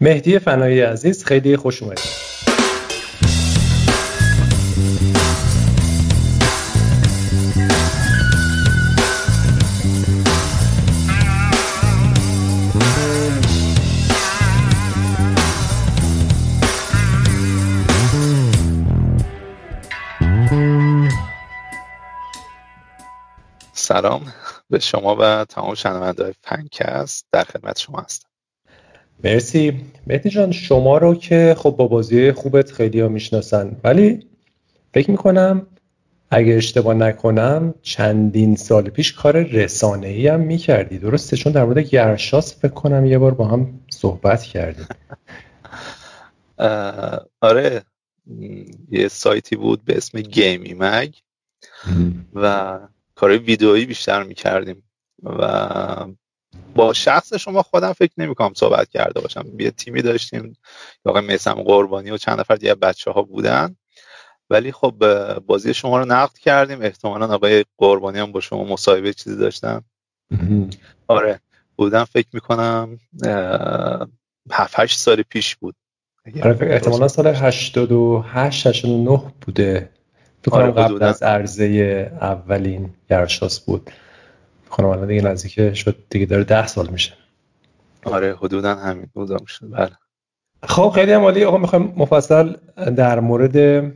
مهدی فنایی عزیز خیلی خوش اومدید. سلام. به شما و تمام شنونده های فنکست در خدمت شما هستم. مرسی. مهدی جان شما رو که خب با بازی خوبت خیلی ها می‌شناسن ولی فکر می‌کنم اگه اشتباه نکنم چندین سال پیش کار رسانه ای هم می‌کردی. درسته؟ چون در مورد گرشاس فکر کنم یه بار با هم صحبت کردیم. آره یه سایتی بود به اسم گیمی مگ و کارهای ویدئویی بیشتر می‌کردیم و با شخص شما خودم فکر نمی‌کنم صحبت کرده باشم. یه تیمی داشتیم آقای میسم قربانی و چند نفر دیگه بچه ها بودن. ولی خب بازی شما رو نقد کردیم. احتمالا آقای قربانی هم با شما مصاحبه چیزی داشتن. آره بودن فکر می‌کنم هفت هشت سال پیش بود. آره احتمالا سال 88 89 بوده. تو کنم آره قبل از عرضه اولین گرشاس بود. الان دیگه نزدیک شد دیگه داره ده سال میشه. آره حدودا همین بودم شد بله. خب خیلی هم عالی آقا می‌خوایم مفصل در مورد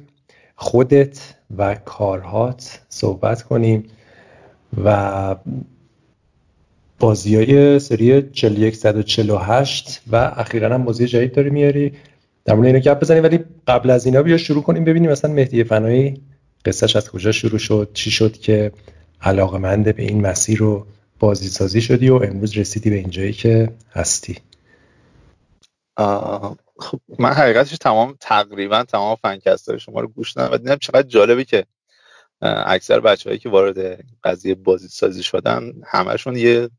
خودت و کارهات صحبت کنیم و بازی های سری 4148 و اخیرا هم بازی جدید داری میاری. در مورد اینا گپ بزنیم ولی قبل از اینا بیا شروع کنیم. ببینیم مثلا مهدی فنایی قصهش از کجا شروع شد چی شد که علاقمند به این مسیر رو بازی سازی شدی و امروز رسیدی به اینجایی که هستی. خب من حقیقتش تمام تقریبا تمام فنکست شما رو گوش ندادم. و دیدم چقدر جالبه که اکثر بچههایی که وارد قضیه بازی سازی شدن همشون یه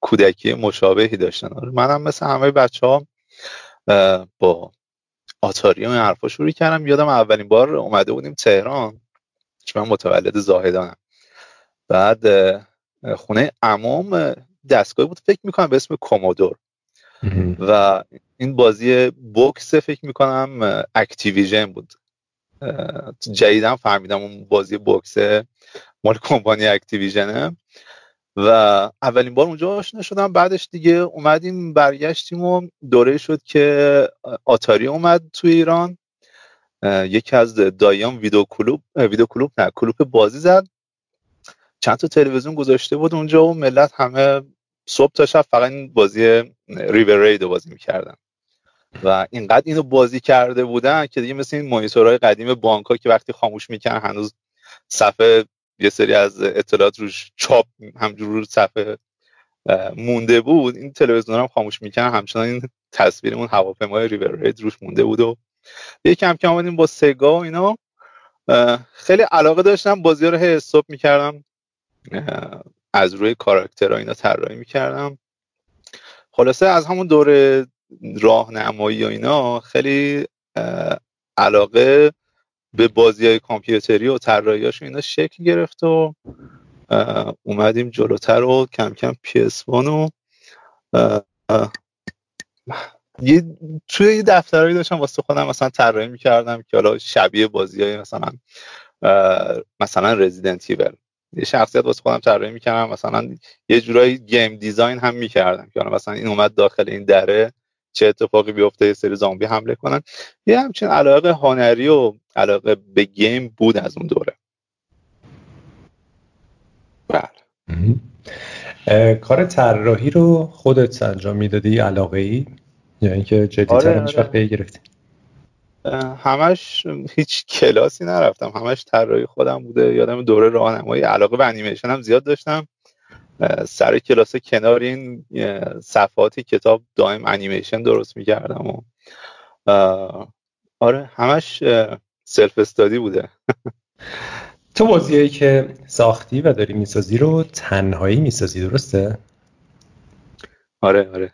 کودکی مشابهی داشتن. آره، منم مثل همه بچه ها با آتاری و این حرفا شروع کردم. یادم اولین بار اومده بودیم تهران چون من متولد زاهدانم. بعد خونه عمه‌ام دستگاهی بود فکر می‌کنم به اسم Commodore. و این بازی بوکس فکر می‌کنم Activision بود. جدیدم فهمیدم اون بازی بوکس مال کمپانی Activision ه. و اولین بار اونجا آشنا شدم بعدش دیگه اومدیم برگشتیم و دوره شد که آتاری اومد تو ایران. یکی از دایان ویدیو کلوب ویدیو کلوب نه کلوب بازی زد. چند تا تلویزیون گذاشته بود اونجا و ملت همه صبح تا شب فقط این بازی ریور رید بازی می‌کردن. و اینقدر اینو بازی کرده بودن که دیگه مثل این مانیتورهای قدیم بانک ها که وقتی خاموش می‌کنن هنوز صفحه یه سری از اطلاعات روش چاپ همجور رو صفحه مونده بود این تلویزیون هم خاموش می‌کنن همچنان این تصویر اون هواپیمای ریور رید روش مونده بود و یه کم کم آمدیم با سگا و اینا. خیلی علاقه داشتم بازی رو هی استوب می‌کردم. از روی کاراکترها اینا طراحی می‌کردم. خلاصه از همون دور راهنمایی و اینا خیلی علاقه به بازی های کامپیوتری و طراحیاش اینا شکل گرفت و اومدیم جلوتر و کم کم PS1 و یه توی یه دفترهایی داشتم واسه خودم مثلا طراحی می‌کردم که حالا شبیه بازی های مثلا مثلا رزیدنت ایول یه شخصیت واسه خودم طراحی می‌کردم. مثلا یه جورایی گیم دیزاین هم می‌کردم که مثلا این اومد داخل این دره چه اتفاقی بیفته یه سری زامبی حمله کنن. یه همچین علاقه هانری و علاقه به گیم بود از اون دوره. بله. کار طراحی رو خودت انجام می‌دادی؟ علاقه ای یا اینکه جدیتر آره هیچ وقت گرفتی همش هیچ کلاسی نرفتم. همش طراحی خودم بوده. یادم دوره راهنمایی علاقه به انیمیشن هم زیاد داشتم. سر کلاس کنار این صفحات کتاب دائم انیمیشن درست می‌کردم و آره همش self-study بوده. تو بازیایی که ساختی و داری می‌سازی رو تنهایی می‌سازی درسته؟ آره آره.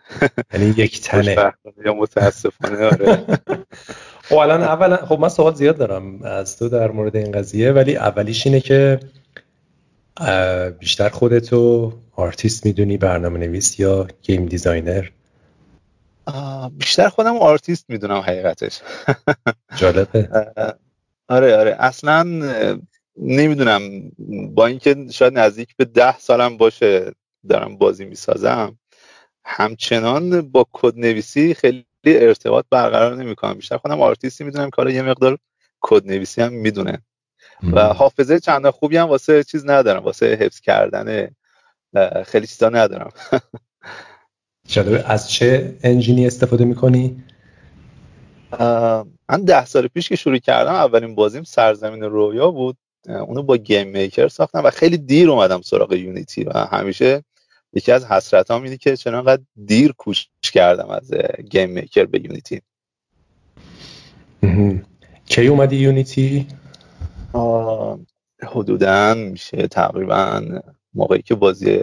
یعنی یک تنه. یا متاسفانه آره. خب الان اولا خب من سوال زیاد دارم از تو در مورد این قضیه ولی اولیش اینه که بیشتر خودتو آرتیست می‌دونی برنامه نویس یا game designer؟ بیشتر خودم آرتیست می‌دونم حقیقتش. جالبه. آره آره. اصلا نمی‌دونم. با اینکه شاید نزدیک به ده سالم باشه دارم بازی می‌سازم. همچنان با کد نویسی خیلی ارتباط برقرار نمی‌کنم. بیشتر خودم آرتیستی می‌دونم که حالا یه مقدار کد نویسی هم می‌دونه. و حافظه چندان خوبی هم واسه چیز ندارم. واسه حفظ کردن خیلی چیزا ندارم. جالبه از چه engine ی استفاده می‌کنی؟ من ده سال پیش که شروع کردم اولین بازیم سرزمین رویا بود. اونو با گیم میکر ساختم و خیلی دیر اومدم سراغ یونیتی و همیشه یکی از حسرت هام اینه که چرا انقدر دیر کوچ کردم از گیم میکر به یونیتی. کی اومدی یونیتی؟ حدودا میشه تقریبا موقعی که بازی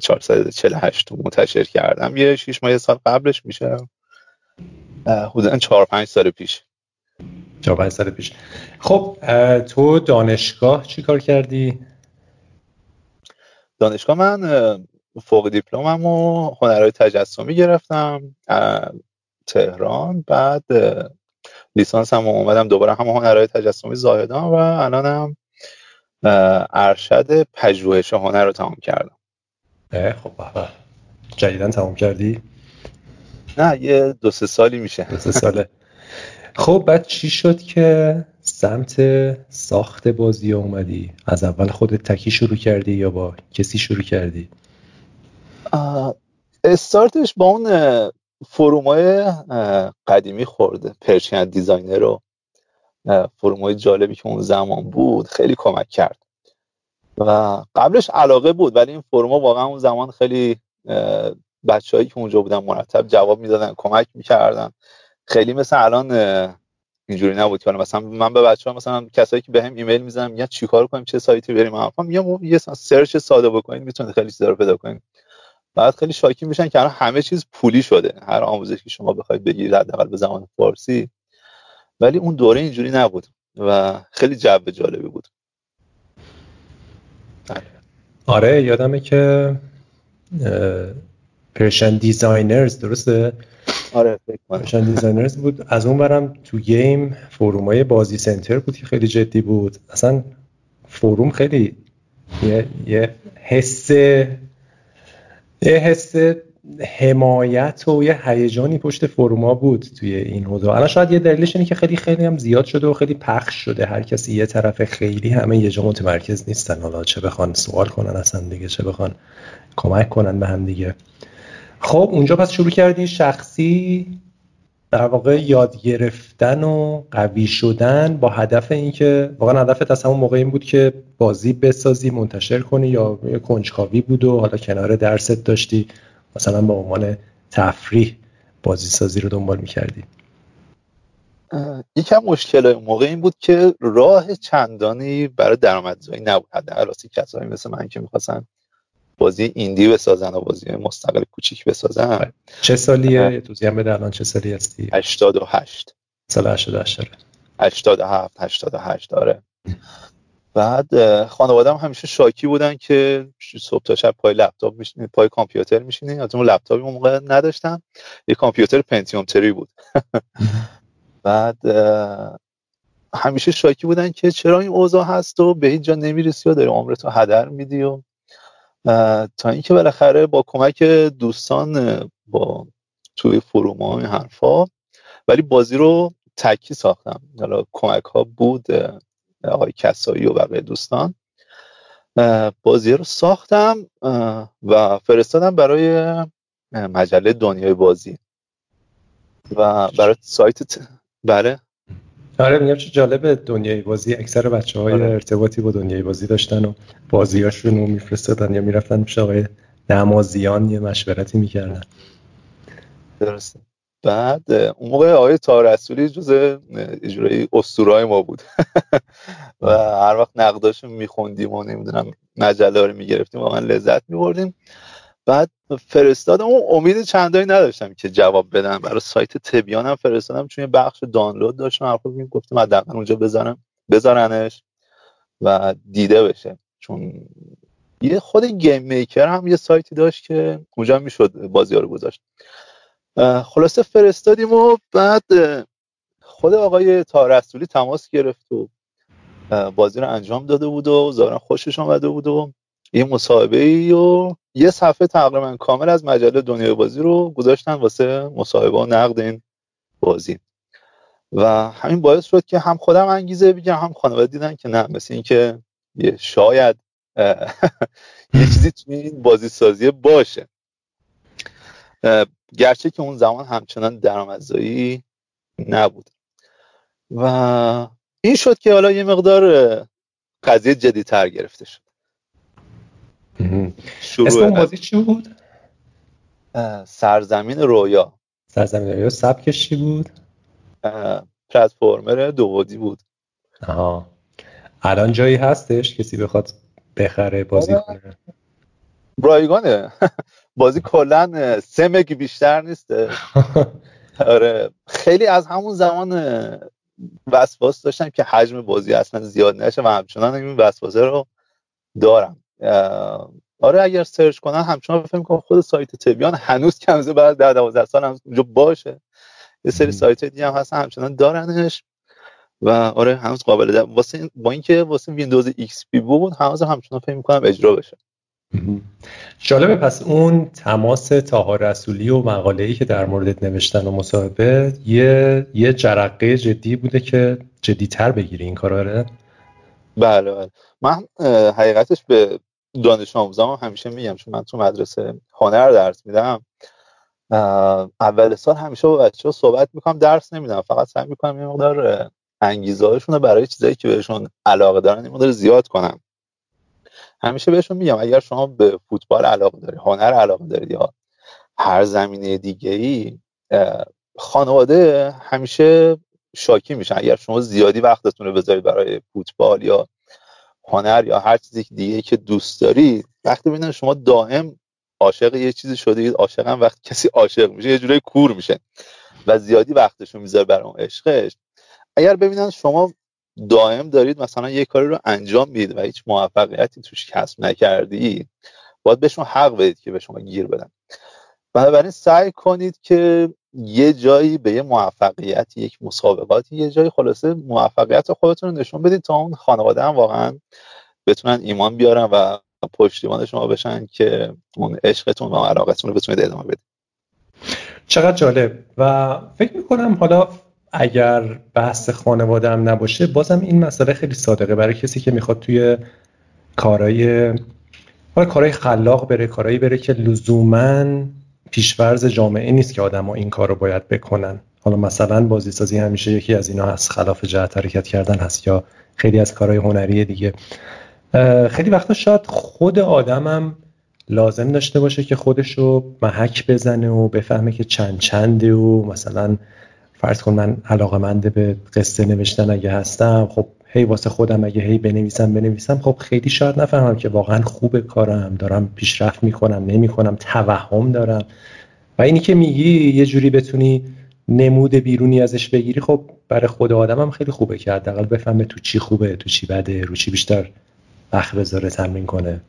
448 منتشر کردم. یه 6 ماه سال قبلش میشه. حدودا 4 5 سال پیش. 4 5 سال پیش. خب تو دانشگاه چی کار کردی؟ دانشگاه من فوق دیپلمم و هنرهای تجسمی گرفتم تهران بعد لیسانس هم اومدم دوباره هم هنرهای تجسمی زاهدان و الانم ارشد پژوهش هنر رو تمام کردم. خب جدیدن تمام کردی؟ نه یه دو سه سالی میشه. دو سه ساله. خب بعد چی شد که سمت ساخت بازی اومدی؟ از اول خودت تکی شروع کردی یا با کسی شروع کردی؟ استارتش با اون forum های قدیمی خورده. پرشین دیزاینر رو forum های جالبی که اون زمان بود خیلی کمک کرد. و قبلش علاقه بود ولی این forum واقعا اون زمان خیلی بچههایی که اونجا بودن مرتب جواب می‌دادن کمک می‌کردن. خیلی مثل الان اینجوری نبود که مثلا من به بچه ها مثلا کسایی که بهم یه ایمیل می‌زنن میگن چیکار کنیم چه سایتی بریم؟ حرفم میگم یه search ساده بکنید می‌تونید خیلی چیزا رو پیدا کنید. بعد خیلی شاکی میشن که الان همه چیز پولی شده. هر آموزشی که شما بخواید بگیرید حداقل به زبان فارسی. ولی اون دوره اینجوری نبود و خیلی جو جالبی بود. آره یادمه که پرشین دیزاینرز درسته؟ آره پرشین دیزاینرز بود. از اون برم تو game forum های بازی سنتر بود که خیلی جدی بود. اصلا فروم خیلی یه, یه حس یه حس حمایت و یه هیجانی پشت فروما بود توی این حوزه. الان شاید یه دلیلش اینه که خیلی خیلی هم زیاد شده و خیلی پخش شده. هر کسی یه طرف خیلی همه یه جا متمرکز نیستن. حالا چه بخوان سوال کنن اصلا دیگه چه بخوان کمک کنن به هم دیگه. خب اونجا پس شروع کردی شخصی در واقع یاد گرفتن و قوی شدن با هدف اینکه واقعا هدفت از همون موقع این بود که بازی بسازی منتشر کنی یا کنجکاوی بود و حالا کنار درست داشتی. مثلا به عنوان تفریح بازی سازی رو دنبال می‌کردی. یکم مشکل موقع این بود که راه چندانی برای درآمدزایی نبود. حداقل کسایی مثل من که می‌خواستن بازی ایندی بسازن و بازی مستقل کوچیک بسازن. چه سالیه؟ توضیح هم بده الان چه سالی هستی؟ 88 سال 88 87 88 داره بعد خانوادم همیشه شاکی بودن که صبح تا شب پای لپتاپ میشینی پای کامپیوتر میشینی از اون لپتاپی اون موقع نداشتم یه کامپیوتر پنتیوم تری بود. بعد همیشه شاکی بودن که چرا این اوضاع هست و به هیچ جا نمی‌رسی و داری عمرتو هدر میدی و تا اینکه بالاخره با کمک دوستان با توی فروما این حرفا ولی بازی رو تکی ساختم. حالا کمک ها بود آقای کسایی و بقیه دوستان. بازی رو ساختم و فرستادم برای مجله دنیای بازی. و برای سایت بله؟ آره میگم چه جالبه دنیای بازی. اکثر بچه های آره. ارتباطی با دنیای بازی داشتن و بازیاشون رو میفرستادن یا می‌رفتن میشه آقای نمازیان یه مشورتی می‌کردن. درسته. بعد اون موقع آقای تارسولی جز اجرای استورای ما بود. و هر وقت نقداشو میخوندیم و نمی‌دونم مجله رو می‌گرفتیم و من لذت میبردیم. بعد فرستادم اون امید چندانی نداشتم که جواب بدم. برای سایت تبیانم فرستادم چون یه بخش دانلود داشتم. حرف گفتم حداقل اونجا بذارم بذارنش و دیده بشه. چون یه خود گیم میکر هم یه سایتی داشت که اونجا می‌شد بازی ها رو گذاشت. خلاصه فرستادیم و بعد خود آقای تارسولی تماس گرفت و بازی رو انجام داده بود و ظاهرا خوشش آمده بود و یه مصاحبه ای و یه صفحه تقریبا کامل از مجله دنیای بازی رو گذاشتن واسه مصاحبه و نقد این بازی. و همین باعث شد که هم خودم انگیزه بگم هم خانواده دیدن که نه مثل اینکه شاید یه چیزی توی این بازی سازی باشه گرچه که اون زمان همچنان درآمدزایی نبود. و این شد که حالا یه مقدار قضیه جدیتر گرفته شد. اسم اون بازی چی بود؟ سرزمین رویا. سرزمین رویا سبکش چی بود؟ پلتفرمر دوودی بود. آها. الان جایی هستش کسی بخواد بخره بازی آره. کنه؟ رایگانه. بازی کلا سه مگی بیشتر نیسته. آره. خیلی از همون زمان وسواس داشتم که حجم بازی اصلا زیاد نشه و همچنان این وسواسه رو دارم. آره اگر search کنن همچنان فکر کنم خود سایت تبیان هنوز که بعد ده 12 سال هم اونجا باشه. یه سری سایت دیگه هم هستن همچنان دارنش. و آره هنوز قابل دانلوده. واسه با اینکه واسه ویندوز ایکس پی بود هنوز همچنان فکر می‌کنم اجرا بشه. جالبه. پس اون تماس طاها رسولی و مقاله ای که در موردت نوشتن و مصاحبه یه یه جرقه جدی بوده که جدیتر بگیری این کارا بله بله. من حقیقتش به دانش آموزام همیشه میگم چون من تو مدرسه هنر درس میدم اول سال همیشه با بچه ها صحبت می‌کنم درس نمیدم فقط سعی می‌کنم یه مقدار انگیزه هاشون برای چیزایی که بهشون علاقه دارن این مقدار زیاد کنم. همیشه بهشون میگم اگر شما به فوتبال علاقه داری هنر علاقه دارید یا هر زمینه دیگه ای خانواده همیشه شاکی میشن. اگر شما زیادی وقتتون رو بذارید برای فوتبال یا هنر یا هر چیزی دیگه که دوست دارید وقتی ببینن شما دائم عاشق یه چیزی شدید عاشق هم وقتی کسی عاشق میشه یه جورایی کور میشه و زیادی وقتشون می‌ذاره برای اون عشقش. اگر ببینن شما دائم دارید مثلا یه کاری رو انجام می‌دید و هیچ موفقیتی توش کسب نکردی باید بهشون حق بدید که به شما گیر بدن. بنابراین سعی کنید که یه جایی به یه موفقیت یک مسابقاتی یه جایی خلاصه موفقیت خودتون رو نشون بدید تا اون خانواده هم واقعا بتونن ایمان بیارن و پشتیبان شما بشن که اون عشقتون و علاقتون رو بتونید ادامه بدید چقدر جالب. و فکر می‌کنم حالا اگر بحث خانواده هم نباشه بازم این مسئله خیلی صادقه. برای کسی که می‌خواد توی کارهای حالا کارهای خلاق بره کارهایی بره که لزوما پیشورز جامعه نیست که آدم ها این کار رو باید بکنن. حالا مثلا بازیسازی همیشه یکی از اینا هست. خلاف جهت حرکت کردن هست یا خیلی از کارهای هنری دیگه. خیلی وقتا شاید خود آدمم لازم داشته باشه که خودش رو محک بزنه و بفهمه که چند چنده و مثلا فرض کن من علاقه به قصه نوشتن اگه هستم خب هی واسه خودم اگه هی بنویسم بنویسم خب خیلی شاید نفهمم که واقعا خوب کارم دارم پیشرفت می‌کنم نمی‌کنم توهم دارم. و اینی که میگی یه جوری بتونی نمود بیرونی ازش بگیری خب برای خود آدمم خیلی خوبه که حداقل بفهمه تو چی خوبه تو چی بده رو چی بیشتر وقت بذاره تمرین کنه.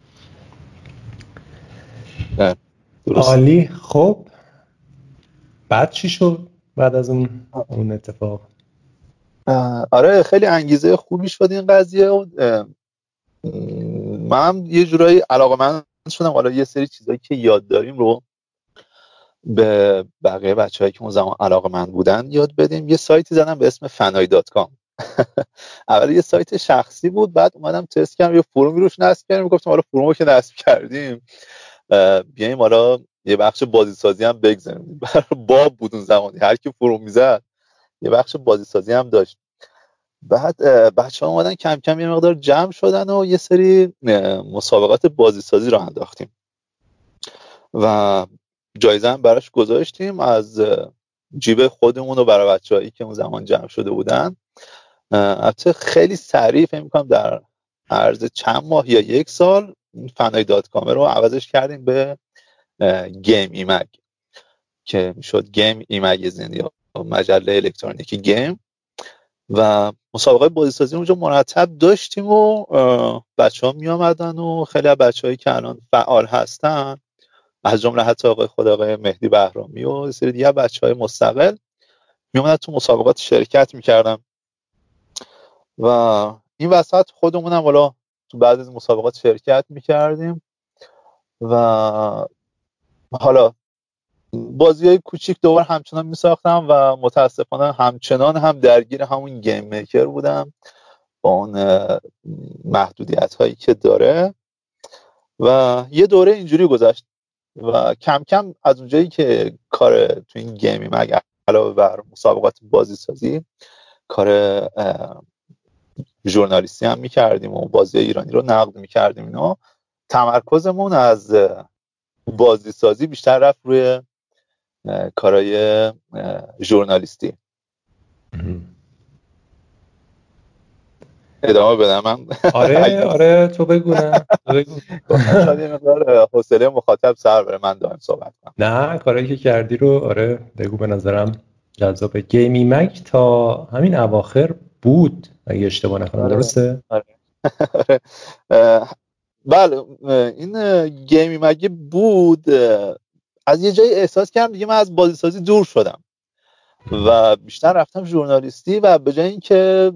عالی. خب بعد چی شد؟ بعد از اون اون اتفاق. آره خیلی انگیزه خوبی شد این قضیه و من یه جورایی علاقه من شدم. حالا یه سری چیزایی که یاد داریم رو به بقیه بچه که اون زمان علاقه من بودن یاد بدیم. یه سایتی زدم به اسم فنای دات کام. اول یه سایت شخصی بود بعد اومدم تست کردم یه فرومی روش نصب کردیم گفتم حالا فرومو که نصب کردیم. بیایم حالا یه بخش بازی سازی هم بگذاریم. باب بود اون زمانی هر کی فروم می‌زد یه بخش بازی سازی هم داشت. بعد بچه ها اومدن کم کم یه مقدار جمع شدن و یه سری مسابقات بازی سازی رو انداختیم. و جایزه هم براش گذاشتیم از جیب خودمون و برای بچههایی که اون زمان جمع شده بودن. البته خیلی سریع فکر می‌کنم در عرض چند ماه یا یک سال فنای dot com رو عوضش کردیم به گیم ایمگ که شد گیم ایمگزین یا مجله الکترونیکی گیم و مسابقه بازیسازی اونجا مرتب داشتیم و بچه ها می آمدن و خیلی از بچه هایی که الان فعال هستن از جمله حتی آقای خود آقای مهدی بهرامی و سری دیگه بچه های مستقل میومدن تو مسابقات شرکت می‌کردن و این وسط خودمونم حالا تو بعد از مسابقات شرکت می‌کردیم و حالا بازی های کوچیک دوباره همچنان میساختم و متاسفانه همچنان هم درگیر همون گیم میکر بودم با اون محدودیت هایی که داره. و یه دوره اینجوری گذشت و کم کم از اونجایی که کار تو این گیمی مگ علاوه بر مسابقات بازی سازی کار ژورنالیستی هم می‌کردیم و بازی ایرانی رو نقد می‌کردیم اینا تمرکزمون از بازی سازی بیشتر رفت روی کارای ژورنالیستی. ادامه بدم من؟ آره آره تو بگو نه حوصله مخاطب سر بره من دائم صحبت کنم. نه کاری که کردی رو آره بگو به نظرم جذابه گیمی مک تا همین اواخر بود اگه اشتباه نکنم آره. درسته؟ آره. بله این گیمی مگه بود از یه جایی احساس کردم دیگه من از بازی سازی دور شدم. و بیشتر رفتم ژورنالیستی و به جای اینکه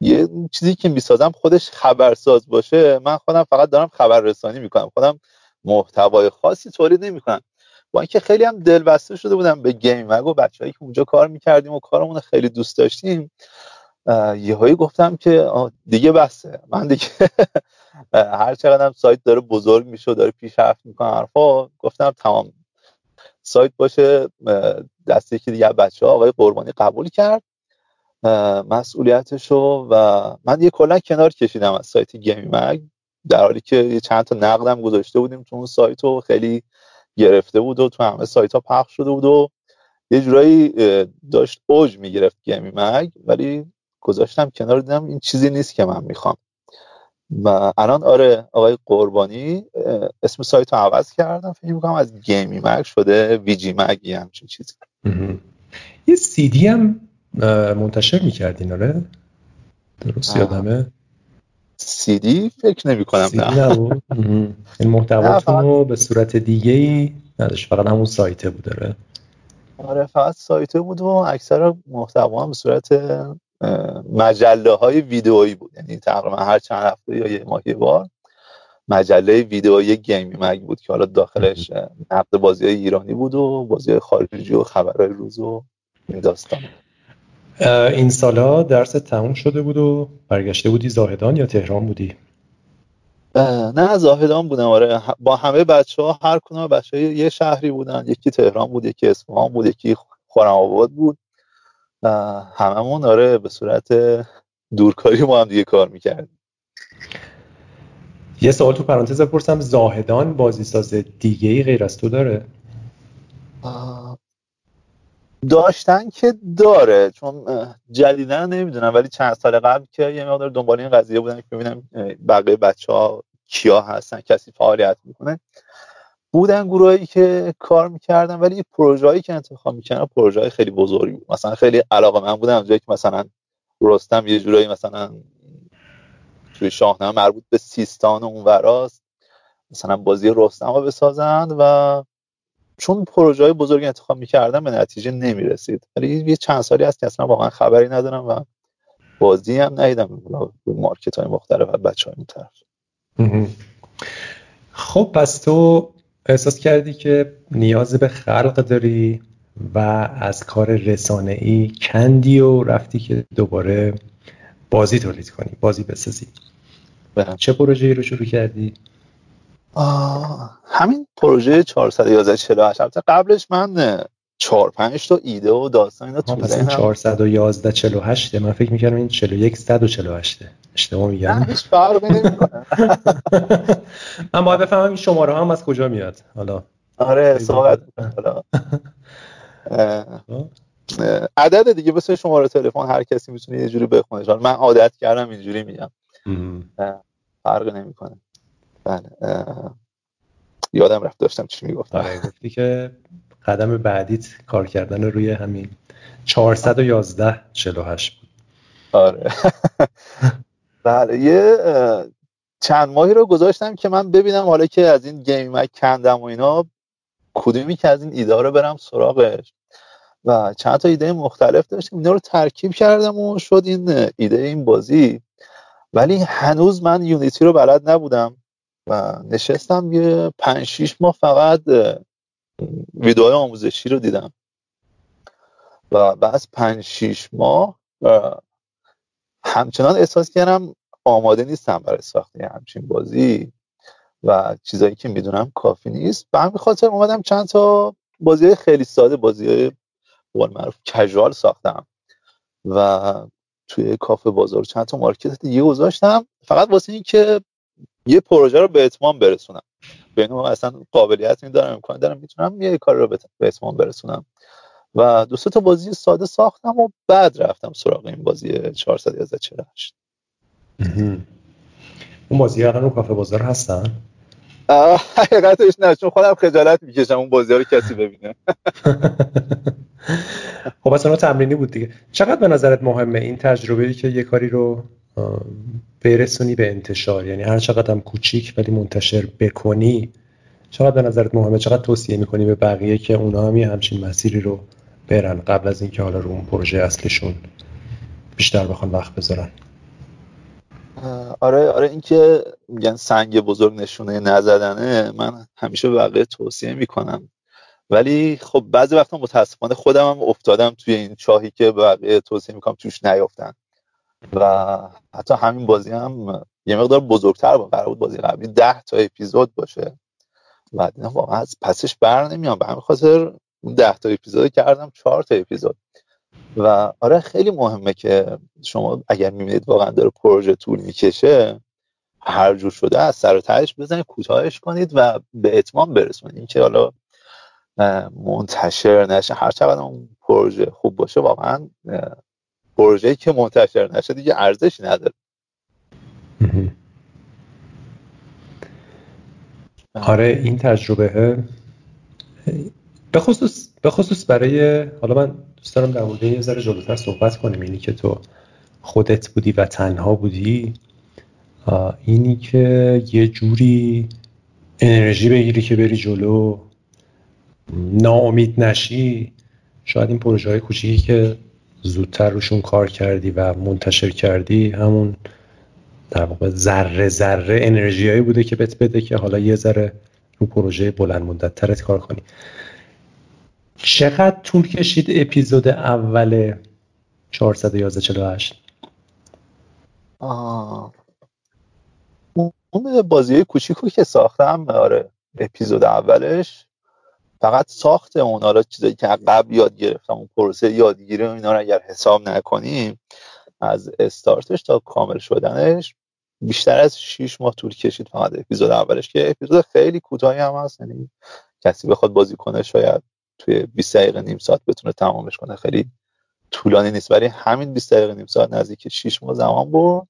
یه چیزی که می‌سازم خودش خبرساز باشه من خودم فقط دارم خبر رسانی می‌کنم. خودم محتوای خاصی تولید نمی‌کنم. با اینکه خیلی هم دلبسته شده بودم به گیم. و بچه‌ای که اونجا کار می‌کردیم و کارمون خیلی دوست داشتیم یهایی گفتم که دیگه بسه. من دیگه هر چقدر سایت داره بزرگ میشه و داره پیشرفت می‌کنه حرفا گفتم تمام. سایت باشه دسته که دیگه بچه ها آقای قربانی قبول کرد. مسئولیتشو و من یه کلا کنار کشیدم از سایت گیمی مگ در حالی که یه چند تا نقدم گذاشته بودیم تو اون سایت رو خیلی گرفته بود و تو همه سایت ها پخش شده بود و یه جورایی داشت اوج می‌گرفت گیمی مگ ولی گذاشتم کنار دیدم این چیزی نیست که من می‌خوام. و الان آره آقای قربانی اسم سایت رو عوض کردم فکر می‌کنم از گیمی مگ شده ویجی مگی همچین چیزی. یه سی دی هم منتشر می‌کردین آره؟ درست یادمه؟ سی دی فکر نمی کنم نه. این محتواتون رو به صورت دیگه ای نداشت فقط همون سایته بود داره آره فقط سایته بود و اکثر محتوا هم به صورت مجله های ویدئویی بود. یعنی تقریبا هر چند هفته یا یه ماه بار مجله ویدئویی گیمی مگ بود که حالا داخلش نقد بازی های ایرانی بود و بازی های خارجی و خبرهای روز و این داستان. این سالا درس تموم شده بود و برگشته بودی زاهدان یا تهران بودی؟ نه زاهدان بودم. آره با همه بچه ها هر کنه بچه یه شهری بودن. یکی تهران بود یکی اصفهان بود یکی خورم آباد بود. هممون آره به صورت دورکاری ما هم دیگه کار می‌کردیم. یه سوال تو پرانتز بپرسم. زاهدان بازیساز دیگه ای غیر از تو داره؟ داشتن که داره چون جدیدا نمی‌دونم ولی چند سال قبل که یه مقدار دنبال این قضیه بودن که ببینم بقیه بچه ها کیا هستن کسی فعالیت می‌کنه. بودن گروهایی که کار می‌کردن ولی پروژه‌ای که انتخاب می‌کردن پروژه خیلی بزرگی بود. مثلا خیلی علاقه من بودم جایی که مثلا رستم یه جورایی مثلا توی شاهنامه مربوط به سیستان و اونوراست مثلا بازی رستم رو بسازند و چون پروژه های بزرگ انتخاب می‌کردم به نتیجه نمی‌رسید. ولی یه چند سالی هست که اصلا واقعا خبری ندارم و بازی هم ندیدم. مارکت های مختلف و بچه های طرف خب پس تو احساس کردی که نیاز به خلق داری و از کار رسانه ای کندی و رفتی که دوباره بازی تولید کنی بازی بسازی؟ بله. چه پروژه‌ای رو شروع کردی؟ همین پروژه 411 48 البته قبلش من 4 5 تا ایده و داستان اینا تو ذهنم. 411 48 من فکر می‌کردم این 41 148 اشتباه میگم. هیچ فرقی نمی‌کنه. من باید بفهمم این شماره هم از کجا میاد. حالا. آره صحبت حالا. عدد دیگه واسه شماره تلفن هر کسی می‌تونه یه جوری بخونه. من عادت کردم اینجوری میگم. فرق نمی‌کنه. بله یادم رفت داشتم چی می‌گفتم. آره گفتی که قدم بعدیت کار کردن روی همین 411 48 بود. آره. بله یه چند ماهی رو گذاشتم که من ببینم حالا که از این گیم مک کندم و اینا کدومی که از این ایده رو برم سراغش. و چند تا ایده مختلف داشتیم. اینا رو ترکیب کردم و شد این ایده این بازی. ولی هنوز من یونیتی رو بلد نبودم و نشستم یه پنج شیش ماه فقط ویدیوهای آموزشی رو دیدم. و بعد پنج شیش ماه همچنان احساس کردم آماده نیستم برای ساخت همچین بازی و چیزایی که می‌دونم کافی نیست. به همین خاطر اومدم چند تا بازی خیلی ساده بازی های معروف کژوال ساختم و توی کافه بازار چند تا مارکت دیگه گذاشتم. فقط واسه این که یه پروژه رو به اتمام برسونم. به اصلا قابلیت می دارم امکان دارم می‌تونم یه کار رو به اتمام برسونم. و دو تا بازی ساده ساختم و بعد رفتم سراغ این بازی 448 اون بازی الان رو کافه بازار هستن؟ حقیقتش نه چون خودم خجالت می‌کشم اون بازی ها رو کسی ببینه. خب اصلا تمرینی بود دیگه. چقدر به نظرت مهمه این تجربه ای که یه کاری رو برسونی به انتشار. یعنی هر چقدر هم کوچیک ولی منتشر بکنی چقدر به نظرت مهمه؟ چقدر توصیه می‌کنی به بقیه که اونا هم یه همچین مسیری رو برن قبل از اینکه حالا رو اون پروژه اصلشون بیشتر بخوان وقت بذارن؟ آره آره اینکه میگن سنگ بزرگ نشونه نزدنه من همیشه بقیه توصیه می‌کنم. ولی خب بعضی وقتا متاسفانه خودم هم افتادم توی این چاهی که بقیه توصیه می‌کنم توش نیافتن. و حتی همین بازی هم یه مقدار بزرگتر با قرار بود بازی قبلی. ده تا اپیزود باشه. و دیدم واقعا از پسش بر نمیام. به همین خاطر اون ده تا اپیزود کردم چهار تا اپیزود. و آره خیلی مهمه که شما اگر می‌بینید واقعا داره پروژه طول می‌کشه هر جور شده از سر و تهش بزنید کوتاهش کنید و به اتمام برسونید. این که حالا منتشر نشه هر چقدر اون پروژه خوب باشه واقعا پروژه‌ای که منتشر نشه دیگه ارزشی نداره. آره این تجربه. به خصوص, به خصوص برای حالا من دوست دارم در مورد یه ذره جلوتر صحبت کنیم اینی که تو خودت بودی و تنها بودی. اینی که یه جوری انرژی بگیری که بری جلو ناامید نشی. شاید این پروژه های کوچیکی که زودتر روشون کار کردی و منتشر کردی همون در واقع ذره ذره انرژیایی بوده که بهت بده که حالا یه ذره رو پروژه بلند مدت ترت کار کنی. چقدر طول کشید اپیزود اول 411 48 اون بازی کوچیکو که ساختم آره اپیزود اولش فقط ساخت اون حالا چیزایی که قبل یاد گرفتم اون پروسه یادگیری اینا رو اگر حساب نکنیم از استارتش تا کامل شدنش بیشتر از 6 ماه طول کشید فقط اپیزود اولش که اپیزود خیلی کوتاهی هم هست یعنی کسی بخواد بازی کنه شاید توی 20 دقیقه نیم ساعت بتونه تمامش کنه خیلی طولانی نیست. ولی همین 20 دقیقه نیم ساعت نزدیک 6 ماه زمان برد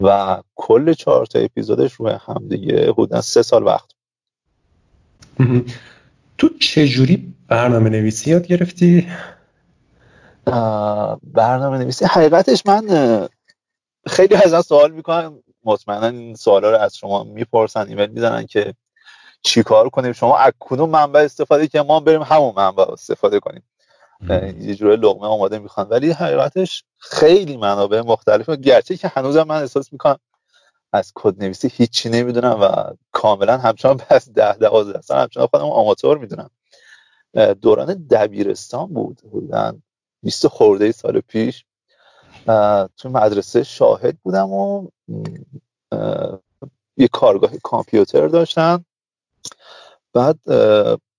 و کل چهار تا اپیزودش روی هم دیگه حدودا سه سال وقت تو چجوری برنامه نویسی یاد گرفتی؟ برنامه نویسی حقیقتش من خیلی از سوال می‌کنم. مطمئنا این سوالا رو از شما می‌پرسن ایمیل می‌زنن که چی کار کنیم. شما از کدوم منبع استفاده که ما بریم همون منبع استفاده کنیم. یه جوری لغمه آماده می‌خوان. ولی حقیقتش خیلی منابع مختلفه. گرچه که هنوزم من احساس می‌کنم از کد نویسی هیچی نمی‌دونم و کاملا همچنان پس ده دوازده سال همچنان خودم آماتور می‌دونم. دوران دبیرستان بود بودن 20 خورده سال پیش. تو مدرسه شاهد بودم و یه کارگاه کامپیوتر داشتن بعد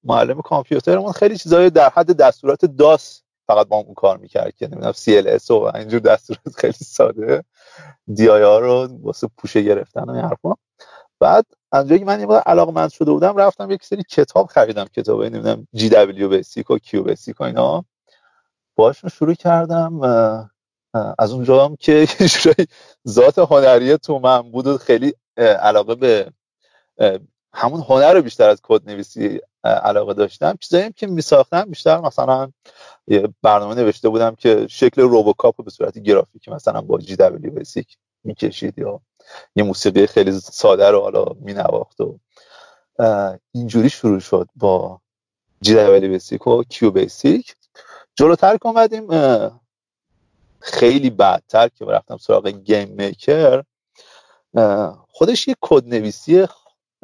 معلم کامپیوترمون خیلی چیزای در حد دستورات داس فقط با اون کار می‌کرد که نمی‌دونم CLS و اینجور دستورات خیلی ساده. DIR رو واسه پوشه گرفتن و این حرفا. بعد از که من یه علاقه مند شده بودم رفتم یک سری کتاب خریدم کتاب نمی‌دونم GW-BASIC و QBasic و اینا. باشون شروع کردم از اونجا هم که ذات هنری تو من بود و خیلی علاقه به همون هنر رو بیشتر از کد نویسی علاقه داشتم. چیزایی که میساختم بیشتر مثلا برنامه نوشته بودم که شکل روبوکاپ رو به صورت گرافیکی مثلا با GW-BASIC می‌کشید یا یه موسیقی خیلی ساده رو حالا مینواخت و اینجوری شروع شد با GW-BASIC و QBasic جلوتر که اومدیم خیلی بعدتر که رفتم سراغ گیم میکر خودش یه کد نویسی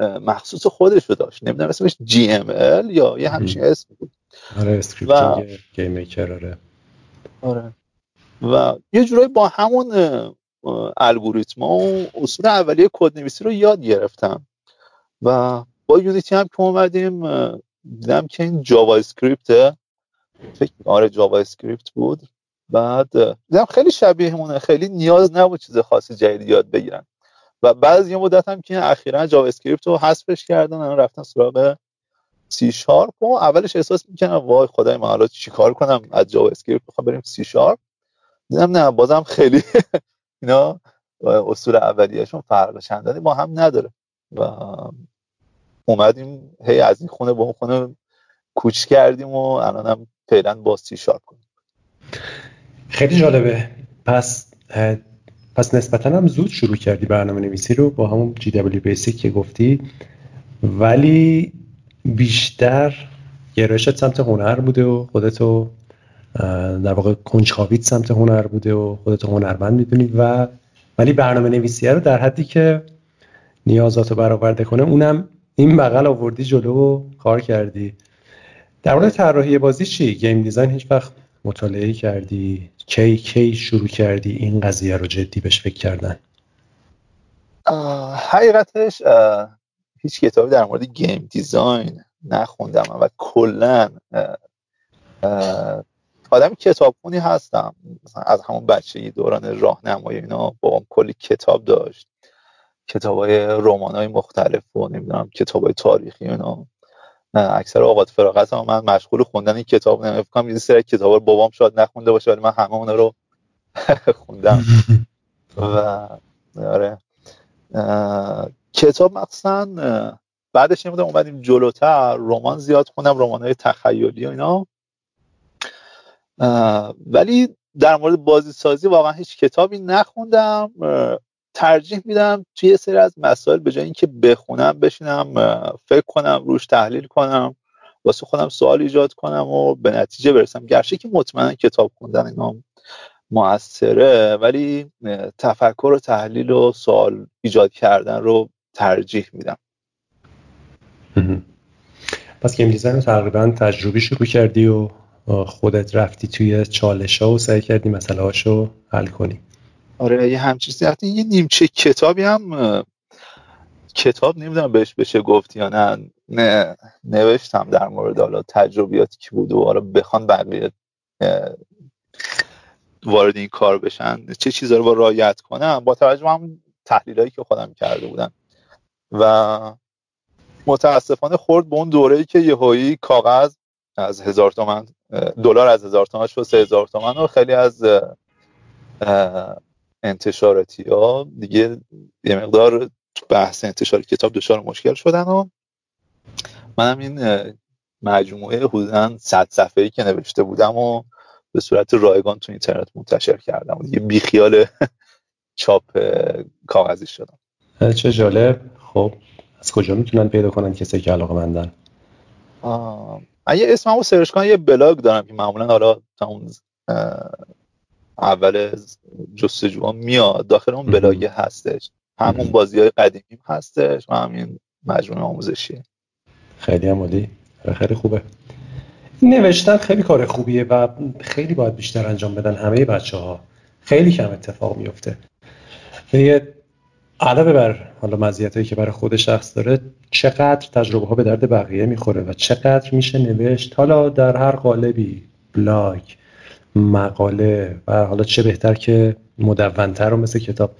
مخصوص خودش رو داشت. نمی‌دونم اسمش GML یا یه همچین اسم بود. آره scripting گیم میکر آره. آره. و یه جورایی با همون الگوریتم و اصول اولیه کد نویسی رو یاد گرفتم. و با یونیتی هم که اومدیم دیدم که این جاوا اسکریپت فکر کنم آره جاوا اسکریپت بود. بعد دیدم خیلی شبیه همونه. خیلی نیاز نبود چیز خاصی جدید یاد بگیرم. و بعد یه مدت هم که اخیرا جاوا اسکریپت رو حذفش کردن الان رفتن سراغ سی شارپ و اولش احساس می‌کردم وای خدای من حالا چیکار کنم از جاوا اسکریپت بخوام بریم سی شارپ دیدم نه بازم خیلی اینا اصول اولیهشون فرق چندانی با هم نداره و اومدیم هی از این خونه به اون خونه کوچ کردیم و الان هم فعلا با سی شارپ کنیم خیلی جالبه. پس پس نسبتا هم زود شروع کردی برنامه نویسی رو با همون GW-BASIC که گفتی. ولی بیشتر گرایشت سمت هنر بوده و خودتو در واقع کنجکاویت سمت هنر بوده و خودتو هنرمند می‌دونی و ولی برنامه نویسیه رو در حدی که نیازاتو برآورده کنه اونم این بغل آوردی جلو و کار کردی. در مورد طراحی بازی چی؟ گیم دیزاین هیچ وقت مطالعه کردی؟ کی کی شروع کردی این قضیه رو جدی بهش فکر کردن؟ حقیقتش هیچ کتابی در مورد گیم دیزاین نخوندم و کلا آدم کتابخونی هستم. از همون بچگی دوران راهنمایی اینا بابام کلی کتاب داشت. کتاب های رمان های مختلف و نمی‌دونم کتاب های تاریخی اینا. اکثر اوقات فراغت هم من مشغول خوندن این کتاب نمی کنم یه سری کتاب رو بابام شاید نخونده باشه ولی من همه اونا رو خوندم. و آره. کتاب مخصوصا بعدش نمی‌دونم اومدیم جلوتر رمان زیاد خوندم رمان های تخیلی و اینا. ولی در مورد بازی سازی واقعا هیچ کتابی نخوندم. ترجیح میدم توی سری از مسائل به جای اینکه بخونم بشینم فکر کنم روش تحلیل کنم واسه خودم سوال ایجاد کنم و به نتیجه برسم. گرچه که مطمئنا کتاب خوندن اینا موثره ولی تفکر و تحلیل و سوال ایجاد کردن رو ترجیح میدم. پس گیم دیزاین تقریبا تجربی شروع کردی و خودت رفتی توی چالش ها و سعی کردی مسئله هاشو حل کنی. آره یه همچین یه نیمچه کتابی هم کتاب نمی‌دونم بهش بشه گفت یا نه. نه نوشتم در مورد حالا تجربیاتی که بود و حالا بخوان بقیه وارد این کار بشن. چه چیزا رو با رایت کنم؟ با توجه هم تحلیلایی که خودم کرده بودم. و متاسفانه خورد به اون دوره ای که یهویی کاغذ از هزار تومن دلار از هزار تومن شد سه هزار تومن و خیلی از انتشاراتی ها دیگه یه مقدار بحث انتشار کتاب دچار مشکل شدن و منم این مجموعه حدودا صد صفحه ای که نوشته بودم و به صورت رایگان تو اینترنت منتشر کردم. و دیگه بیخیال چاپ کاغذی شدم. چه جالب. خب از کجا می‌تونن پیدا کنن کسی که علاقه مندن؟ من یه اسممو search کنن یه بلاگ دارم که معمولا حالا تا اون اول جستجو میاد. داخل اون بلاگ هستش. همون بازی های قدیمی هستش و همین مجموعه آموزشی. خیلی عمالی آره، خیلی خوبه. نوشتن خیلی کار خوبیه و خیلی باید بیشتر انجام بدن همه بچه ها خیلی کم اتفاق میفته یعنی علاوه بر حالا مزیتایی که برای خود شخص داره چقدر تجربه ها به درد بقیه می‌خوره و چقدر میشه نوشت. حالا در هر قالبی بلاگ مقاله و حالا چه بهتر که مدونتر و مثل کتاب.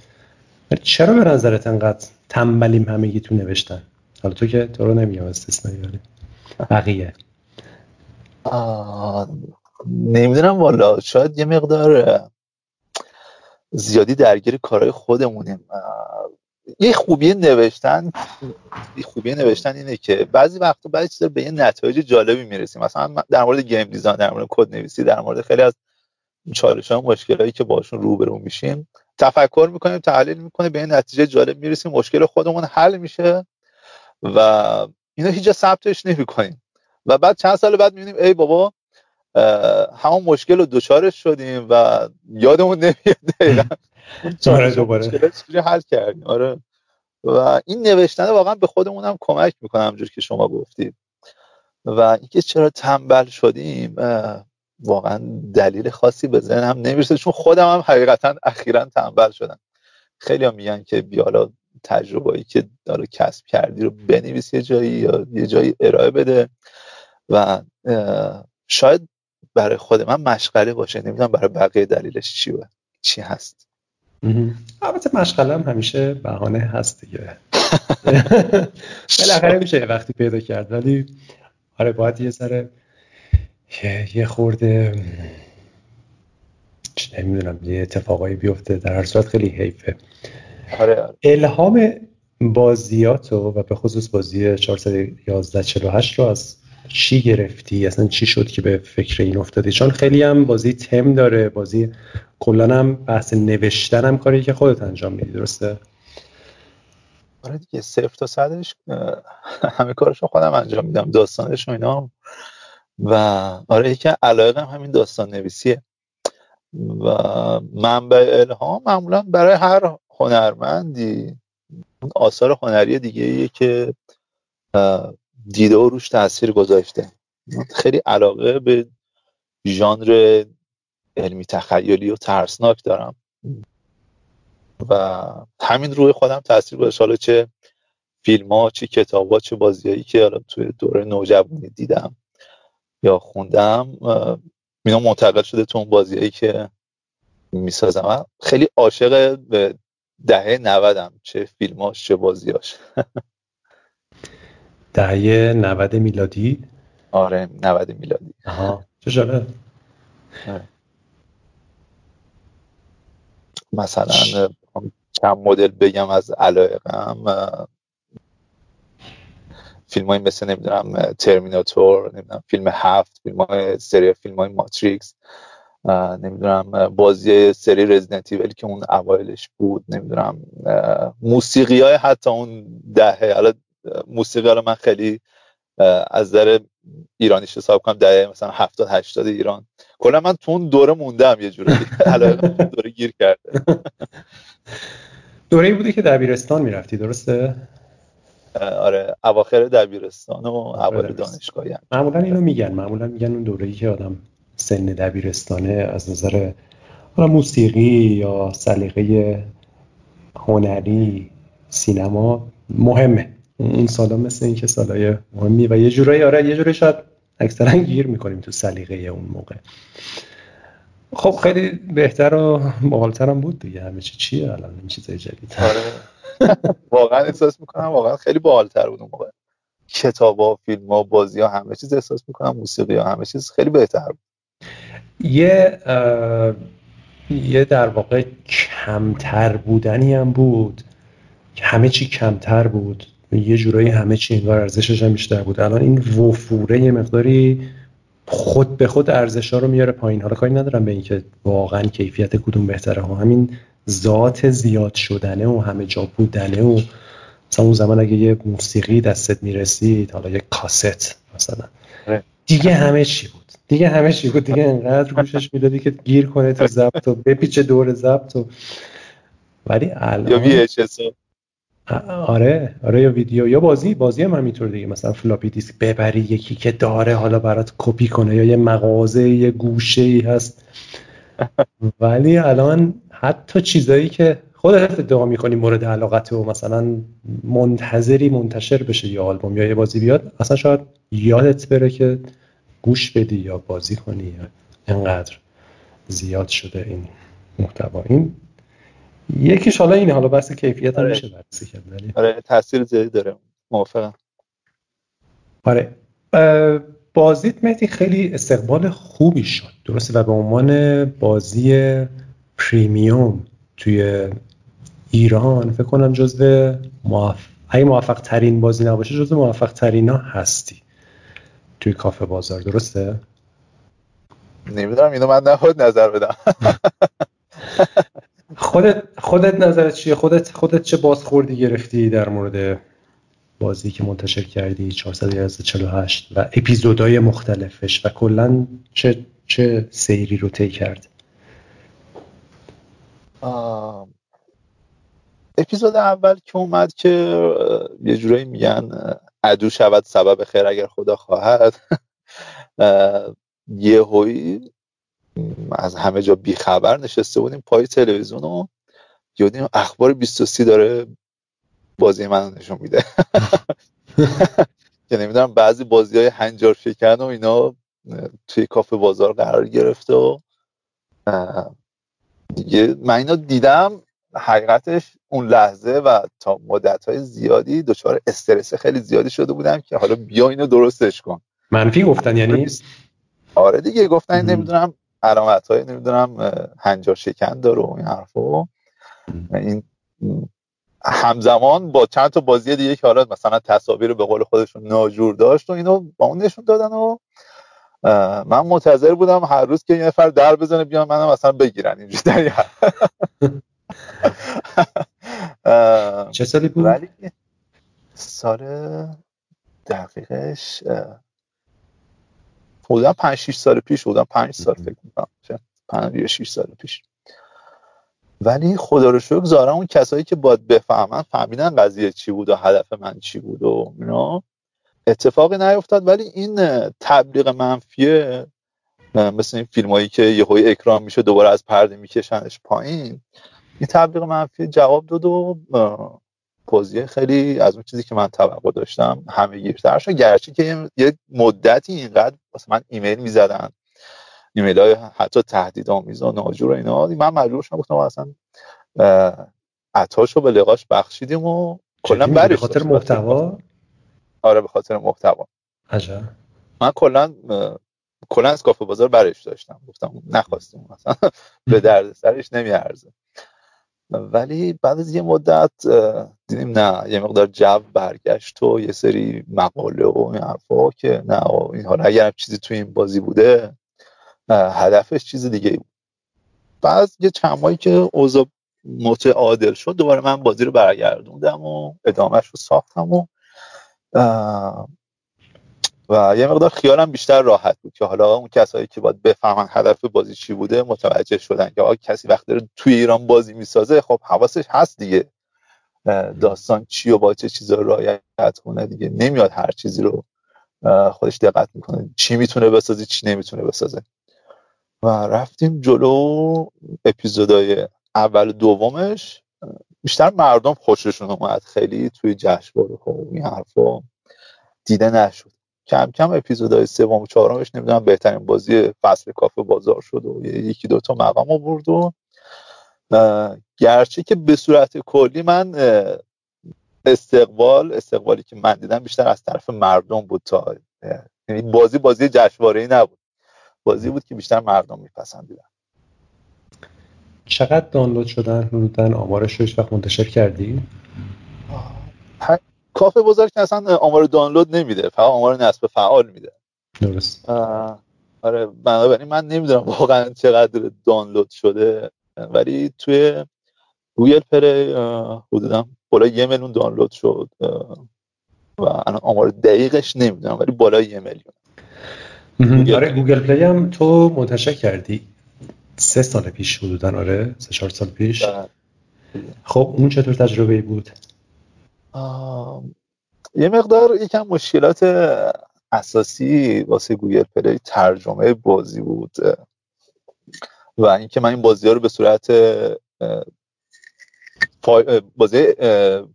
چرا به نظرت انقدر تنبلیم همگی تو نوشتن؟ حالا تو که تو رو نمیگم استثنایی ولی بقیه. نمی‌دونم والا شاید یه مقدار زیادی درگیر کارهای خودمونیم. یه خوبی نوشتن یه خوبی نوشتن اینه که بعضی وقتا بعضی چیزا به یه نتایج جالبی می‌رسیم. مثلا در مورد گیم دیزاین در مورد کد نویسی در مورد خیلی از چالش ها مشکل هایی که باشون روبرو میشیم. تفکر می‌کنیم تحلیل می‌کنیم به این نتیجه جالب می‌رسیم مشکل خودمون حل میشه و اینو هیچ ثبتش نمی‌کنیم. و بعد چند سال بعد می‌بینیم ای بابا همون مشکل رو دوچارش شدیم و یادمون نمیاد دقیقا. آره دوباره. حل کردیم. آره. و این نوشتن واقعا به خودمون هم کمک می‌کنه همجور که شما گفتید. و اینکه چرا تنبل شدیم واقعا دلیل خاصی به ذهنم نمی‌رسه چون خودم هم حقیقتا اخیرا تنبل شدم. خیلی هم میگن که بیالا تجربه‌ای که داره کسب کردی رو بنویس یه جایی یا یه جایی ارائه بده و شاید برای خود من مشغله باشه. نمی‌دونم برای بقیه دلیلش چی چی هست. البته مشغله هم همیشه بهانه هست دیگه. بالاخره میشه وقتی پیدا کرد ولی آره باید یه ذره یه خورده نمی‌دونم یه اتفاقایی بیفته. در هر صورت خیلی حیفه. آره, آره. الهام بازیاتو و به خصوص بازی 411 48 رو از چی گرفتی؟ اصلا چی شد که به فکر این افتادی؟ چون خیلی هم بازی تم داره. بازی کلا هم بحث نوشتن هم کاری که خودت انجام میدی درسته؟ آره دیگه صفر تا صدش همه کارشو خودم انجام میدم. داستانش و اینا و آره یکی علایقم همین داستان نویسیه و منبع الهام معمولا برای هر هنرمندی آثار هنری دیگه ایه که دیده و روش تاثیر گذاشته. خیلی علاقه به ژانر علمی تخیلی و ترسناک دارم. و همین روی خودم تاثیر گذاشت. حالا چه فیلم ها چه کتاب ها چه بازیایی که حالا توی دوره نوجوانی دیدم. یا خوندم اینا منتقل شده تو اون بازیایی که می‌سازم. خیلی عاشق به دهه نودم چه فیلماش چه بازیاش. دهه 90 میلادی؟ آره 90 میلادی. آها. چه جالب آره. مثلا چند مدل بگم از علایقم فیلم های مثل نمی‌دونم ترمیناتور نمی‌دونم فیلم هفت فیلم های سری فیلم های ماتریکس نمی‌دونم بازی سری رزیدنت ولی که اون اوایلش بود نمی‌دونم موسیقی های حتی اون دهه. حالا موسیقی رو من خیلی از نظر ایرانیش حساب کنم دهه مثلا 70 80 ایران. کلا من تو اون دوره موندم یه جوری. دوره گیر کرده. دوره بوده که دبیرستان می‌رفتی درسته؟ آره اواخر دبیرستان و اول دانشگاهی هم. معمولا اینو میگن معمولا میگن اون دوره‌ای که آدم سن دبیرستانه از نظر موسیقی یا سلیقه هنری سینما مهمه. اون سالا مثل این که سالای مهمی و یه جورایی آره یه جورایی شاید اکثرا گیر می‌کنیم تو سلیقه اون موقع. خب خیلی بهتر و باحالتر هم بود دیگه. همه چی چیه؟ الان این چیزای جدید. آره. واقعا احساس می‌کنم واقعا خیلی باحالتر بود اون موقع. کتابا فیلم ها بازی ها همه چیز احساس می‌کنم موسیقی ها همه چیز خیلی بهتر بود. یه یه در واقع کمتر بودنی هم بود. همه چی کمتر بود. یه جورایی همه چی انگار ارزشش هم بیشتر بود. الان این وفوره یه مقداری خود به خود ارزش ها رو میاره پایین. حالا کاری ندارم به اینکه واقعا کیفیت کدوم بهتره. ها همین ذات زیاد شدنه و همه جا بودنه و مثلا اون زمان اگه یه موسیقی دستت می‌رسید حالا یه کاست مثلا. آره. دیگه همه چی بود. دیگه همه چی بود. دیگه انقدر گوشش می‌دادی که گیر کنه تو ضبط و بپیچه دور ضبط و ولی الان یا آره. آره یا ویدیو. یا بازی. بازی هم همینطور دیگه. مثلا floppy disk ببری یکی که داره حالا برات کپی کنه. یا یه مغازه یه گوشه ای هست. ولی الان حتی چیزایی که خودت ادعا می‌کنی مورد علاقت و مثلا منتظری منتشر بشه یا آلبوم یا یه بازی بیاد اصلا شاید یادت بره که گوش بدی یا بازی کنی یا انقدر زیاد شده این محتوا. این یکیش حالا اینه حالا بحث کیفیت هم آره. میشه بررسی کرد آره تاثیر زیادی داره. موافقم. آره. بازیت مهدی خیلی استقبال خوبی شد درسته؟ و به عنوان بازی پریمیوم توی ایران فکر کنم جزو موفق اگه موفق ترین بازی نباشه جزو موفق ترین ها هستی توی کافه بازار درسته؟ نمی‌دونم اینو من نخود نظر بدم. خودت خودت نظرت چیه؟ خودت خودت چه بازخوردی گرفتی در مورد بازی که منتشر کردی 448 و اپیزودهای مختلفش و کلا چه چه سیری رو طی کرد؟ اپیزود اول که اومد که یه جورایی میگن عدو شود سبب خیر اگر خدا خواهد. یه هایی از همه جا بیخبر نشسته بودیم پای تلویزیون و یادیم اخبار 23 داره بازی من نشون میده. که نمی‌دونم بعضی بازی های هنجار شکن و اینا توی کافه بازار قرار گرفته و دیگه من اینا دیدم حقیقتش اون لحظه و تا مدت های زیادی دچار استرس خیلی زیادی شده بودم که حالا بیا اینو درستش کن. منفی گفتن یعنی؟ آره دیگه گفتن نمی‌دونم علامت های نمی‌دونم هنجار شکن داره و این حرفا. این همزمان با چند تا بازی دیگه که حالا مثلا تصاویر به قول خودشون ناجور داشت و اینو با اون نشون دادن و من منتظر بودم هر روز که یه نفر در بزنه بیان منم مثلا بگیرن. اینجوری چه سالی بود؟ ولی سال دقیقش حدودا 5 6 سال پیش حدودا 5 سال فکر می‌کنم. 5 یا 6 سال پیش. ولی خدا رو شکر زارا اون کسایی که باید بفهمن فهمیدن قضیه چی بود و هدف من چی بود و اینا. اتفاقی نیفتاد. ولی این تبلیغ منفیه مثل این فیلم هایی که یه اکرام میشه دوباره از پرده میکشنش پایین این تبلیغ منفی جواب داد و بازی خیلی از اون چیزی که من توقع داشتم همه گیرتر شد. گرچه که یک مدتی اینقدر واسه من ایمیل می‌زدن. ایمیل های حتی تهدید آمیز و ناجور و اینا. من مجبور شدم گفتم اصلا عطاش رو به لقاش بخشیدیم و کلا به خاطر محتوا؟ آره به خاطر محتوا. عجب. من کلا کلا از کافه بازار برش داشتم. گفتم نخواستیم مثلا به درد سرش نمیارزه. ولی بعد از یه مدت دیدیم نه یه مقدار جو برگشت و یه سری مقاله و این حرفا که نه این حالا اگر چیزی توی این بازی بوده هدفش چیز دیگه بود. بعد یه چند ماهی که اوضاع متعادل شد دوباره من بازی رو برگردوندم و ادامهش رو ساختم و و یه مقدار خیالم بیشتر راحت بود که حالا اون کسایی که باید بفهمن هدف بازی چی بوده متوجه شدن که آقا کسی وقتی داره توی ایران بازی می‌سازه خب حواسش هست دیگه. داستان چی و با چه چیزا رعایت کنه دیگه. نمیاد هر چیزی رو خودش دقت می‌کنه. چی می‌تونه بسازه چی نمی‌تونه بسازه. و رفتیم جلو اپیزودهای اول دومش. بیشتر مردم خوششون اومد. خیلی توی جشنواره و این حرفا دیده نشد. کم کم اپیزودهای سوم و چهارمش نمی‌دونم بهترین بازی فصل کافه بازار شد و یکی دوتا مقام آورد و گرچه که به صورت کلی من استقبال استقبالی که من دیدم بیشتر از طرف مردم بود تا یعنی بازی بازی جشنواره نبود. بازی بود که بیشتر مردم میپسندیدن. چقدر دانلود شدن؟ حدودا آمارش رو وقت منتشر کردی؟ کافه بازار که اصلا آمار دانلود نمیده فقط آمار نصب فعال میده. درست. آره بنابراین من نمی‌دونم واقعا چقدر دانلود شده ولی توی گوگل پلی حدودا بالا یه میلیون دانلود شد و الان آمار دقیقش نمی‌دونم ولی بالا یه میلیون. آره گوگل پلی هم تو منتشر کردی. سه سال پیش حدودا آره سه چهار سال پیش. بله. خب اون چطور تجربه بود؟ یه مقدار یکم مشکلات اساسی واسه گوگل پلی ترجمه بازی بود. و اینکه من این بازی ها رو به صورت بازی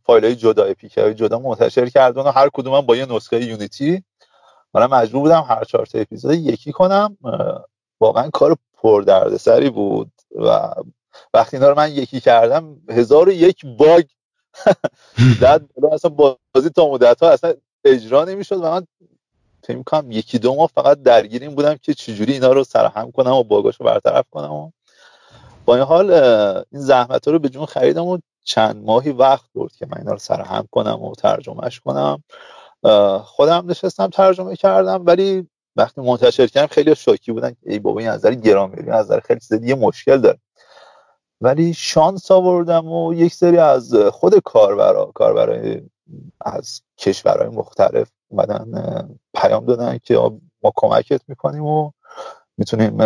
فایل های جدا اپیک های جدا منتشر کردن و هر کدوم با یه نسخه یونیتی من مجبور بودم هر چهار تا اپیزود یکی کنم. واقعا کار پر سری بود و وقتی اینا رو من یکی کردم هزار و یک باگ زد اصلا بازی تا مدت ها اصلا اجرا نمی‌شد و من فکر می‌کنم یکی دو ماه فقط درگیر این بودم که چجوری اینا رو سرهم کنم و باگاش رو برطرف کنم. و با این حال این زحمت رو به جون خریدم و چند ماهی وقت برد که من اینا رو سرهم کنم و ترجمهش کنم. خودم نشستم ترجمه کردم ولی وقتی منتشر کردم خیلی شاکی بودن ای بابا این نظر گرام از نظر خیلی چیز دیگه مشکل داره. ولی شانس آوردم و یک سری از خود کاربرا کاربرای از کشورهای مختلف اومدن پیام دادن که ما کمکت می‌کنیم و می‌تونیم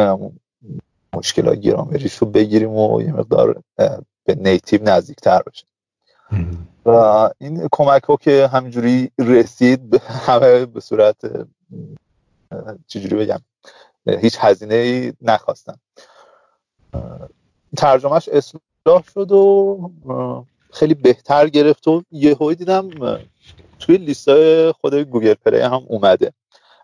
مشکل گرامریش رو بگیریم و یه مقدار به native نزدیکتر بشه و این کمک ها که همینجوری رسید همه به صورت چجوری بگم هیچ هزینه ای نخواستن. ترجمهش اصلاح شد و خیلی بهتر گرفت و یه دیدم توی لیست خود گوگل پلی هم اومده.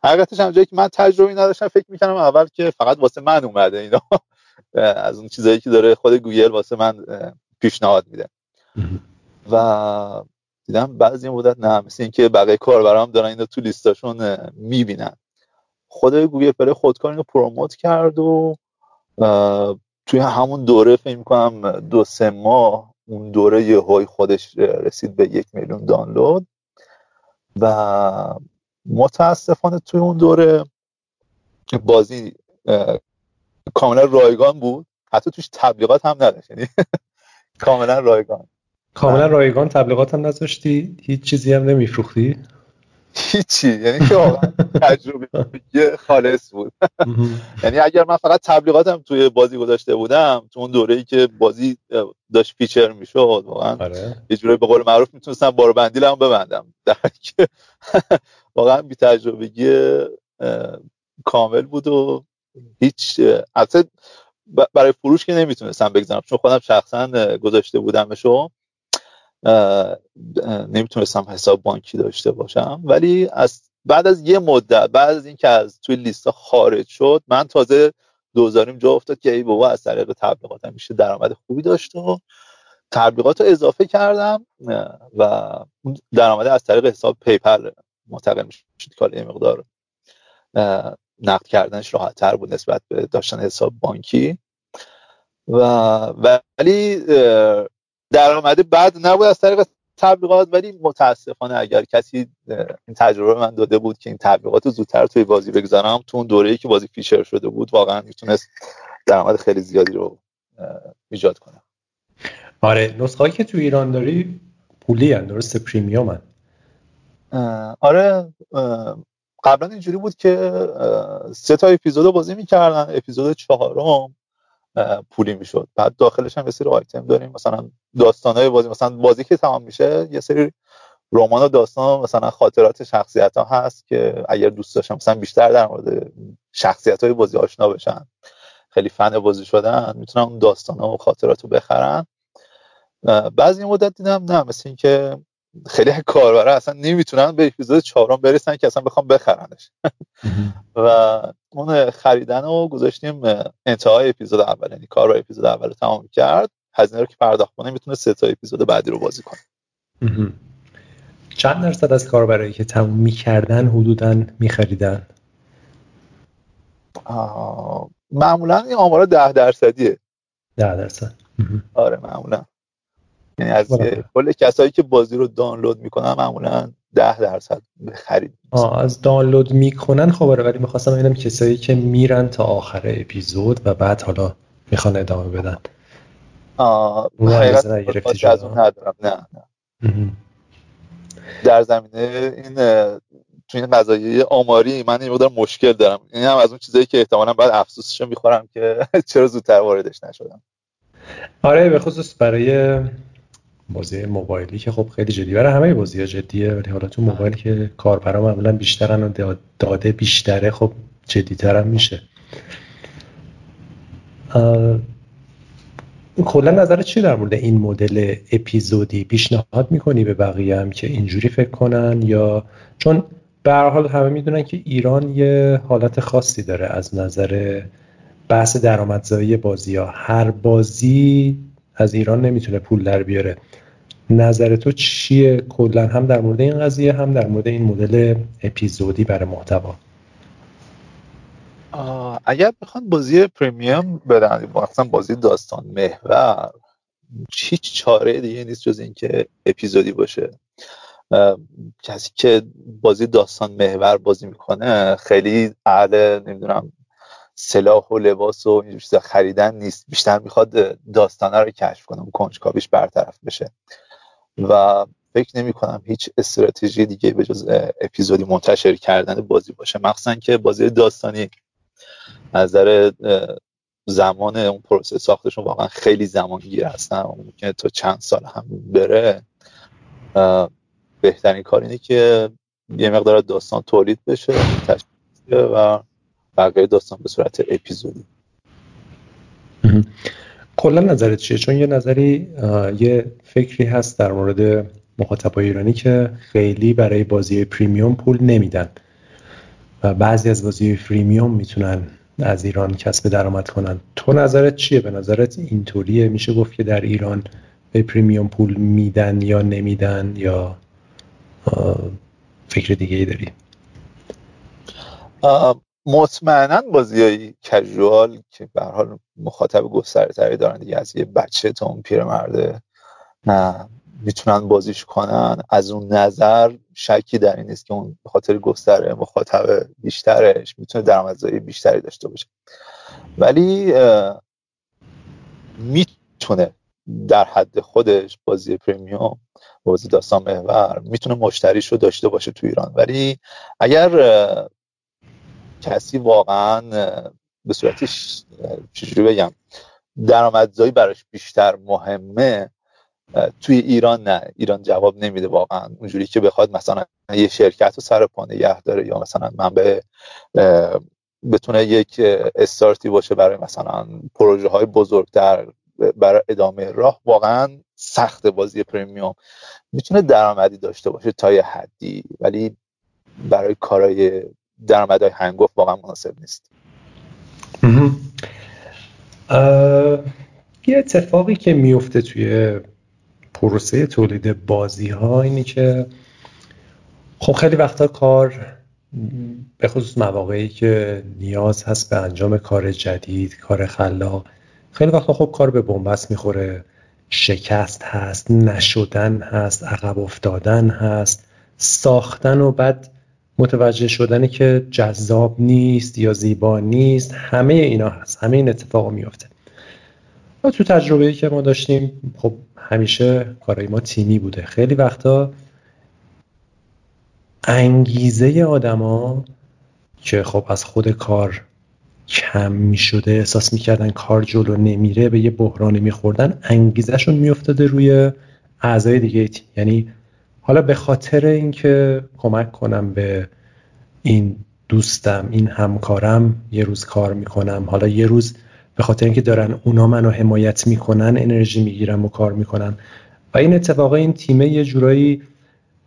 حقیقتش هم جایی که من تجربه نداشتم فکر می‌کنم اول که فقط واسه من اومده اینا. از اون چیزایی که داره خود گوگل واسه من پیشنهاد میده. و دیدم بعضی مدت نه مثل اینکه بقیه کاربرام دارن اینو تو لیستاشون می‌بینن. خود گوگل پلی خودکار اینو promote کرد و توی همون دوره فکر می‌کنم دو سه ماه اون دوره های خودش رسید به یک میلیون دانلود. و متاسفانه توی اون دوره بازی کاملا رایگان بود. حتی توش تبلیغات هم نداشت یعنی کاملا رایگان. کاملا رایگان تبلیغات هم نذاشتی؟ هیچ چیزی هم نمیفروختی؟ هیچی. یعنی که تجربه خالص بود. یعنی اگر من فقط تبلیغاتم توی بازی گذاشته بودم تو اون دوره ای که بازی داشت feature می‌شد واقعا آره. یه جوری به قول معروف می‌تونستم بار بندیل هم ببندم. در واقعا بی تجربگی کامل بود و هیچ البته برای فروش که نمی‌تونستم بگذارم چون خودم شخصا گذاشته بودمشو. نمی‌تونستم حساب بانکی داشته باشم. ولی از بعد از یه مدت بعد از اینکه از توی لیست خارج شد من تازه دوزاریم جا افتاد که ای بابا از طریق تبلیغات میشه درآمد خوبی داشته و تبلیغات رو اضافه کردم و درآمد از طریق حساب پیپل منتقل می‌شد که یه مقدار نقد کردنش راحت تر بود نسبت به داشتن حساب بانکی. و ولی درآمد بعد نبود از طریق تبلیغات ولی متاسفانه اگر کسی این تجربه من داده بود که این تبلیغات زودتر توی بازی بگذارم تو اون دوره‌ای که بازی feature شده بود واقعا می‌تونست درآمد خیلی زیادی رو ایجاد کنه. آره نسخه که تو ایران داری پولی هن درسته؟ پریمیوم هن. آره قبلا اینجوری بود که سه تا اپیزود بازی می‌کردن اپیزود چهارم پولی می‌شد. بعد داخلش هم یه سری آیتم داریم مثلا های بازی مثلا بازی که تمام میشه یه سری رمان و داستان مثلا خاطرات شخصیت ها هست که اگر دوست داشتم مثلا بیشتر در مورد شخصیت های بازی آشنا بشن خیلی فن بازی شدن می‌تونن اون داستان ها و خاطرات رو بخرن. بعضی مدت دیدم نه مثل اینکه خیلی کاربرا اصلا نمی‌تونن به اپیزود چهارم برسن که اصلا بخوام بخرنش. و اون خریدن رو گذاشتیم انتهای اپیزود اول یعنی کار رو اپیزود اول رو تمام کرد. هزینه رو که پرداخت کنه می‌تونه سه تا اپیزود بعدی رو بازی کنه. چند درصد از کاربرایی که تموم می‌کردن حدودا میخریدن؟ معمولا این آمارا ده درصدیه. ده درصد. آره معمولا. یعنی از کل کسایی که بازی رو دانلود می‌کنن معمولا ده درصد خرید از دانلود می‌کنن خب ولی می‌خواستم ببینم کسایی که میرن تا آخر اپیزود و بعد حالا می‌خوان ادامه بدن. آه از اون ندارم نه نه. در زمینه این تو این قضایی آماری من این مقدار مشکل دارم. این هم از اون چیزایی که احتمالا بعد افسوسشو می‌خورم که چرا زودتر واردش نشدم. آره به خصوص برای بازی موبایلی که خب خیلی جدی. برای همه بازی ها جدیه ولی حالا تو موبایل که کاربرا معمولا بیشترن و داده بیشتره خب جدیتر هم میشه کلا نظر چی در مورد این مدل اپیزودی پیشنهاد می‌کنی به بقیه هم که اینجوری فکر کنن یا چون به هر حال همه می‌دونن که ایران یه حالت خاصی داره از نظر بحث درآمدزایی بازی ها. هر بازی از ایران نمی‌تونه پول در بیاره. نظر تو چیه؟ کلا هم در مورد این قضیه هم در مورد این مدل اپیزودی برای محتوا. اگر بخوان بازی پریمیوم بدن مثلا بازی داستان محور هیچ چاره دیگه نیست جز اینکه اپیزودی باشه. کسی که بازی داستان محور بازی می‌کنه خیلی اهل نمی‌دونم سلاح و لباس و این چیزا خریدن نیست. بیشتر می‌خواد داستانه رو کشف کنم کنجکاویش برطرف بشه. و فکر نمی کنم هیچ استراتژی دیگه به جز اپیزودی منتشر کردن بازی باشه. مخصوصا که بازی داستانی از نظر زمان اون پروسه ساختشون واقعا خیلی زمان گیر هستن ممکنه تا چند سال هم بره. بهترین کار اینه که یه مقدار داستان تولید بشه و بقیه داستان به صورت اپیزودی. کلا نظرت چیه؟ چون یه نظری یه فکری هست در مورد مخاطبای ایرانی که خیلی برای بازی پریمیوم پول نمیدن. و بعضی از بازی پریمیوم می‌تونن از ایران کسب درآمد کنن. تو نظرت چیه؟ به نظرت اینطوریه میشه گفت که در ایران به پریمیوم پول میدن یا نمیدن یا فکر دیگه ای داری؟ مطمئنا بازی های کژوال که به حال مخاطب گسترده تری دارن دیگه از یه بچه تا اون پیرمرده می‌تونن بازیش کنن از اون نظر شکی در این نیست که اون به خاطر گستره مخاطب بیشترش می‌تونه درآمدزایی بیشتری داشته باشه. ولی می‌تونه در حد خودش بازی پریمیوم بازی داستان محور می‌تونه مشتریش رو داشته باشه تو ایران. ولی اگر کسی واقعا به صورتش چجوری بگم درآمدزایی براش بیشتر مهمه توی ایران نه. ایران جواب نمیده واقعا. اونجوری که بخواد مثلا یه شرکت رو سر پا نگه داره یا مثلا من به بتونه یک استارتی باشه برای مثلا پروژه های بزرگتر برای ادامه راه واقعا سخت بازی پریمیوم. می‌تونه درآمدی داشته باشه تا یه حدی ولی برای کارهای درآمدهای هنگفت واقعا مناسب نیست. یه اتفاقی که میفته توی پروسه تولید بازی ها اینه که خب خیلی وقتا کار به خصوص مواقعی که نیاز هست به انجام کار جدید کار خلاق خیلی وقتا خب کار به بنبست می‌خوره. شکست هست نشدن هست عقب افتادن هست ساختن و بعد متوجه شدنی که جذاب نیست یا زیبا نیست همه اینا هست همه این اتفاق میفته و تو تجربه که ما داشتیم خب همیشه کارای ما تیمی بوده. خیلی وقتا انگیزه آدما که خب از خود کار کم می شده احساس می‌کردن کار جلو نمیره به یه بحرانی میخوردن انگیزهشون میافتاده روی اعضای دیگه تیم. یعنی حالا به خاطر اینکه کمک کنم به این دوستم این همکارم یه روز کار می‌کنم. حالا یه روز به خاطر اینکه دارن اونا منو حمایت می‌کنن انرژی می‌گیرم و کار می‌کنن و این اتفاقا این تیمه یه جورایی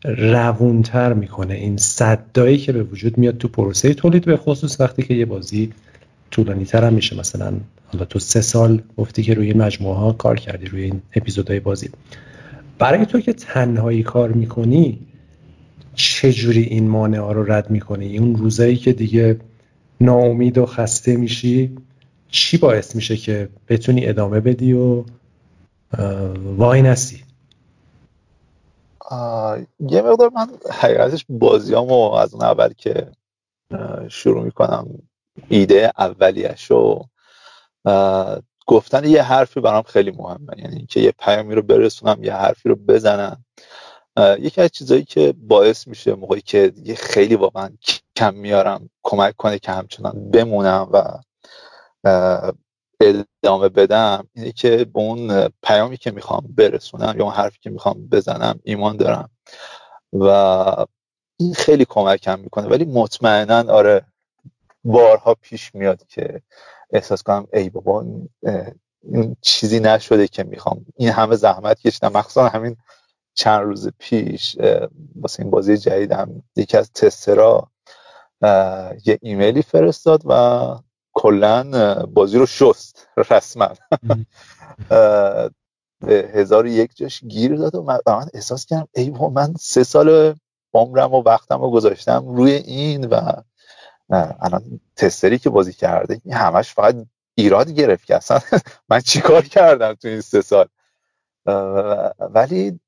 روونتر می‌کنه. این صدایی که به وجود میاد تو پروسه تولید به خصوص وقتی که یه بازی طولانی تر هم میشه. مثلا حالا تو سه سال گفتی که روی مجموعه ها کار کردی روی این اپیزودهای بازی. برای تو که تنهایی کار می‌کنی چجوری این مانع ها رو رد می‌کنی؟ اون روزایی که دیگه ناامید و خسته میشی چی باعث میشه که بتونی ادامه بدی و وای نسی؟ یه مقدار من حقیقتش بازیامو از اون اول که شروع می‌کنم ایده اولیش رو گفتن یه حرفی برام خیلی مهمه. یعنی که یه پیامی رو برسونم یه حرفی رو بزنم. یکی از چیزهایی که باعث میشه موقعی که یه خیلی واقعا کم میارم کمک کنه که همچنان بمونم و ادامه بدم اینه که به اون پیامی که می‌خوام برسونم یا اون حرفی که می‌خوام بزنم ایمان دارم. و این خیلی کمکم می‌کنه ولی مطمئنا آره بارها پیش میاد که احساس کنم ای بابا این چیزی نشده که می‌خوام. این همه زحمت کشیدم. مخصوصا همین چند روز پیش واسه این بازی جدیدم یکی از تسترا یه ایمیلی فرستاد و کلا بازی رو شست رسما. هزار یک جاش گیر داد و من, احساس کردم ای من سه سال عمرم و وقتم رو گذاشتم روی این و الان تستری که بازی کرده این همش فقط ایراد گرفت که اصلا من چیکار کردم تو این سه سال؟ ولی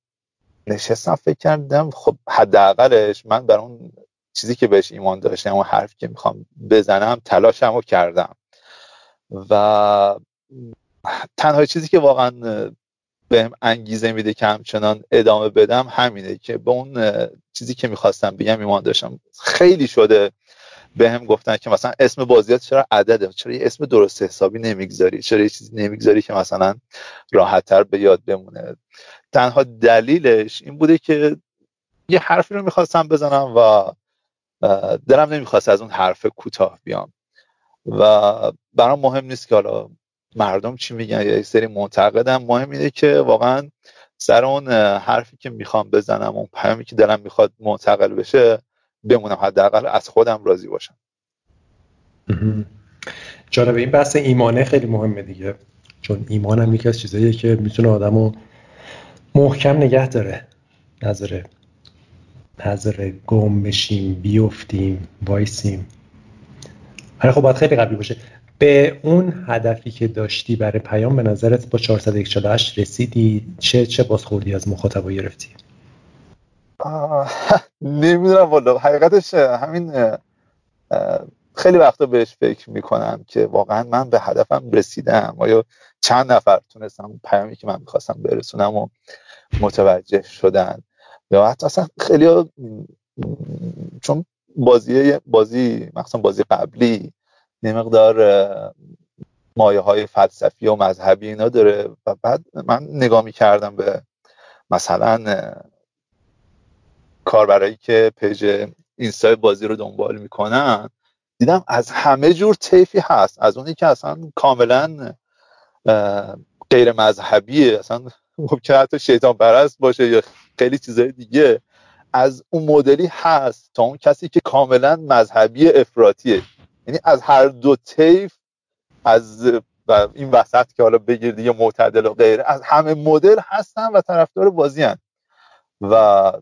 نشستم فکر کردم خب حداقلش من بر اون چیزی که بهش ایمان داشتم اون حرفی که می‌خوام بزنم تلاشم رو کردم. و تنها چیزی که واقعا بهم انگیزه میده که همچنان ادامه بدم همینه که به اون چیزی که می‌خواستم بگم ایمان داشتم. خیلی شده به هم گفتن که مثلا اسم بازیات چرا عدده؟ چرا یه اسم درست حسابی نمی‌گذاری؟ چرا یه چیزی نمی‌گذاری که مثلا راحتتر به یاد بمونه؟ تنها دلیلش این بوده که یه حرفی رو می‌خواستم بزنم و دلم نمی‌خواست از اون حرف کوتاه بیام. و برام مهم نیست که حالا مردم چی میگن یا یک سری معتقدم. مهم اینه که واقعا سر اون حرفی که می‌خوام بزنم اون پیامی که دلم می‌خواد منتقل بشه بمونم. حداقل از خودم راضی باشم. جالبه این بحث ایمانه خیلی مهمه دیگه. چون ایمان هم یکی از چیزاییه که می‌تونه آدمو محکم نگه داره نظره نظر گم بشیم بیفتیم وایسیم. آره خب باید خیلی قبلی باشه. به اون هدفی که داشتی برای پیام به نظرت با 448 رسیدی؟ چه چه بازخوردی از مخاطبا گرفتی؟ نمی‌دونم والا. حقیقتش همین خیلی وقتا بهش فکر می‌کنم که واقعا من به هدفم رسیدم. آیا چند نفر تونستم پیامی که من می‌خواستم برسونم و متوجه شدن؟ یا حتی اصلا خیلی چون بازی بازی مخصوصا بازی قبلی یه مقدار مایه های فلسفی و مذهبی اینا داره و بعد من نگاه می‌کردم به مثلا کاربرایی که پیج اینستا بازی رو دنبال می‌کنن دیدم از همه جور طیفی هست. از اونی که اصلا کاملا غیر مذهبیه. اصلا ممکن حتی شیطان پرست باشه یا خیلی چیزهای دیگه. از اون مدلی هست تا اون کسی که کاملا مذهبی افراتیه یعنی از هر دو طیف از و این وسط که حالا بگیر دیگه معتدل و غیره از همه مدل هستن و طرفدار بازی هن. و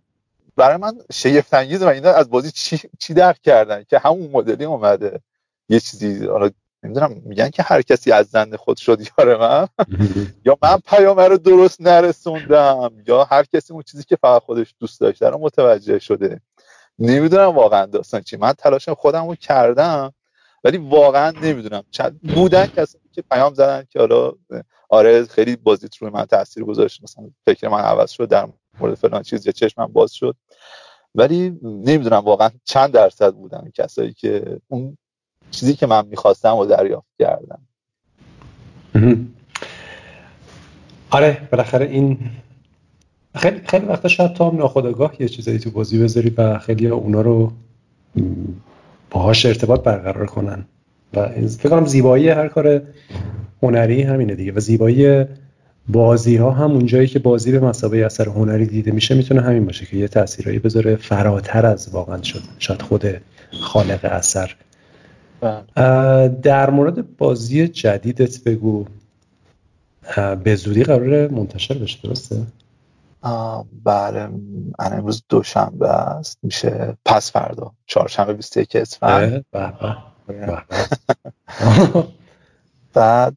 برای من شگفت انگیز و اینا از بازی چی, چی درک کردن؟ که همون مدلی اومده. یه چیزی حالا نمی‌دونم میگن که هر کسی از زن خود شد یار من. یا من پیامه رو درست نرسوندم یا هر کسی اون چیزی که فقط خودش دوست داشته رو متوجه شده. نمی‌دونم واقعا داستان چی. من تلاش خودم رو کردم ولی واقعا نمی‌دونم. بودن کسی که پیام زدن که حالا آره خیلی بازیت روی من تاثیر گذاشت. مثلا فکر من عوض شد در مورد فلان چیز یا چشمم باز شد. ولی نمی‌دونم واقعا چند درصد بودن کسایی که اون چیزی که من می‌خواستم و دریافت کردم. آره بالاخره این خیلی خیلی وقتا شاید تو هم ناخداگاه یه چیزایی تو بازی بذاری و خیلی اونا رو باهاش ارتباط برقرار کنن. و فکر کنم زیبایی هر کار هنری همینه دیگه و زیبایی بازی ها هم اونجایی که بازی به مسابقه اثر هنری دیده میشه می‌تونه همین باشه که یه تاثیرایی بذاره فراتر از واقعا شد شاید خود خالق اثر. در مورد بازی جدیدت بگو. به زودی قرار منتشر بشه درسته؟ بله. امروز دوشنبه است. میشه پس فردا. چهارشنبه 21 اسفند. بعد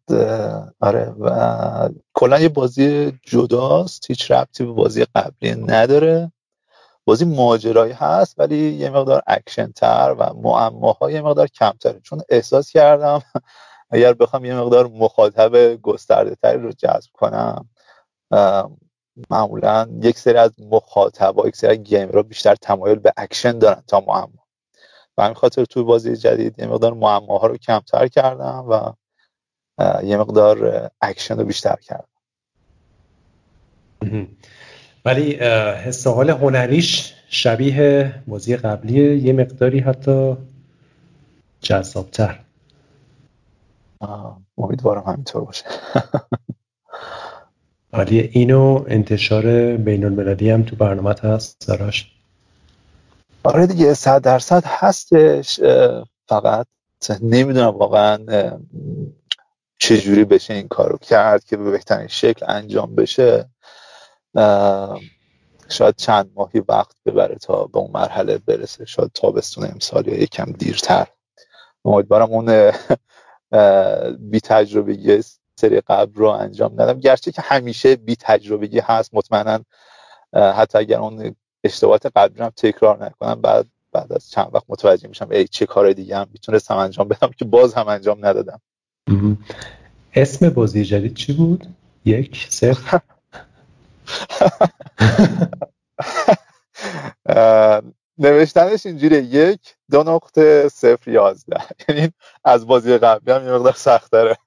آره و کلا یه بازی جداست. هیچ ربطی به بازی قبلی نداره. بازی ماجرایی هست ولی یه مقدار اکشن تر و معماها یه مقدار کمتره. چون احساس کردم اگر بخوام یه مقدار مخاطب گسترده تری رو جذب کنم معمولا یک سری از مخاطبا یک سری از گیمرها بیشتر تمایل به اکشن دارن تا معما. و همین خاطر توی بازی جدید یه مقدار معماها رو کمتر کردم و یه مقدار اکشن رو بیشتر کردم. ولی حس حال هنریش شبیه بازی قبلی یه مقداری حتی جذابتر. امیدوارم همینطور باشه. ولی اینو انتشار بین المللی هم تو برنامه هست سراش آره دیگه صد درصد هستش فقط. نمی‌دونم واقعا چجوری بشه این کارو کرد که به بهترین شکل انجام بشه. شاید چند ماهی وقت ببره تا به اون مرحله برسه. شاید تابستون امسال یا یکم دیرتر. امیدوارم اون بی تجربه سری قبل رو انجام ندم. گرچه که همیشه بی تجربگی هست مطمئنا حتی اگر اون اشتباهات قبلی هم تکرار نکنم بعد بعد از چند وقت متوجه میشم ای چه کار دیگه هم می‌تونستم انجام بدم که باز هم انجام ندادم. اسم بازی جدید چی بود؟ یک صفر؟ نوشتنش اینجوریه. یک دو نقطه صفر یازده. یعنی از بازی قبلی هم یه مقدار سخت داره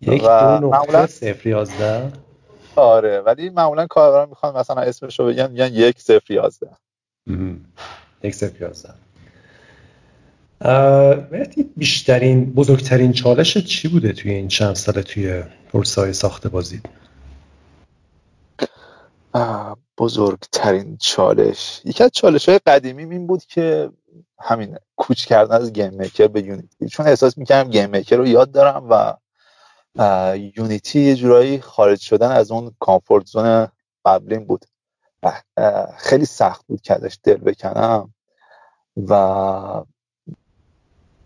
یک دو نقطه صفر یازده. آره ولی معمولا کاربران می‌خوان مثلا اسمش رو بگن میگن یک صفر یازده. یک صفر یازده. بیشترین بزرگترین چالش چی بوده توی این چند ساله توی پرسای ساخت بازی؟ بزرگترین چالش. یکی از چالش های قدیمی این بود که همین کوچ کردن از گیم میکر به یونیتی. چون احساس می‌کردم گیم میکر رو یاد دارم و یونیتی یه جورایی خارج شدن از اون کامفورت زون قبلیم بود. خیلی سخت بود که ازش دل بکنم و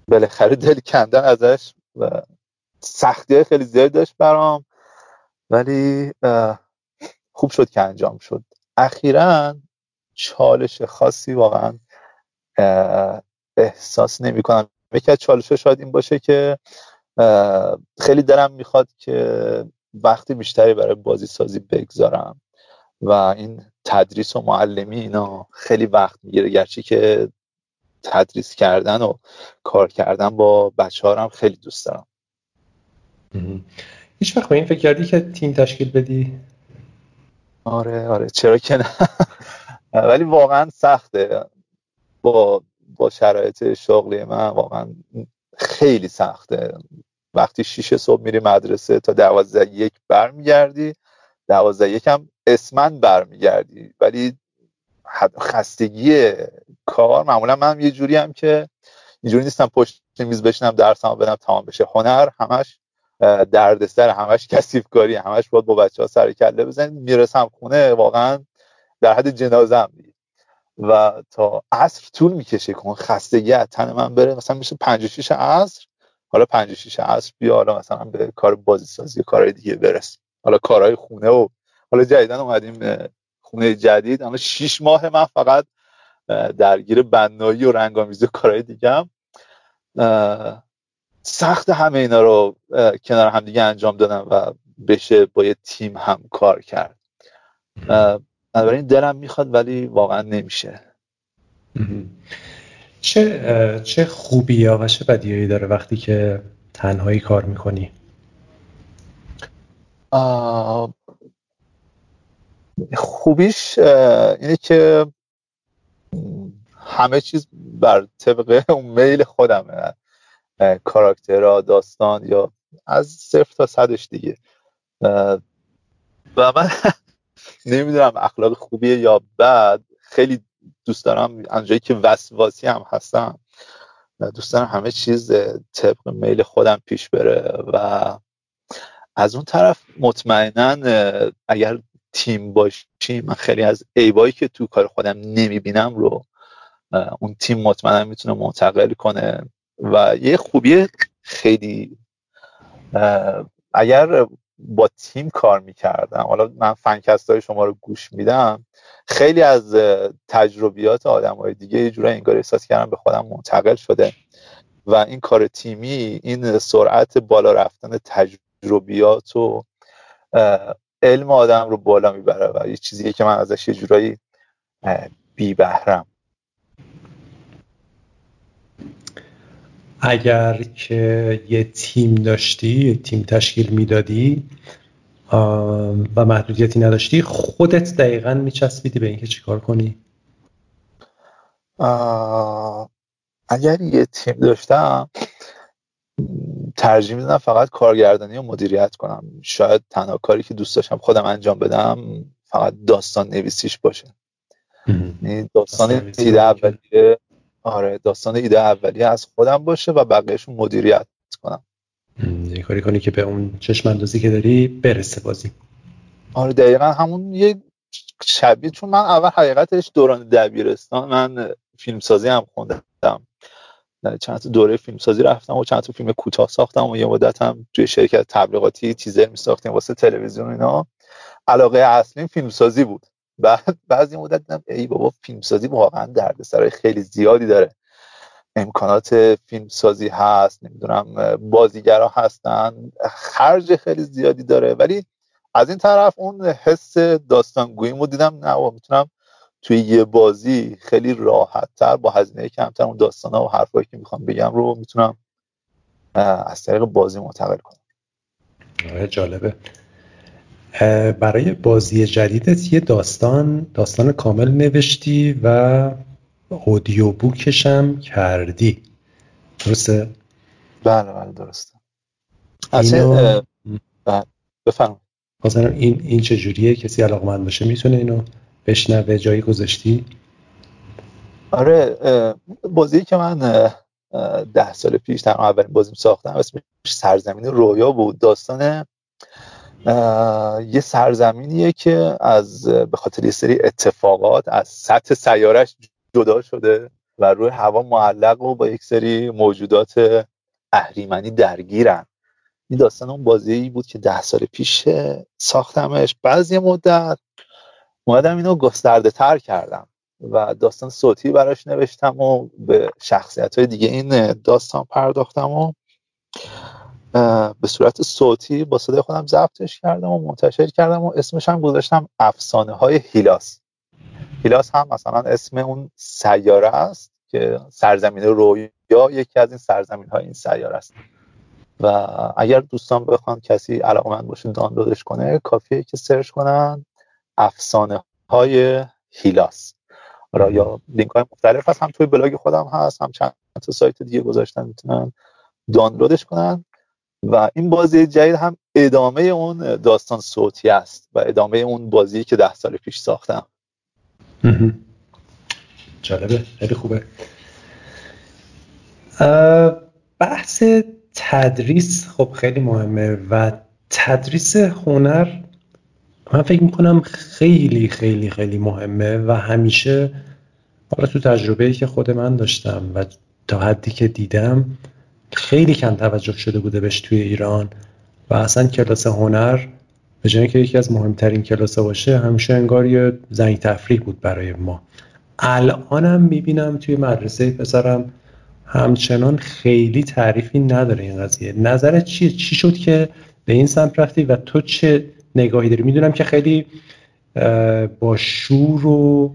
بالاخره دل کندن ازش و سختی خیلی زیاد داشت برام. ولی خوب شد که انجام شد. اخیرا چالش خاصی واقعا احساس نمی کنم یکی از چالش شاید این باشه که خیلی دلم می‌خواد که وقتی بیشتری برای بازی سازی بگذارم و این تدریس و معلمی اینا خیلی وقت می‌گیره. گرچه که تدریس کردن و کار کردن با بچه هم خیلی دوست دارم. هیچ وقت این فکر کردی که تیم تشکیل بدی؟ آره آره چرا که نه. ولی واقعا سخته. با با شرایط شغلی من واقعا خیلی سخته. وقتی شیش صبح میری مدرسه تا دوازده یک برمیگردی دوازده یک هم اسمن برمیگردی. ولی خستگی کار معمولا من یه جوری هم که اینجوری نیستم پشت میز بشینم درسمو بدم تمام بشه. هنر همش دردسر همش کسیف کاری همش باید با بچه ها سر کله بزنید. می‌رسم خونه واقعا در حد جنازه و تا عصر طول می‌کشه که خستگی از تن من بره مثلا میشه 5 6 عصر حالا 5 6 عصر بیا حالا مثلا به کار بازی سازی کارهای دیگه برس حالا کارهای خونه و حالا جدیدن اومدیم خونه جدید اما 6 ماه من فقط درگیر بنایی و رنگامیزی و کارهای دیگه هم سخت همه اینا رو کنار هم دیگه انجام دادم و بشه با یه تیم هم کار کرد. بنابراین دلم می‌خواد ولی واقعا نمیشه. چه چه خوبی و چه بدیایی داره وقتی که تنهایی کار می‌کنی؟ خوبیش اینه که همه چیز بر طبق اون میل خودمه. کاراکترها داستان یا از صفر تا صدش دیگه. و من نمی‌دونم اخلاق خوبیه یا بد خیلی دوست دارم. انجایی که وسواسی هم هستم دوست دارم همه چیز طبق میل خودم پیش بره و از اون طرف مطمئنا اگر تیم باشیم من خیلی از ایبایی که تو کار خودم نمی‌بینم رو اون تیم مطمئنا می‌تونه منتقل کنه. و یه خوبی خیلی اگر با تیم کار می‌کردم حالا من فنکست های شما رو گوش میدم خیلی از تجربیات آدم های دیگه یه جورایی انگار احساس کردم به خودم منتقل شده و این کار تیمی این سرعت بالا رفتن تجربیات و علم آدم رو بالا می‌بره و یه چیزیه که من ازش یه جورایی بی بهرم اگر که یه تیم داشتی یه تیم تشکیل می‌دادی و محدودیتی نداشتی خودت دقیقا میچسبیدی به اینکه چیکار کنی؟ اگر یه تیم داشتم ترجیح میدم فقط کارگردانی و مدیریت کنم. شاید تنها کاری که دوست داشتم خودم انجام بدم فقط داستان نویسیش باشه. یعنی داستان ایده اولیه آره داستان ایده اولیه از خودم باشه و بقیهشون مدیریت کنم. یه کاری کنی که به اون چشم اندازی که داری برسه بازی. آره دقیقا همون یه شبیه چون من اول حقیقتش دوران دبیرستان من فیلمسازی هم خوندم. چند تا دوره فیلمسازی رفتم و چند تا فیلم کوتاه ساختم و یه مدت هم توی شرکت تبلیغاتی تیزر می ساختیم واسه تلویزیون اینا. علاقه اصلی فیلمسازی بود. بعد بعضی مدت دیدم ای بابا فیلمسازی واقعا دردسرای خیلی زیادی داره. امکانات فیلم سازی هست نمی‌دونم بازیگرا هستن خرج خیلی زیادی داره. ولی از این طرف اون حس داستانگویی دیدم نه می‌تونم توی یه بازی خیلی راحت تر با هزینه کمتر اون داستان ها و حرفایی که می‌خوام بگم رو می‌تونم از طریق بازی منتقل کنم. آره جالبه. برای بازی جدیدت یه داستان داستان کامل نوشتی و اودیو بوکش هم کردی. درسته؟ بله بله درسته. اینو... بله بفرم این این چجوریه؟ کسی علاقمند باشه می‌تونه اینو بشنوه جایی گذاشتی؟ آره بازی که من ده سال پیش تنها اولین بازیم ساختم اسمش سرزمین رویا بود. داستان یه سرزمینیه که از به خاطر یه سری اتفاقات از سطح سیارش جدا شده و روی هوا معلق و با یک سری موجودات اهریمنی درگیرن. این داستان اون بازی بود که ده سال پیش ساختمش. بعضی مدت اومدم اینو گسترده تر کردم و داستان صوتی براش نوشتم و به شخصیت های دیگه این داستان پرداختم و به صورت صوتی با صدای خودم ضبطش کردم و منتشر کردم و اسمش هم گذاشتم افسانه های هیلاس. هیلاس هم مثلا اسم اون سیاره است که سرزمین رویا یکی از این سرزمین های این سیاره است. و اگر دوستان بخوان کسی علاقمند باشه دانلودش کنه کافیه که سرچ کنن افسانه های هیلاس. را یا لینک های مختلف هست هم توی بلاگ خودم هست هم چند تا سایت دیگه گذاشتن می‌تونن دانلودش کنن. و این بازی جدید هم ادامه اون داستان صوتی است و ادامه اون بازی که ده سال پیش ساختم. جالبه. خیلی خوبه. بحث تدریس خب خیلی مهمه و تدریس هنر من فکر می‌کنم خیلی خیلی خیلی مهمه و همیشه حالا تو تجربه که خود من داشتم و تا حدی که دیدم خیلی کم توجه شده بوده بهش توی ایران و اصلا کلاس هنر به جای که یکی از مهمترین کلاس باشه همیشه انگار یه زنگ تفریح بود برای ما. الانم می‌بینم توی مدرسه پسرم همچنان خیلی تعریفی نداره این قضیه. نظرت چیه؟ چی شد که به این سمت رفتی و تو چه نگاهی داری؟ می‌دونم که خیلی با شور و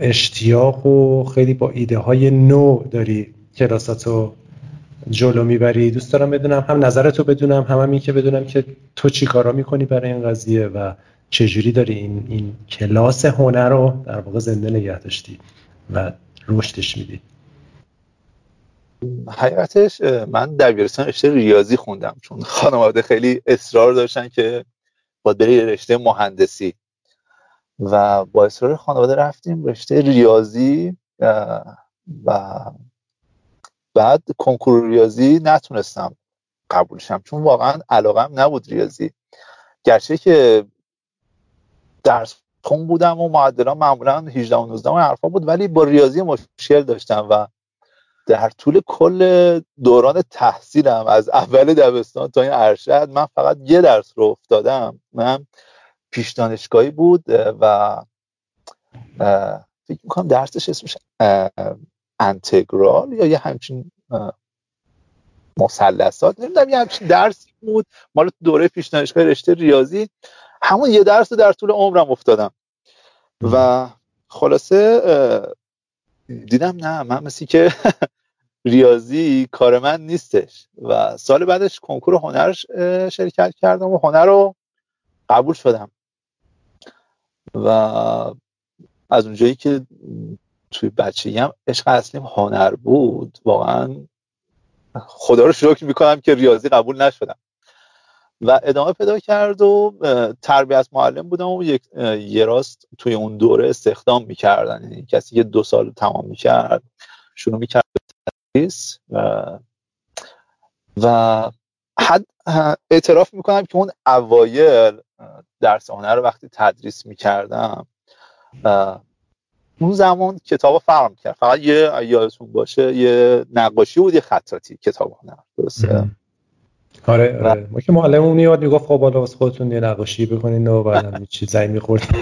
اشتیاق و خیلی با ایده های نو داری کلاساتو جلو می‌بری. دوست دارم بدونم هم نظرتو بدونم هم, هم این که بدونم که تو چی کارا می‌کنی برای این قضیه و چجوری داری این, این کلاس هنر رو در واقع زنده نگه داشتی و رشدش میدی. حقیقتش من در بیرستان رشته ریاضی خوندم چون خانواده خیلی اصرار داشتن که باید بری رشته مهندسی. و با اصرار خانواده رفتیم رشته ریاضی و بعد کنکور ریاضی نتونستم قبولشم چون واقعا علاقم نبود ریاضی. گرچه که درس خون بودم و معدلان معمولا 18 و 19 حرفا بود ولی با ریاضی مشکل داشتم و در طول کل دوران تحصیلم از اول دبستان تا این ارشد من فقط یه درس رو افتادم. من پیش دانشگاهی بود و فکر می‌کنم درسش اسمش انتگرال یا یه همچین مثلثات؟ نمی‌دونم یه همچین درسی بود. مال دوره پیش دانشگاه رشته ریاضی همون یه درس رو در طول عمرم افتادم. و خلاصه دیدم نه من مثلی که ریاضی کار من نیستش. و سال بعدش کنکور هنر شرکت کردم و هنر رو قبول شدم. و از اونجایی که توی بچگی هم عشق اصلیم هنر بود. واقعا خدا رو شکر می‌کنم که ریاضی قبول نشدم. و ادامه پیدا کرد و تربیت معلم بودم و یک یه راست توی اون دوره استخدام می‌کردن. یعنی کسی که دو سال تمام می‌کرد شروع می‌کرد تدریس. و, و حد اعتراف می‌کنم که اون اوایل درس هنر رو وقتی تدریس می‌کردم اون زمان کتاب فرم کرد فقط یه یادتون باشه یه نقاشی بود یه خطاتی کتاب هنر درسته؟ آره آره. ما که معلممون یاد می‌گفت خب بالا واسه خودتون یه نقاشی بکنین و بعدم چیز زنگ می‌خورد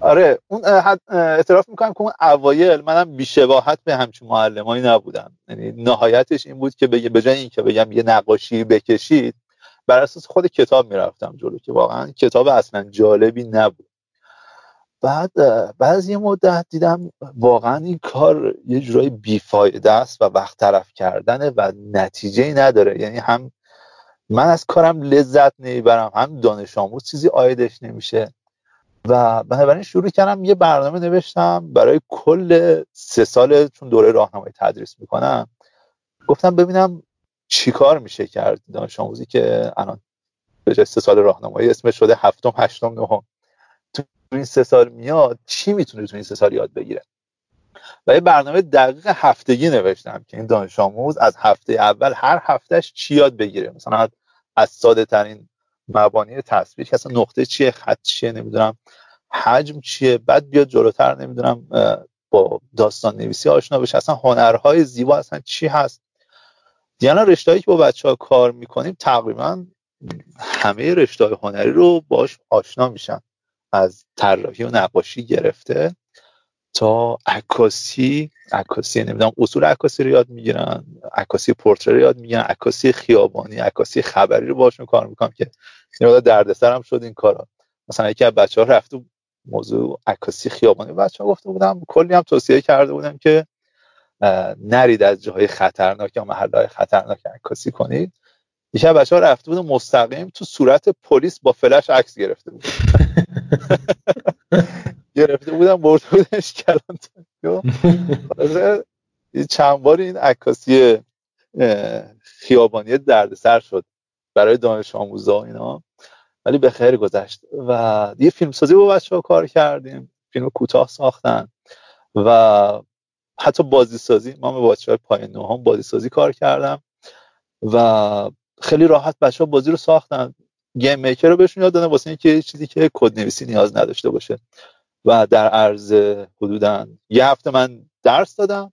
آره اون اعتراف می‌کنم که اون اوایل منم بیشباهت به همچین معلمایی نبودم. یعنی نهایتش این بود که بگه به جای اینکه بگم یه نقاشی بکشید بر اساس خود کتاب می‌رفتم جلو که واقعا کتاب اصلا جالبی نبود. بعد از یه مدت دیدم واقعا این کار یه جورایی بیفایده است و وقت طرف کردنه و نتیجه نداره. یعنی هم من از کارم لذت نمی‌برم هم دانش آموز چیزی آیدش نمیشه. و بنابراین شروع کردم یه برنامه نوشتم برای کل سه سال چون دوره راهنمایی تدریس می‌کنم. گفتم ببینم چیکار میشه کرد دانش آموزی که الان به سه سال راهنمایی اسمش شده هفتم هشتم نهم. تو این سه سال میاد چی می‌تونه تو این سه سال یاد بگیره؟ و یه برنامه دقیق هفتگی نوشتم که این دانش آموز از هفته اول هر هفتهش چی یاد بگیره؟ مثلا از ساده ترین مبانی تصویر که اصلا نقطه چیه خط چیه نمی‌دونم حجم چیه بعد بیاد جلوتر نمی‌دونم با داستان نویسی آشنا بشه. اصلا هنرهای زیبا اصلا چی هست؟ یعنی رشته که با بچه ها کار می‌کنیم تقریبا همه رشته هنری رو باش آشنا میشن. از طراحی و نقاشی گرفته تا عکاسی عکاسی نمی‌دونم اصول عکاسی رو یاد می‌گیرن عکاسی پورتره رو یاد می‌گیرن عکاسی خیابانی عکاسی خبری رو باشون کار می‌کنم که این دردسر هم شد این کارا. مثلا یکی از بچه ها رفت موضوع عکاسی خیابانی بچه ها گفته بودم کلی هم توصیه کرده بودم که نرید از جاهای خطرناک یا محلهای خطرناک عکاسی کنید. یکی از بچه ها رفته بود مستقیم تو صورت پلیس با فلش عکس گرفته بود. گرفته بودم برده بودش کلان چند بار این عکاسی خیابانی دردسر شد برای دانش آموزا اینا. ولی به خیر گذشت. و یه فیلم سازی با بچه ها کار کردیم. فیلم کوتاه ساختن. و حتی بازی سازی ما به بچه های پای نهم بازی سازی کار کردم. و خیلی راحت بچه ها بازی رو ساختن. گیم میکر رو بهشون یاد دادن واسه اینکه چیزی که کد نویسی نیاز نداشته باشه. و در عرض حدودا یه هفته من درس دادم.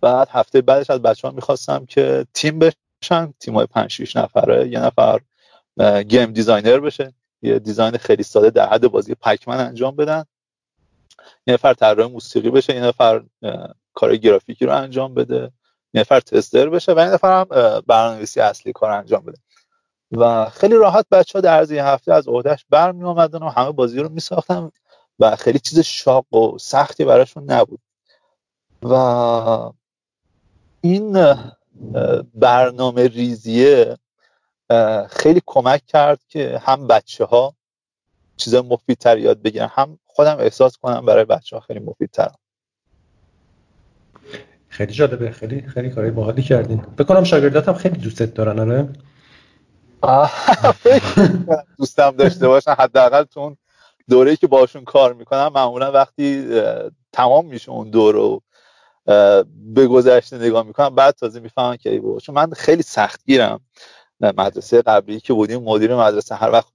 بعد هفته بعدش از بچه ها می‌خواستم که تیم بشن. تیم های 5 6 نفره. یه نفر game designer بشه. یه design خیلی ساده در حد بازی پکمن انجام بدن. یه نفر طراح موسیقی بشه. یه نفر کار گرافیکی رو انجام بده. یه نفر tester بشه و یه نفر هم برنامه‌نویسی اصلی کار انجام بده. و خیلی راحت بچه ها در عرض یه هفته از عهدهش برمی آمدن و همه بازی رو می ساختن و خیلی چیز شاق و سختی براشون نبود. و این برنامه ریزیه خیلی کمک کرد که هم بچه ها چیز مفیدتر یاد بگیرن هم خودم احساس کنم برای بچه ها خیلی مفیدترم. خیلی جالبه خیلی خیلی کاری باحالی کردین. بکنم شاگرداتم خیلی دوستت دارن آره؟ دوستم داشته باشن. حداقل تو اون دوره‌ای که باشون کار می‌کنم معمولا وقتی تمام میشه اون دوره به گذشته نگاه می‌کنم بعد تازه می‌فهمم که ای چون من خیلی سختگیرم. مدرسه قبلی که بودیم مدیر مدرسه هر وقت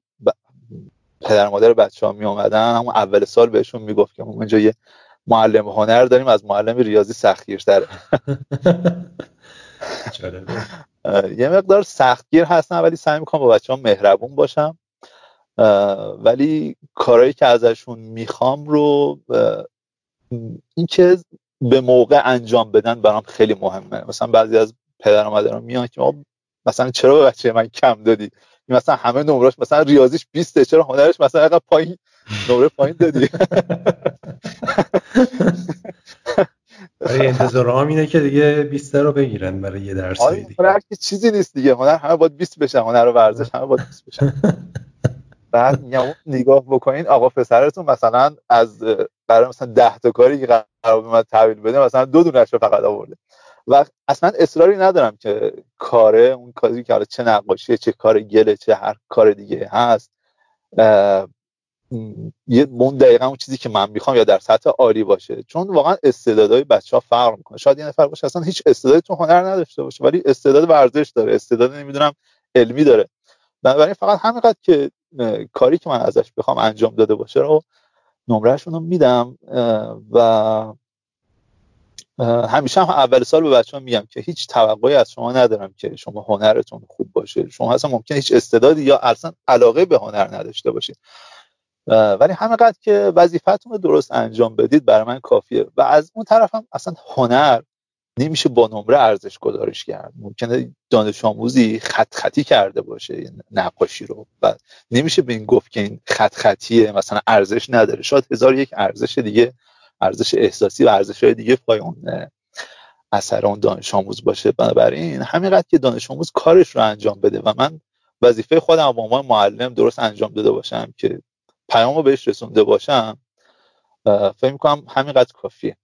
پدر مادر بچه ها می آمدن همون اول سال بهشون می‌گفت که ما اینجا یه معلم هنر داریم از معلم ریاضی سختگیرتره. یه مقدار سختگیر هستم ولی سعی می‌کنم با بچه ها مهربون باشم. ولی کارهایی که ازشون می‌خوام رو اینکه به موقع انجام بدن برام خیلی مهمه. مثلا بعضی از پدر و مادران میان که مثلا چرا به بچه من کم دادی؟ مثلا همه نمرش مثلا ریاضیش 20 چرا هنرش مثلا اینقدر پایین؟ نمره پایین دادی. برای انتظار هم اینه که دیگه 20 رو بگیرن برای یه درس آره هنر که چیزی نیست دیگه. هنر همه باید 20 بشن هنر و ورزش همه باید 20 بشن. بعد نگاه بکنین آقا پسرتون مثلا از برای مثلا 10 تا کاری که قرار به من تحویل بده مثلا دو دونش رو فقط آورده. و اصلا اصراری ندارم که کاره اون کاری که چه نقاشی چه کار گله چه هر کار دیگه هست یه اون دقیقا اون چیزی که من می‌خوام یا در سطح عالی باشه. چون واقعا استعدادهای بچه ها فرق می‌کنه. شاید یه نفر باشه اصلا هیچ استعدادی تو هنر نداشته باشه ولی استعداد ورزش داره. استعداد نمی‌دونم علمی داره. بنابراین فقط همینقدر که کاری که من ازش بخوام انجام داده باشه رو نمرهشون رو میدم و همیشه هم اول سال به بچه ها میگم که هیچ توقعی از شما ندارم که شما هنرتون خوب باشه. شما اصلا ممکن هیچ استعدادی یا اصلا علاقه به هنر نداشته باشید ولی همینقدر که وظیفتون رو درست انجام بدید برای من کافیه. و از اون طرف هم اصلا هنر نمیشه با نمره ارزش گذارش کرد. ممکنه دانش آموزی خط خطی کرده باشه نقاشی رو. و نمیشه به این گفت که این خط خطیه مثلا ارزش نداره. شاید هزار یک ارزش دیگه ارزش احساسی و ارزش های دیگه پای اون اثر اون دانش آموز باشه. بنابراین همینقدر که دانش آموز کارش رو انجام بده. و من وظیفه خودم با عنوان معلم درست انجام داده باشم که پیامو بهش رسونده باشم فکر می‌کنم همینقدر کافیه.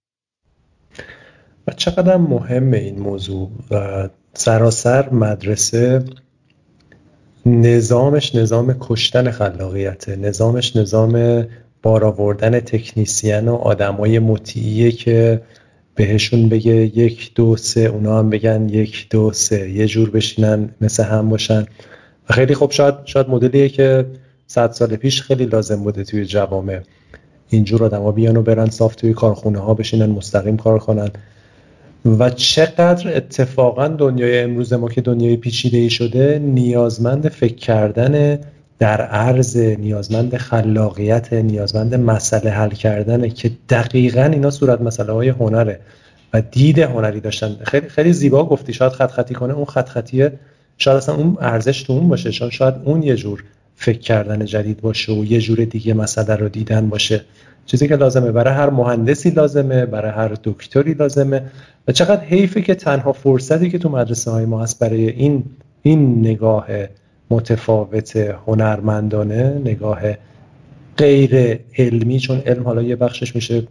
و چقدر مهمه این موضوع و سراسر مدرسه نظامش نظام کشتن خلاقیت نظامش نظام بار آوردن تکنیسیان و آدمای مطیعیه که بهشون بگه یک دو سه اونا هم بگن یک دو سه یه جور بشینن مثل هم باشن. و خیلی خوب شاید شاید مدلیه که صد سال پیش خیلی لازم بوده توی جوامع اینجور آدما بیان و برن صاف توی کارخونه ها بشینن مستقیم کار کنن. و چقدر اتفاقا دنیای امروز ما که دنیای پیچیده ای شده نیازمند فکر کردن در عرض نیازمند خلاقیت نیازمند مسئله حل کردنه که دقیقا اینا صورت مسئله های هنره و دید هنری داشتن. خیلی خیلی زیبا گفتی. شاید خط خطی کنه اون خط خطیه شاید اصلا اون ارزش تو اون باشه. شاید اون یه جور فکر کردن جدید باشه و یه جور دیگه مسئله رو دیدن باشه. چیزی که لازمه برای هر مهندسی لازمه برای هر دکتری لازمه. و چقدر حیفه که تنها فرصتی که تو مدرسه های ما هست برای این این نگاه متفاوت هنرمندانه نگاه غیر علمی چون علم حالا یه بخشش میشه.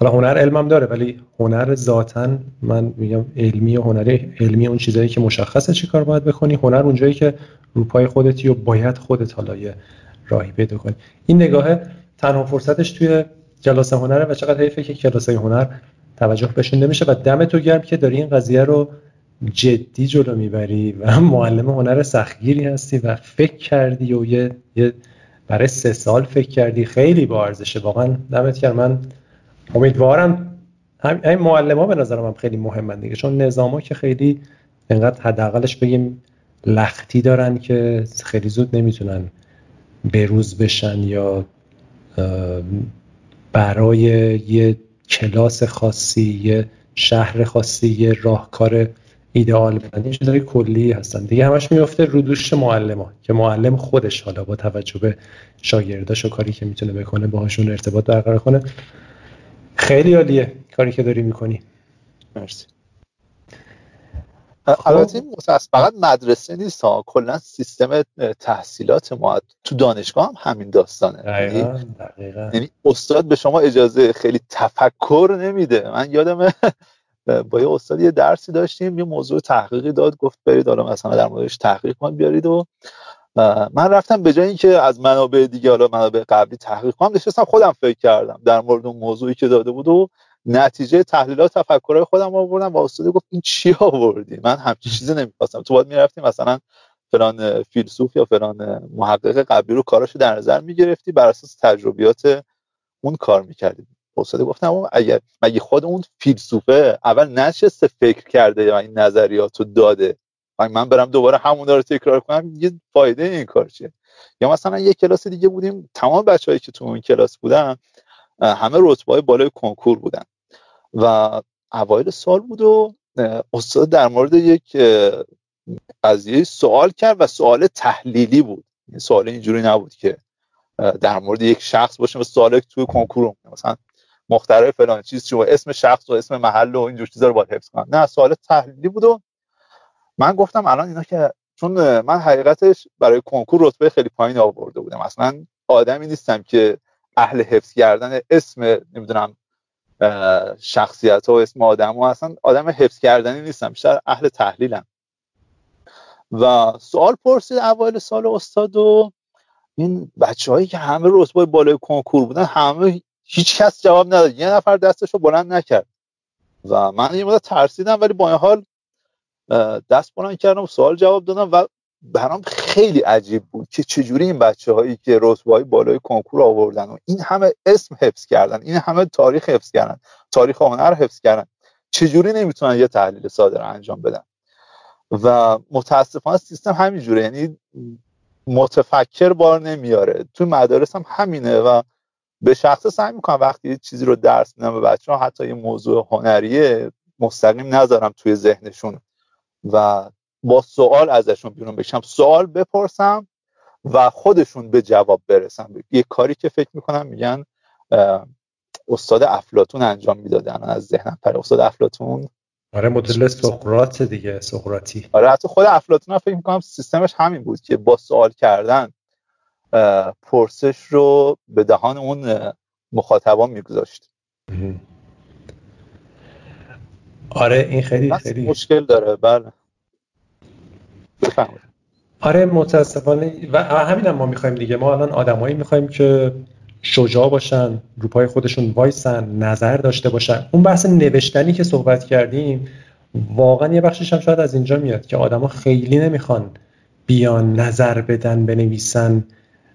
حالا هنر علمم داره ولی هنر ذاتا من میگم علمی و هنری علمی اون چیزایی که مشخصه چی کار باید بکنی. هنر اونجایی که روپای خودتی و باید خودت حالا یه راهی پیدا کنی. این نگاه تنها فرصتش توی کلاس هنره و چقدر حیفه که کلاس هنر توجه بهشون نمیشه و دم تو گرم که داری این قضیه رو جدی جلو می‌بری و معلم هنر سختگیری هستی و فکر کردی و یه, یه برای سه سال فکر کردی. خیلی با ارزشه. واقعا دمت گرم. من امیدوارم همین معلم ها به نظرم هم خیلی مهمن دیگه. چون نظام ها که خیلی انقدر حداقلش بگیم لختی دارن که خیلی زود نمی‌تونن بروز بشن یا برای یه کلاس خاصی یه شهر خاصی یه راهکار ایدئال بدن این چیزهای کلی هستن. دیگه همش میفته رو دوش ها که معلم خودش حالا با توجه به شاگرداش و کاری که می‌تونه بکنه باهاشون ارتباط برقرار کنه. خیلی عالیه کاری که داری می‌کنی. مرسی. البته این فقط مدرسه نیست ها. کلا سیستم تحصیلات ما تو دانشگاه هم همین داستانه. دقیقا. یعنی استاد به شما اجازه خیلی تفکر نمیده. من یادم با یه استاد یه درسی داشتیم یه موضوع تحقیقی داد گفت برید حالا مثلا در موردش تحقیق کنید بیارید و من رفتم به جای اینکه از منابع دیگه حالا منابع قبلی تحقیق کنم نشستم خودم فکر کردم در مورد اون موضوعی که داده بود و نتیجه تحلیلات تفکرهای خودم آوردم و استاد گفت این چی آوردی؟ من همچین چیزی نمی‌خواستم. تو باید می‌رفتی مثلا فلان فیلسوف یا فلان محقق قبلی رو کاراشو در نظر می‌گرفتی بر اساس تجربیات اون کار می‌کردی. استاد گفتم اگر مگه خود اون فیلسوفه اول نشسته فکر کرده یا این نظریات رو داده من برم دوباره همون رو تکرار کنم یه فایده این کار چیه؟ یا مثلا یه کلاس دیگه بودیم تمام بچههایی که تو اون کلاس بودن همه رتبه های بالای کنکور بودن. و اوایل سال بود و استاد در مورد یک قضیه سوال کرد و سوال تحلیلی بود. این سوال اینجوری نبود که در مورد یک شخص باشه و سوال توی کنکور مثلا مخترع فلان چیز چی اسم شخص و اسم محل و اینجور چیزا رو باید حفظ کنم نه سوال تحلیلی بود و من گفتم الان اینا که چون من حقیقتش برای کنکور رتبه خیلی پایین آورده بودم. اصلا آدمی نیستم که اهل حفظ کردن اسم نمی‌دونم شخصیت ها و اسم آدم ها اصلا آدم حفظ کردنی نیستم بیشتر اهل تحلیلم. و سوال پرسید اوایل سال استاد و این بچه هایی که همه رتبه بالای کنکور بودن همه هیچ کس جواب نداد. یه نفر دستش رو بلند نکرد. و من یه مدت ترسیدم ولی با این حال دست بلند کردم و سوال جواب دادم و برام خیلی عجیب بود که چجوری این بچه هایی که رتبه بالای کنکور آوردن و این همه اسم حفظ کردن این همه تاریخ حفظ کردن تاریخ هنر حفظ کردن چجوری نمی‌تونن یه تحلیل ساده رو انجام بدن؟ و متاسفانه سیستم همینجوره یعنی متفکر بار نمیاره. تو مدارس هم همینه و به شخصه سعی می‌کنم وقتی چیزی رو درس میدم به بچه ها حتی یه موضوع هنریه مستقیم نذارم توی ذهنشون. و با سوال ازشون بیرون بشم سوال بپرسم و خودشون به جواب برسن. یه کاری که فکر می‌کنم میگن استاد افلاتون انجام می‌دادن از ذهنم پر استاد افلاتون آره مدل سقراط دیگه سقراطی. آره حتی خود افلاتون هم فکر می‌کنم سیستمش همین بود که با سوال کردن پرسش رو به دهان اون مخاطبان میگذاشت. آره این خیلی خیلی مشکل داره. بله. آره متاسفانه. و همین هم ما می‌خوایم دیگه. ما الان آدمایی می‌خوایم که شجاع باشن رو پای خودشون وایسن نظر داشته باشن. اون بحث نوشتنی که صحبت کردیم واقعا یه بخشش هم شاید از اینجا میاد که آدما خیلی نمی‌خوان بیان نظر بدن بنویسن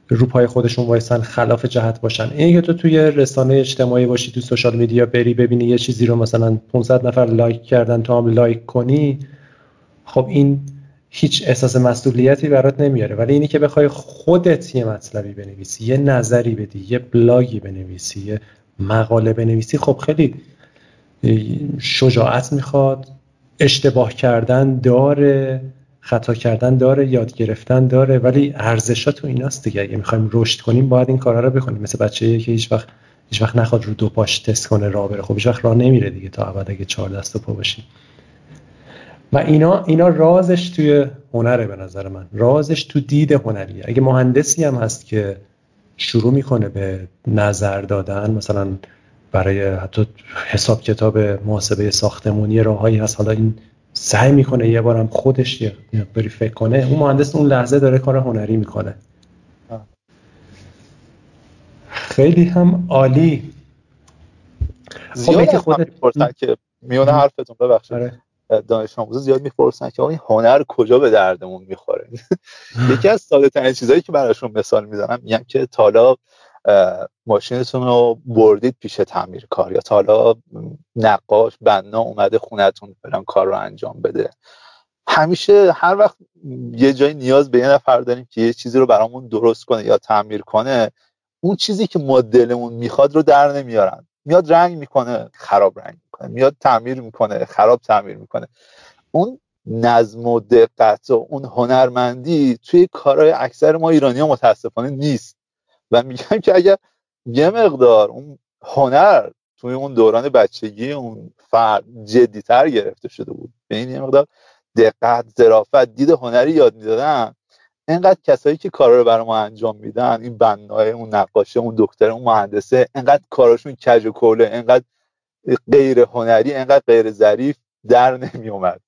رو پای خودشون وایسن خلاف جهت باشن. این که تو توی رسانه اجتماعی باشی تو social media بری ببینی یه چیزی رو مثلا 500 نفر like کردن تو هم like کنی خب این هیچ احساس مسئولیتی برات نمیاره. ولی اینی که بخوای خودت یه مطلبی بنویسی یه نظری بدی یه بلاگی بنویسی یه مقاله بنویسی خب خیلی شجاعت می‌خواد. اشتباه کردن داره خطا کردن داره یاد گرفتن داره ولی ارزشات تو ایناست دیگه. اگه می‌خوایم رشد کنیم باید این کارا رو بکنیم. مثل بچه که هیچ وقت هیچ وقت نخواد رو دو پاش تست کنه راه بره. خب هیچ وقت راه نمیره دیگه تا ابد اگه چهار دست و پا باشیم. و اینا اینا رازش توی هنره به نظر من. رازش تو دید هنریه. اگه مهندسی هم هست که شروع می‌کنه به نظر دادن مثلا برای حتی حساب کتاب محاسبه ساختمونی راههایی هست. حالا این سعی می‌کنه یه بارم خودش یه بری فکر کنه. اون مهندس اون لحظه داره کار هنری می‌کنه. خیلی هم عالی. خب خودت که میونه حرفتون ببخشید. آره. دانش آموزا زیاد می‌پرسن که این هنر کجا به دردمون می‌خوره؟ یکی از ساده ترین چیزهایی که براشون مثال می‌زنم میگم که تالا ماشینتون رو بردید پیش تعمیر کار یا تالا نقاش بنا اومده خونتون فلان کار رو انجام بده. همیشه هر وقت یه جایی نیاز به یه نفر داریم که یه چیزی رو برامون درست کنه یا تعمیر کنه اون چیزی که ما دلمون می‌خواد رو در نمیارن. میاد رنگ می‌کنه خراب رنگ میاد تعمیر می‌کنه خراب تعمیر می‌کنه. اون نظم و دقت و اون هنرمندی توی کارهای اکثر ما ایرانی ها متاسفانه نیست. و میگم که اگر یه مقدار اون هنر توی اون دوران بچگی اون فرد جدیتر گرفته شده بود به این یه مقدار دقت ظرافت دید هنری یاد می‌دادن اینقدر کسایی که کارا رو برای ما انجام میدن این بنای اون نقاشه اون دکتر اون مهندسه اینقدر کاراشون کج و کوله اینقدر غیر هنری اینقدر غیر ظریف در نمی اومد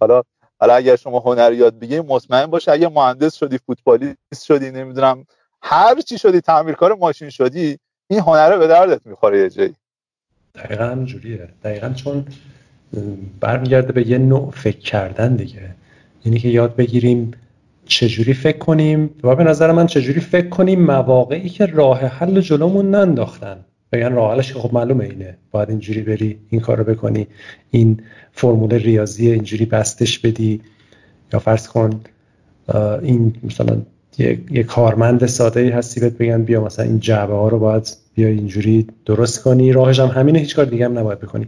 حالا حالا اگر شما هنر یاد بگیری مطمئن باش اگر مهندس شدی فوتبالیست شدی نمی‌دونم هر چی شدی تعمیرکار ماشین شدی این هنره به دردت می‌خوره یه جایی. دقیقا همجوریه دقیقا چون برمیگرده به یه نوع فکر کردن دیگه. یعنی که یاد بگیریم چجوری فکر کنیم و به نظر من چجوری فکر کنیم مواقعی که راه حل جلومون ننداختن. بگن راه حلش خب معلومه اینه. باید اینجوری بری این کارو بکنی این فرمول ریاضی اینجوری بستش بدی. یا فرض کن این مثلا یه, یه کارمند ساده هستی بهت بگن بیا مثلا این جعبه ها رو باید بیا اینجوری درست کنی. راهش هم همینه هیچ کار دیگه هم نباید بکنی.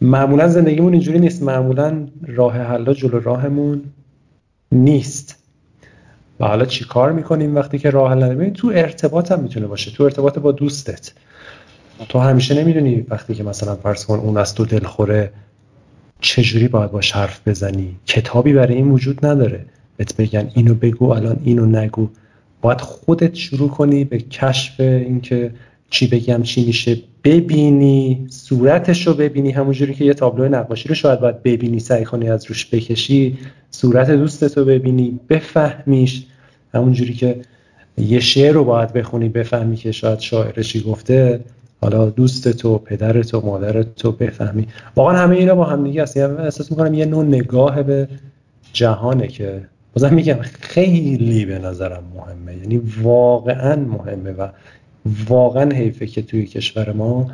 معمولا زندگیمون اینجوری نیست. معمولا راه حلا جلو راهمون نیست. و حالا چی کار می‌کنیم وقتی که راه حل تو ارتباط هم می‌تونه باشه. تو ارتباط با دوستت. تو همیشه نمی‌دونی وقتی که مثلا فرض کن اون از تو دلخوره چجوری باید باش حرف بزنی. کتابی برای این وجود نداره. بهت بگن اینو بگو الان اینو نگو. باید خودت شروع کنی به کشف اینکه چی بگم چی میشه. ببینی صورتش رو ببینی. همونجوری که یه تابلو نقاشی رو شاید باید ببینی سعی کنی از روش بکشی. صورت دوستت رو ببینی بفهمیش. همونجوری که یه شعر رو باید بخونی بفهمی که شاید شاعر چی گفته. حالا دوست تو پدر تو مادر تو بفهمی. واقعا همه اینا با هم دیگه هست یعنی احساس می‌کنم یه نوع نگاه به جهانه که بازم میگم خیلی به نظرم مهمه. یعنی واقعا مهمه و واقعا حیفه که توی کشور ما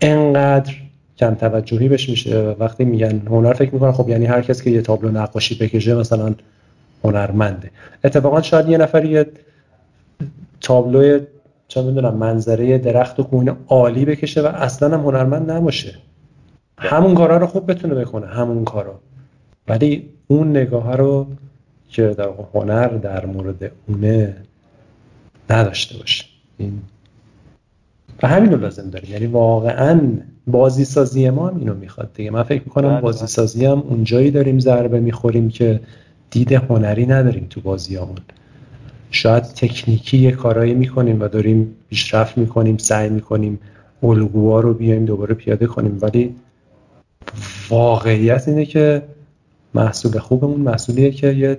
انقدر کم توجهی بهش میشه وقتی میگن هنر فکر می‌کنن خب یعنی هر کس که یه تابلو نقاشی بکشه مثلا هنرمنده. اتفاقا شاید یه نفر یه تابلو چه می‌دونم منظره درخت و کوین عالی بکشه و اصلا هم هنرمند نباشه. همون کارا رو خوب بتونه بکنه همون کارا ولی اون نگاه رو که در هنر در مورد اونه نداشته باشه. این و همین رو لازم داریم یعنی واقعا بازی سازی ما هم اینو می‌خواد دیگه. من فکر می‌کنم بله، بازی بله. سازی هم اونجایی داریم ضربه می‌خوریم که دید هنری نداریم تو بازی همون شاید تکنیکی یه کارایی می‌کنیم و داریم پیشرفت می‌کنیم سعی می‌کنیم الگوها رو بیایم دوباره پیاده کنیم. ولی واقعیت اینه که محصول خوبمون محصولیه که یه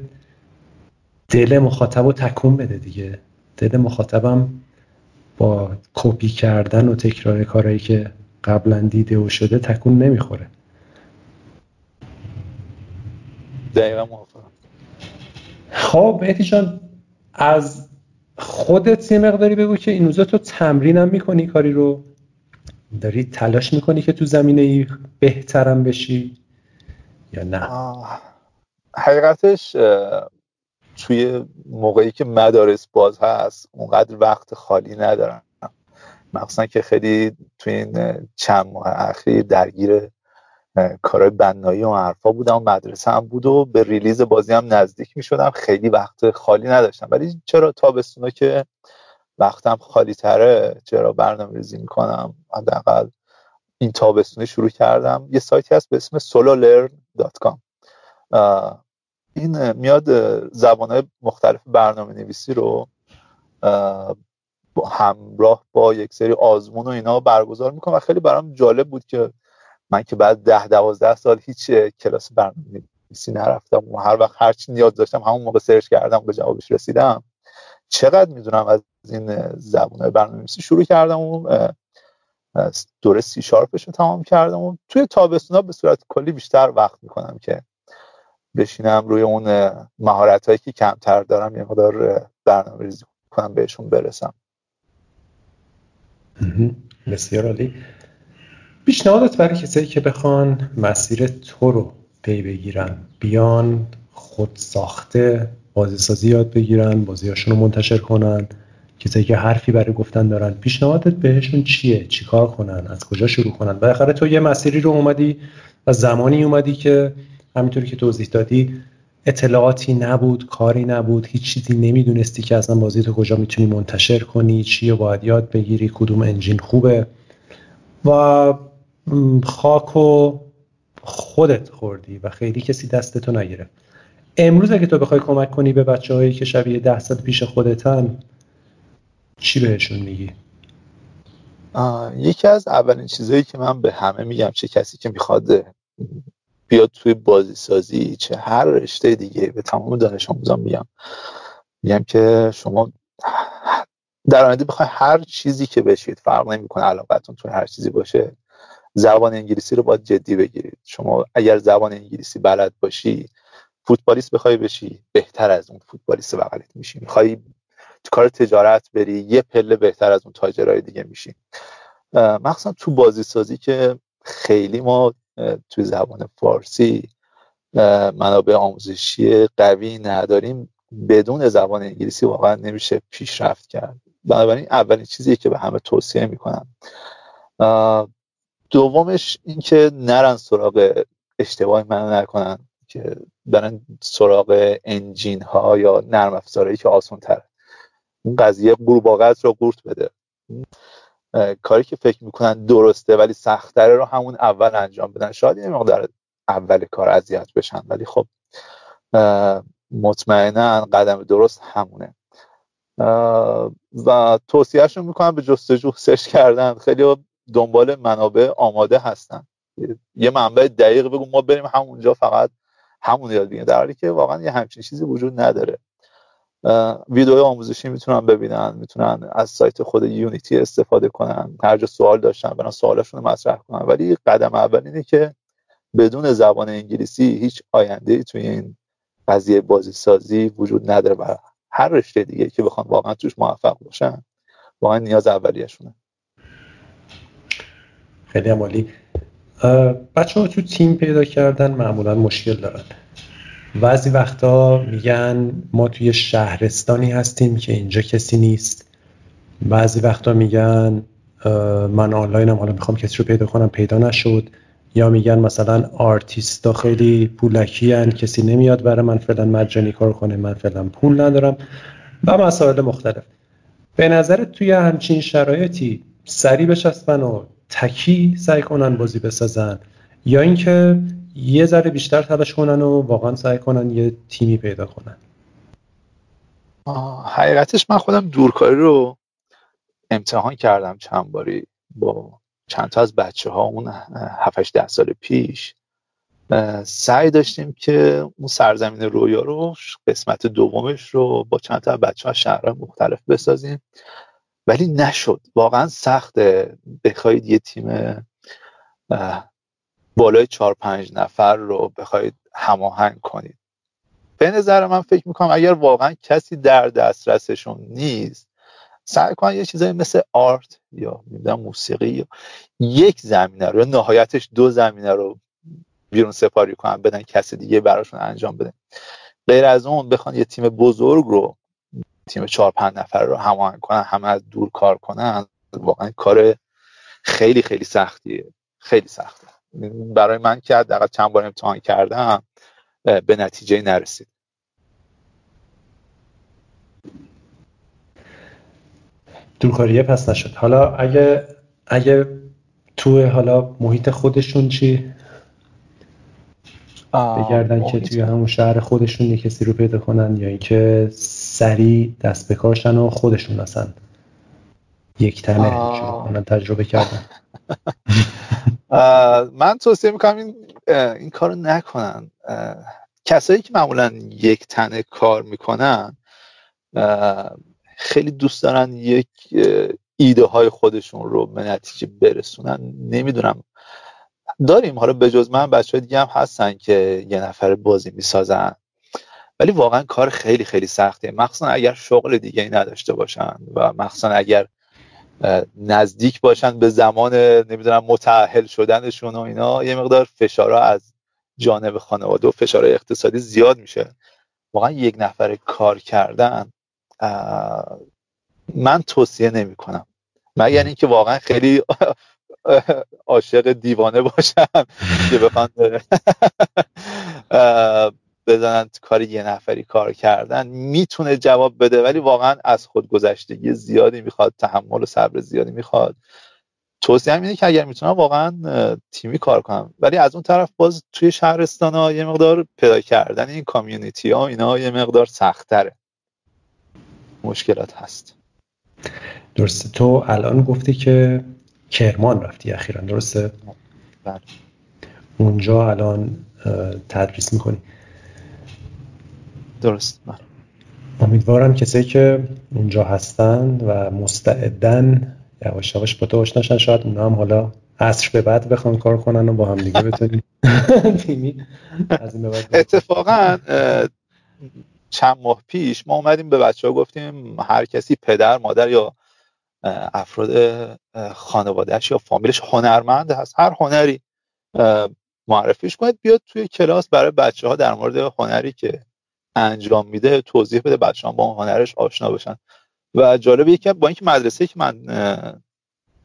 دل مخاطب رو تکون بده دیگه. دل مخاطبم با کپی کردن و تکرار کارهایی که قبلا دیده و شده تکون نمی‌خوره. دقیقا موافقم. خب جان از خودت یه مقداری بگو که این روزا تو تمرینم می‌کنی کاری رو؟ داری تلاش می‌کنی که تو زمینه ای بهترم بشی یا نه؟ حقیقتش توی موقعی که مدارس باز هست اونقدر وقت خالی ندارم. مخصوصا که خیلی توی این چند ماه اخیر درگیر کارهای بنایی و حرفا بودم مدرسه هم بود و به ریلیز بازی هم نزدیک می شدم خیلی وقت خالی نداشتم. ولی چرا تابستونا که وقتم خالی تره چرا برنامه ریزی می‌کنم؟ حداقل این تابستونه شروع کردم. یه سایتی هست به اسم sololearn.com این میاد زبانهای مختلف برنامه نویسی رو همراه با یک سری آزمون و اینا برگزار می‌کنم و خیلی برام جالب بود که من که بعد ده دوازده سال هیچ کلاس برنامه نویسی نرفتم و هر وقت هر چی نیاز داشتم همون موقع سرچ کردم به جوابش رسیدم. چقدر می‌دونم از این زبان برنامه نویسی شروع کردم و دوره سی شارپش رو تمام کردم و توی تابستونا به صورت کلی بیشتر وقت می‌کنم که بشینم روی اون مهارت هایی که کمتر دارم یه مقدار برنامه ریزی کنم بهشون برسم. بسیار عالی. پیشنهادت برای کسایی که بخوان مسیر تو رو پی بگیرن. بیان خود ساخته بازی سازی یاد بگیرن بازیاشون رو منتشر کنن. کسایی که حرفی برای گفتن دارن. پیشنهادت بهشون چیه؟ چیکار کنن؟ از کجا شروع کنن؟ بالاخره تو یه مسیری رو اومدی و زمانی اومدی که همینطوری که توضیح دادی اطلاعاتی نبود کاری نبود هیچ چیزی نمی‌دونستی که اصلا بازی تو کجا می‌تونی منتشر کنی چی رو باید یاد بگیری کدوم انجین خوبه. و خاک و خودت خوردی و خیلی کسی دستتو نگیره امروز اگه تو بخوای کمک کنی به بچه هایی که شبیه ده سال پیش خودتن چی بهشون میگی؟ یکی از اولین چیزهایی که من به همه میگم چه کسی که می‌خواد بیاد توی بازی سازی چه هر رشته دیگه به تمام دانش آموزان میگم. میگم که شما در آینده بخوای هر چیزی که بشید فرق نمی‌کنه علاقتون توی هر چیزی باشه. زبان انگلیسی رو باید جدی بگیرید. شما اگر زبان انگلیسی بلد باشی فوتبالیست بخوای بشی بهتر از اون فوتبالیست بغلت میشی. می‌خوای تو کار تجارت بری یه پله بهتر از اون تاجرای دیگه میشی. مخصوصا تو بازی سازی که خیلی ما توی زبان فارسی منابع آموزشی قوی نداریم. بدون زبان انگلیسی واقعا نمیشه پیشرفت کرد. بنابراین اولین چیزی که به همه توصیه می‌کنم. دومش اینکه نرن سراغ اشتباه منو نکنن که برن سراغ انجین ها یا نرم افزارهایی که آسان تره این قضیه قورباغت رو قورت بده. کاری که فکر می‌کنن درسته ولی سختره رو همون اول انجام بدن. شاید یه مقدار اول کار اذیت بشن ولی خب مطمئنا قدم درست همونه. و توصیهشون می‌کنم به جستجو سرچ کردن. خیلی دنبال منابع آماده هستن. یه منبع دقیق بگو ما بریم همونجا فقط همون یاد بگیریم. در حالی که واقعا یه همچین چیزی وجود نداره. ویدیو آموزشی می‌تونن ببینن می‌تونن از سایت خود یونیتی استفاده کنن هر جا سوال داشتن برن سوالشون رو مطرح کنن. ولی قدم اول اینه که بدون زبان انگلیسی هیچ آینده توی این قضیه بازی سازی وجود نداره و هر رشته دیگه که بخوان واقعا توش موفق باشن واقعا نیاز اولیشونه خیلی عمالی بچه ها تو تیم پیدا کردن معمولا مشکل دارن. بعضی وقتا میگن ما توی شهرستانی هستیم که اینجا کسی نیست. بعضی وقتا میگن من آنلاینم حالا می‌خوام کسی رو پیدا کنم پیدا نشد. یا میگن مثلا آرتیستا خیلی پولکی هن کسی نمیاد برای من فعلا مجانی کار کنه من فعلا پول ندارم. و مسائل مختلف. به نظر توی همچین شرایطی سری بچسبن و تکی سعی کنن بازی بسازن. یا اینکه یه ذره بیشتر تلاش کنن و واقعا سعی کنن یه تیمی پیدا کنن. حقیقتش من خودم دورکاری رو امتحان کردم چند باری با چند تا از بچه ها اون 7 ده سال پیش. سعی داشتیم که اون سرزمین رویا رو قسمت دومش رو با چند تا بچه ها شهر مختلف بسازیم. ولی نشد. واقعا سخته بخواید یه تیم بالای چهار پنج نفر رو بخواید هماهنگ کنید. به نظر من فکر می‌کنم اگر واقعا کسی در دسترسشون نیست سعی کنن یه چیزایی مثل آرت یا نمی‌دونم موسیقی یا یک زمینه رو یا نهایتش دو زمینه رو بیرون سپاری کنن بدن کسی دیگه براشون انجام بده. غیر از اون بخوان یه تیم بزرگ رو تیم چهار پنج نفر رو هماهنگ کنن همه از دور کار کنن واقعا کار خیلی خیلی سختیه. خیلی سخته. برای من که حداقل چند بار امتحان کردم به نتیجه نرسید. دورکاریه پس نشد. حالا اگه اگه تو حالا محیط خودشون چی؟ بگردن که توی همون شهر خودشون یه کسی رو پیدا کنن یا اینکه سریع دست بکارشن و خودشون اصلا یک تنه شروع کنن تجربه کردن من توصیه می‌کنم این, این کارو نکنن. کسایی که معمولا یک تنه کار می‌کنن خیلی دوست دارن یک ایده های خودشون رو به نتیجه برسونن. نمی‌دونم. داریم. حالا به جز من بچه های دیگه هم هستن که یه نفر بازی می‌سازن. ولی واقعا کار خیلی خیلی سخته مخصوصا اگر شغل دیگه ای نداشته باشن و مخصوصا اگر نزدیک باشن به زمان نمی‌دونم متعهل شدنشون و اینا یه مقدار فشارها از جانب خانواده و فشار اقتصادی زیاد میشه. واقعا یک نفر کار کردن من توصیه نمی کنم مگر اینکه واقعا خیلی عاشق دیوانه باشم که بخوان بزنن کار یه نفری کار کردن می‌تونه جواب بده ولی واقعا از خودگذشتگی زیادی می‌خواد تحمل و صبر زیادی می‌خواد. توصیه اینه که اگر می‌تونم واقعا تیمی کار کنم. ولی از اون طرف باز توی شهرستان ها یه مقدار پیدا کردن این کامیونیتی ها اینا یه مقدار سختره مشکلات هست. درسته. تو الان گفتی که کرمان رفتی اخیرا درسته؟ بله. اونجا الان تدریس می‌کنی. درست. بله. امیدوارم کسایی که اونجا هستن و مستعدن یواش یواش با تو آشناشن شاید اونا هم حالا عصر به بعد بخوان کار کنن و با هم دیگه بتونیم اتفاقا چند ماه پیش ما اومدیم به بچه ها گفتیم هر کسی پدر مادر یا افراد خانوادهش یا فامیلش هنرمند هست هر هنری معرفیش کنید بیاد توی کلاس برای بچه ها در مورد هنری که انجام میده توضیح بده بچه ها با اون هنرش آشنا بشن. و جالب یکی با اینکه مدرسه که من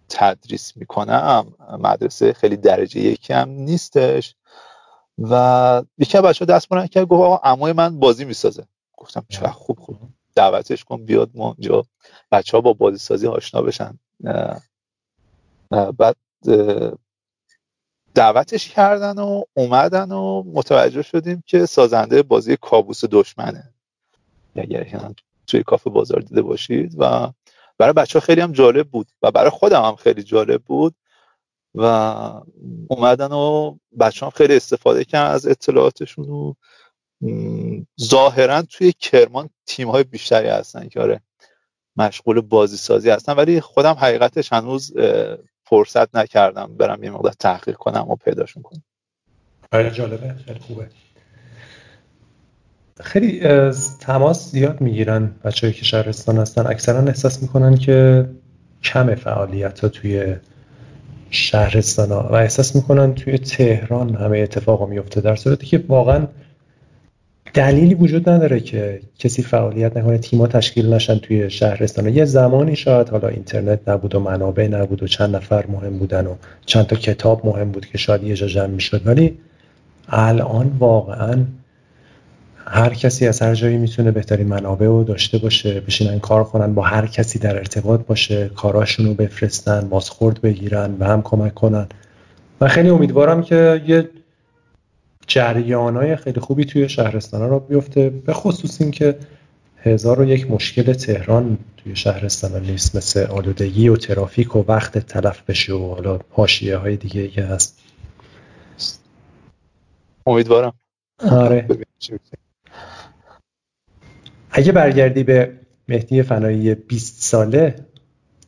تدریس می‌کنم مدرسه خیلی درجه یکی هم نیستش. و یکی بچه ها دست بلند کرد گفت آقا عموی من بازی می‌سازه. گفتم چه خوب خوب. دعوتش کن بیاد ما اونجا بچه ها با بازی سازی آشنا بشن. بعد دعوتش کردن و اومدن و متوجه شدیم که سازنده بازی کابوس دشمنه. اگر توی کافه بازار دیده باشید و برای بچه ها خیلی هم جالب بود و برای خودم هم خیلی جالب بود و اومدن و بچه هم خیلی استفاده کردن از اطلاعاتشون و ظاهرا توی کرمان تیم های بیشتری هستن که آره مشغول بازی سازی هستن ولی خودم حقیقتش هنوز فرصت نکردم برم یه مقدار تحقیق کنم و پیداشون کنم. خیلی جالبه خیلی خوبه. خیلی تماس زیاد می‌گیرن بچه که شهرستان هستن. اکثرا احساس می‌کنن که کم فعالیت ها توی شهرستان ها و احساس می‌کنن توی تهران همه اتفاق میفته در صورتی که واقعا دلیلی وجود نداره که کسی فعالیت نکنه تیما تشکیل نشن توی شهرستان. یه زمانی شاید حالا اینترنت نبود و منابع نبود و چند نفر مهم بودن و چند تا کتاب مهم بود که شاید یه جا جمع می‌شد. ولی الان واقعا هر کسی از هر جایی می‌تونه بهترین منابع رو داشته باشه بشینن کار کنن با هر کسی در ارتباط باشه کاراشون رو بفرستن بازخورد بگیرن و هم کمک کنن. من خیلی امیدوارم که یه های خیلی خوبی توی شهرستان ها را بیفته به خصوص اینکه هزار و یک مشکل تهران توی شهرستان نیست مثل آلودگی و ترافیک و وقت تلف بشه و حالا حاشیه های دیگه که هست. امیدوارم. آره. اگه برگردی به مهدی فنایی 20 ساله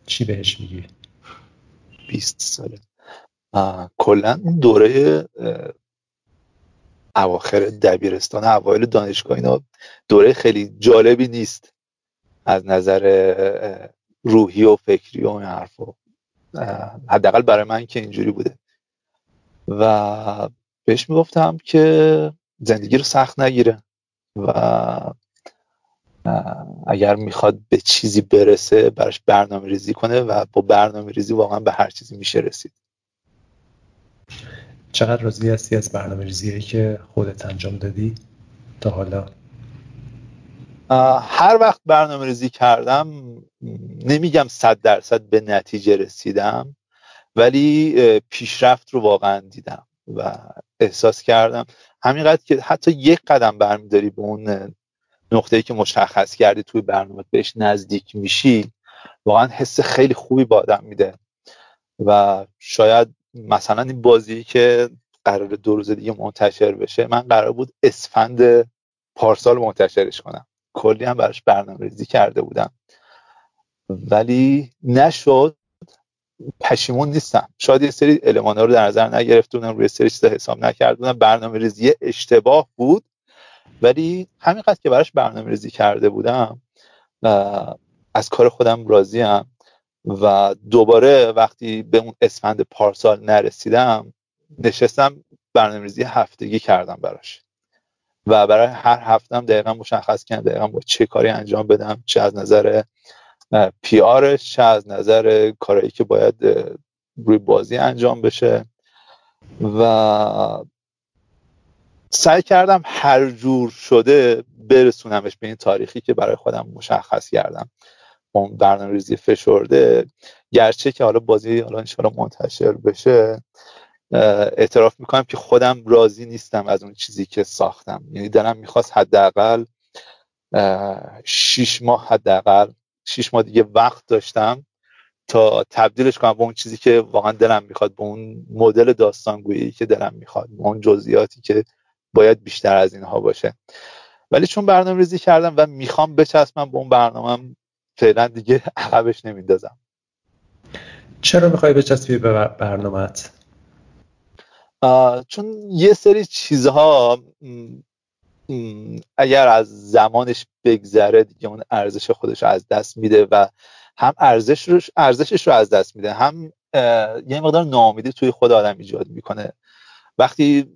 چی بهش میگی؟ 20 ساله. کلا اون دوره اواخر دبیرستان اوایل دانشگاه اینا دوره خیلی جالبی نیست از نظر روحی و فکری و این حرفا. حداقل برای من که اینجوری بوده. و بهش می‌گفتم که زندگی رو سخت نگیره و اگر می‌خواد به چیزی برسه براش برنامه ریزی کنه و با برنامه ریزی واقعا به هر چیزی میشه رسید. چقدر راضی هستی از برنامه ریزی که خودت انجام دادی تا حالا؟ هر وقت برنامه ریزی کردم نمیگم صد درصد به نتیجه رسیدم ولی پیشرفت رو واقعا دیدم و احساس کردم. همینقدر که حتی یک قدم برمیداری به اون نقطه ای که مشخص کردی توی برنامه بهش نزدیک میشی واقعا حس خیلی خوبی با آدم میده. و شاید مثلا این بازی که قرار دو روز دیگه منتشر بشه من قرار بود اسفند پارسال منتشرش کنم. کلی هم براش برنامه ریزی کرده بودم. ولی نشد. پشیمون نیستم. شاید یه سری ها رو در نظر نگرفته بودم روی سری چیزا حساب نکرده بودم برنامه ریزی اشتباه بود. ولی همینقدر که براش برنامه ریزی کرده بودم از کار خودم راضیم. و دوباره وقتی به اون اسفند پارسال نرسیدم نشستم برنامه‌ریزی هفتگی کردم براش. و برای هر هفتم دقیقا مشخص کردم دقیقا با چه کاری انجام بدم چه از نظر پی آرش چه از نظر کارهایی که باید روی بازی انجام بشه. و سعی کردم هر جور شده برسونمش به این تاریخی که برای خودم مشخص کردم. برنامه ریزی فشرده. گرچه که حالا بازی حالا انشاءالله منتشر بشه اعتراف می‌کنم که خودم راضی نیستم از اون چیزی که ساختم. یعنی دلم می‌خواست حداقل شیش ماه حداقل شیش ماه دیگه وقت داشتم تا تبدیلش کنم به اون چیزی که واقعا دلم می‌خواد به اون مدل داستانگویی که دلم می‌خواد به اون جزئیاتی که باید بیشتر از اینها باشه. ولی چون برنامه ریزی کردم و می‌خوام بچسبم به اون برنامه فعلا دیگه عقبش نمیندازم. چرا می‌خوای بچسبی به برنامهت چون یه سری چیزها اگر از زمانش بگذره دیگه اون ارزش خودش رو از دست میده و هم ارزش رو ارزشش رو از دست میده هم یه مقدار ناامیدی توی خود آدم ایجاد می‌کنه. وقتی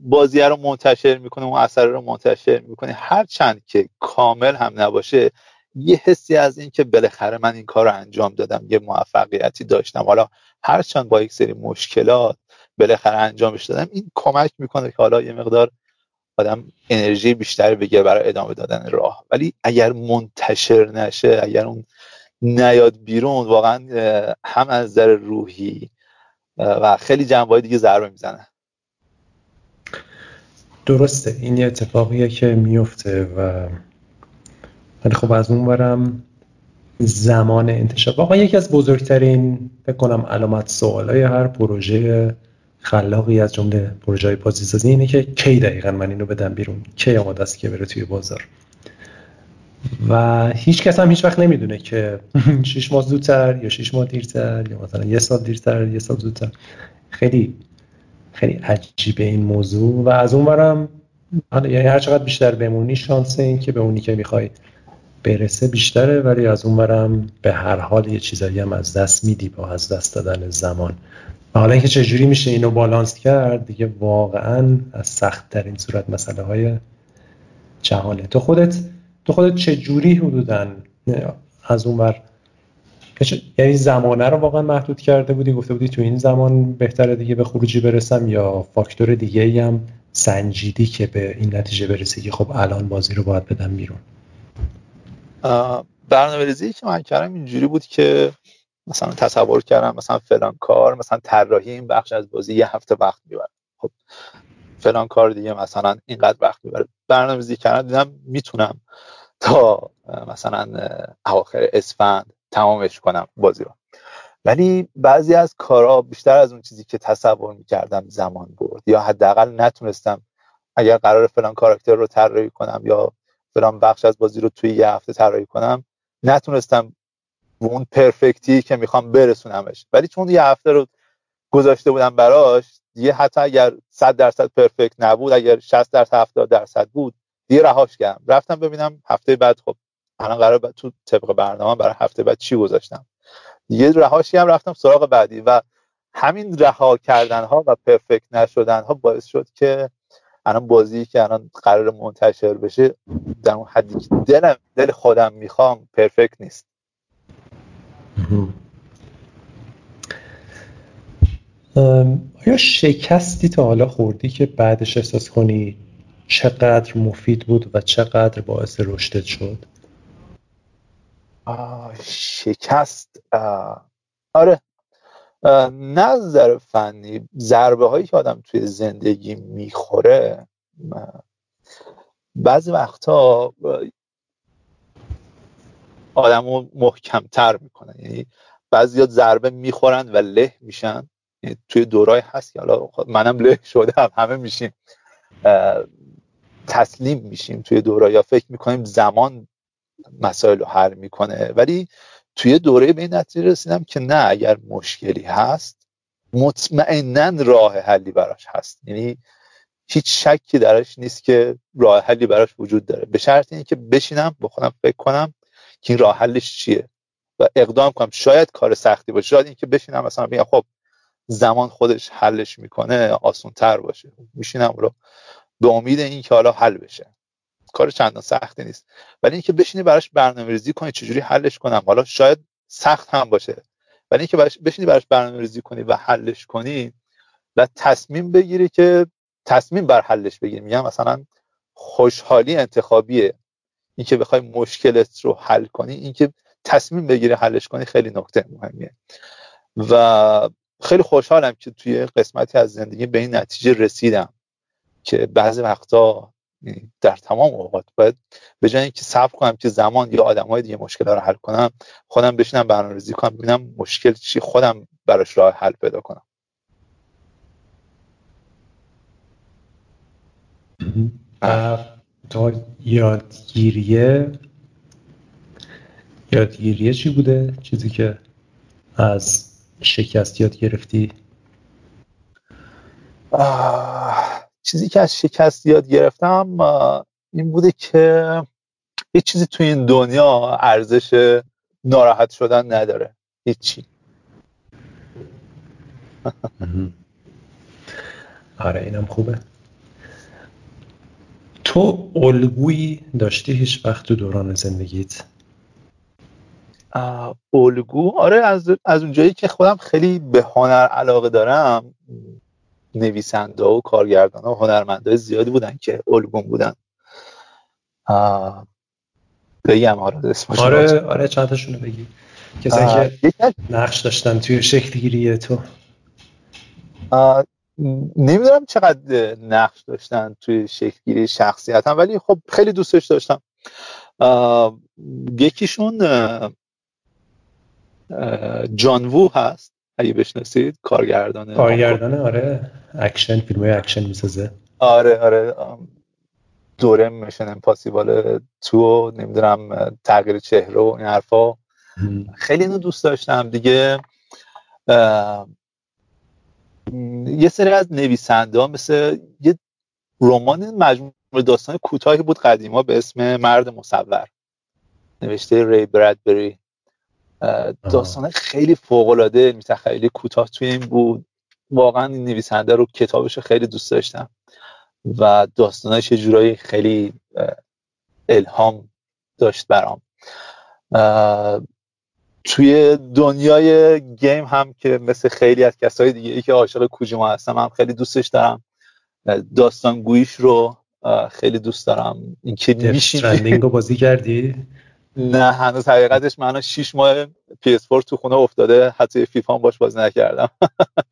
بازیه رو منتشر می‌کنه اون اثر رو منتشر می‌کنه هر چند که کامل هم نباشه یه حسی از این که بالاخره من این کار رو انجام دادم یه موفقیتی داشتم. حالا هرچند با یک سری مشکلات بالاخره انجامش دادم این کمک می‌کنه که حالا یه مقدار آدم انرژی بیشتری بگیره برای ادامه دادن راه. ولی اگر منتشر نشه اگر اون نیاد بیرون واقعا هم از نظر روحی و خیلی جنبه دیگه ضربه می‌زنه. درسته. این یه اتفاقیه که میفته و ولی خب از اون برم زمان انتشار. واقعا یکی از بزرگترین فکر کنم علامت سوالای هر پروژه خلاقی از جمله پروژه های سازی اینه که کی دقیقا من اینو بدم بیرون؟ کی آماده است که بره توی بازار؟ و هیچ کس هم هیچ وقت نمی‌دونه که شش ماه زودتر یا شش ماه دیرتر یا مثلا یه سال دیرتر یه سال زودتر. خیلی خیلی عجیبه این موضوع. و از اون برم یعنی هر چقدر بیشتر بمونی شانس این که به اونی که می‌خوای برسه بیشتره ولی از اون برم به هر حال یه چیزایی هم از دست میدی با از دست دادن زمان. حالا اینکه چجوری میشه اینو بالانس کرد دیگه واقعا از سخت ترین صورت مسئله های جهانه. تو خودت تو خودت چه جوری حدودا از اون بر یعنی زمانه رو واقعا محدود کرده بودی؟ گفته بودی تو این زمان بهتره دیگه به خروجی برسم یا فاکتور دیگه هم سنجیدی که به این نتیجه برسی که خب الان بازی رو باید بدم بیرون؟ برنامه ریزی که من کردم اینجوری بود که مثلا تصور کردم مثلا فلان کار مثلا طراحی این بخش از بازی یه هفته وقت می‌بره. خب فلان کار دیگه مثلا اینقدر وقت می‌بره. برنامه ریزی کردم دیدم می‌تونم تا مثلا اواخر اسفند تمامش کنم بازی رو. ولی بعضی از کارها بیشتر از اون چیزی که تصور می‌کردم زمان برد یا حداقل نتونستم اگر قرار فلان کاراکتر رو طراحی کنم یا فلان بخش از بازی رو توی یه هفته طراحی کنم. نتونستم اون پرفکتی که می‌خوام برسونمش. ولی چون یه هفته رو گذاشته بودم براش دیگه حتی اگر 100 درصد پرفکت نبود اگر 60 درصد 70 درصد بود دیگه رهاش کردم. رفتم ببینم هفته بعد خب الان قرار تو طبق برنامه برای هفته بعد چی گذاشتم. یه رهاشی هم رفتم سراغ بعدی و همین رها کردن ها و پرفکت نشدن ها باعث شد که الان بازی که الان قرار منتشر بشه در اون حدی که دلم دل خودم می‌خوام پرفکت نیست. آیا شکستی تا حالا خوردی که بعدش احساس کنی چقدر مفید بود و چقدر باعث رشدت شد؟ شکست آره. نظر فنی ضربه هایی که آدم توی زندگی می‌خوره بعضی وقتا آدم رو محکمتر می‌کنن. یعنی بعضی ضربه می‌خورن و له میشن. یعنی توی دورای هست که حالا منم له شدم همه میشیم. تسلیم میشیم توی دورای یا فکر می‌کنیم زمان مسائل رو حل می‌کنه. ولی توی دوره به این نتیجه رسیدم که نه اگر مشکلی هست مطمئنا راه حلی براش هست. یعنی هیچ شکی درش نیست که راه حلی براش وجود داره. به شرط اینکه بشینم با خودم فکر کنم که این راه حلش چیه. و اقدام کنم. شاید کار سختی باشه. شاید اینکه بشینم مثلا بگم خب زمان خودش حلش می‌کنه آسان تر باشه. میشینم رو به امید اینکه حالا حل بشه. کار چندان سختی نیست. ولی اینکه بشینی براش برنامه ریزی کنی چجوری حلش کنم؟ حالا شاید سخت هم باشه. ولی اینکه براش بشینی براش برنامه ریزی کنی و حلش کنی و تصمیم بگیری که تصمیم بر حلش بگیری. میگم مثلا خوشحالی انتخابیه. اینکه بخوای مشکلت رو حل کنی اینکه تصمیم بگیری حلش کنی خیلی نکته مهمیه. و خیلی خوشحالم که توی قسمتی از زندگی به این نتیجه رسیدم که بعضی وقتا در تمام اوقات. باید به جای اینکه صبر کنم که زمان یا های دیگه مشکل رو حل کنم خودم بشینم برنامه‌ریزی کنم ببینم مشکل چی خودم براش راه حل پیدا کنم. تا یادگیریه یادگیریه چی بوده؟ چیزی که از شکست یاد گرفتی؟ چیزی که از شکست یاد گرفتم این بوده که هیچ چیزی توی این دنیا ارزش ناراحت شدن نداره. هیچی. آره اینم خوبه. تو الگویی داشتی هیچ وقت تو دوران زندگیت؟ الگو؟ آره از, از اونجایی که خودم خیلی به هنر علاقه دارم نویسنده و کارگردان و هنرمنده زیادی بودن که الگوم بودن. بگم آره آره آره چند تاشونو بگی. کسایی که نقش داشتن توی شکلگیری تو. نمی‌دونم چقدر نقش داشتن توی شکلگیری شخصیت هم ولی خب خیلی دوستش داشتم. یکیشون جان وو هست. اگه بشناسید کارگردانه. کارگردانه آره. اکشن فیلم اکشن می‌سازه. آره آره. دوره Mission Impossible تو نمی‌دونم تغییر چهره و این حرفا. خیلی اینو دوست داشتم. دیگه یه سری از نویسنده ها مثل یه رمان مجموعه داستان کوتاهی بود قدیما به اسم مرد مصور. نوشته ری برادبری. داستان خیلی فوق العاده خیلی کوتاه توی این بود. واقعا این نویسنده رو کتابش رو خیلی دوست داشتم. و داستانش یه جورایی خیلی الهام داشت برام. توی دنیای گیم هم که مثل خیلی از کسای دیگه ای که عاشق کوجیما هستم هم خیلی دوستش دارم. داستان گویش رو خیلی دوست دارم. اینکه میشین رو بازی کردی؟ نه هنوز حقیقتش من 6 ماه PS4 تو خونه افتاده. حتی فیفا باش بازی نکردم.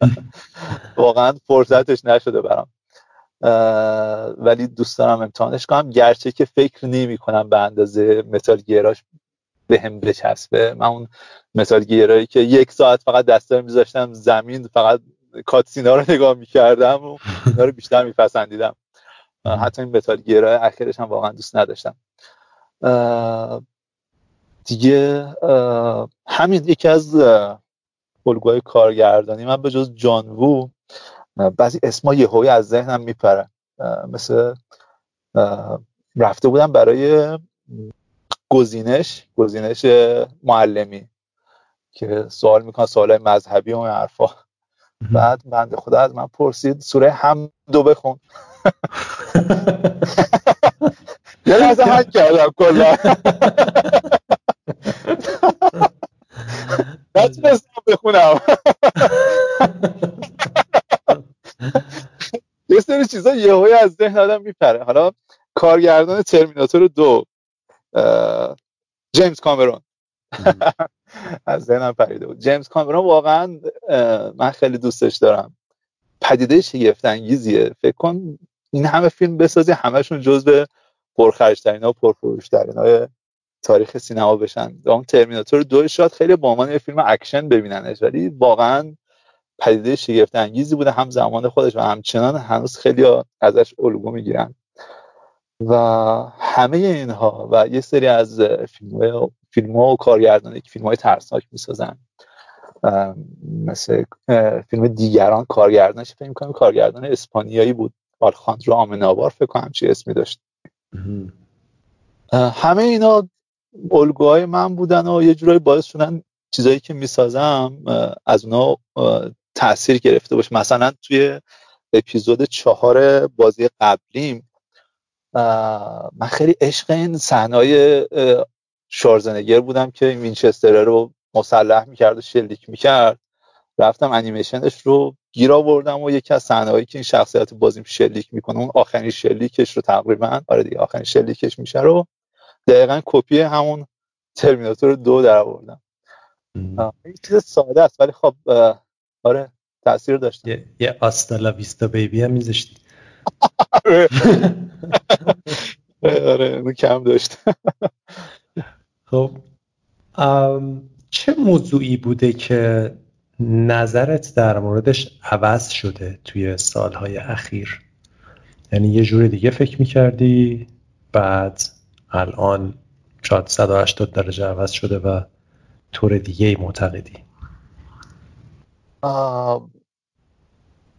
واقعا فرصتش نشده برام. ولی دوست دارم امتحانش کنم. گرچه که فکر نمی کنم به اندازه متال گیراش به هم بچسبه. من اون متال گیرایی که یک ساعت فقط دسته میذاشتم زمین فقط کاتسینا رو نگاه می‌کردم و اینا رو بیشتر میپسندیدم. حتی این متال گیرای اخیرش هم واقعا دوست نداشتم. دیگه همین یکی از الگوهای کارگردانی من به جز جانوو بعضی اسما یهویی از ذهنم میپره. مثل رفته بودم برای گزینش گزینش معلمی که سوال می‌کنن سوال مذهبی و حرفا. بعد بنده خدا از من پرسید سوره هم دو بخون. یه لحظه حد کردم کلا. نتونستم بخونم. یه سری چیزا یهوی از ذهن آدم میپره. حالا کارگردان ترمیناتور دو جیمز کامرون. از ذهنم پریده بود. جیمز کامرون واقعا من خیلی دوستش دارم. پدیده شگفت انگیزیه فکر کن این همه فیلم بسازی همشون جزو پرخرجترین ها و پرفروشترین های تاریخ سینما بشن. اون ترمیناتور دو شاید خیلی با عنوان یه فیلم اکشن ببیننش ولی واقعا پدیده شگفت انگیزی بوده هم زمان خودش و همچنان هنوز خیلی ازش الگو می‌گیرن. و همه اینها و یه سری از فیلم, فیلم ها و کارگردانی که فیلم های ترسناک می‌سازن. مثل فیلم دیگران کارگردانش فکر کنم کارگردان اسپانیایی بود. آلخاندرو آمنابار فکر کنم چی اسمی داشت. همه اینا الگوهای من بودن و یه جورایی باعث شدن چیزایی که می‌سازم از اونا تاثیر گرفته باشه. مثلا توی اپیزود چهار بازی قبلیم من خیلی عشق این صحنه‌های شارزنگر بودم که این وینچستر رو مسلح می‌کرد و شلیک می‌کرد. رفتم انیمیشنش رو گیر آوردم و یکی از صحنه‌هایی که این شخصیت بازیم شلیک می‌کنه اون آخرین شلیکش رو تقریبا آره دیگه آخرین شلیکش میشه رو دقیقا کپی همون ترمیناتور دو در آوردم. این چیز ساده است ولی خب آره تاثیر داشت یه, یه آستالا ویستا بیبی هم میذاشتی. آره. اونو کم داشت. خب چه موضوعی بوده که نظرت در موردش عوض شده توی سالهای اخیر؟ یعنی یه جور دیگه فکر می‌کردی بعد الان شاید 180 درجه عوض شده و طور دیگه معتقدی.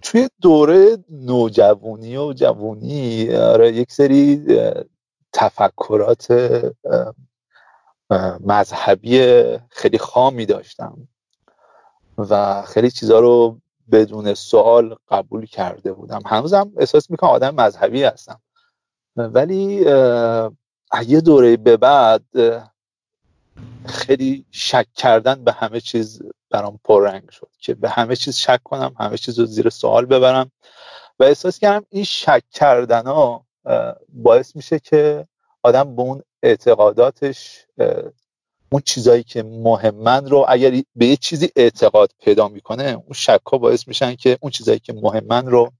توی دوره نوجوانی و جوانی آره یک سری تفکرات مذهبی خیلی خامی داشتم و خیلی چیزها رو بدون سوال قبول کرده بودم. هنوزم احساس می‌کنم آدم مذهبی هستم. ولی یه دوره به بعد خیلی شک کردن به همه چیز برام پررنگ شد که به همه چیز شک کنم همه چیز رو زیر سوال ببرم. و احساس کردم این شک کردن ها باعث میشه که آدم به اون اعتقاداتش اون چیزایی که مهمن رو اگر به یه چیزی اعتقاد پیدا می‌کنه اون شک ها باعث میشن که اون چیزایی که مهمن رو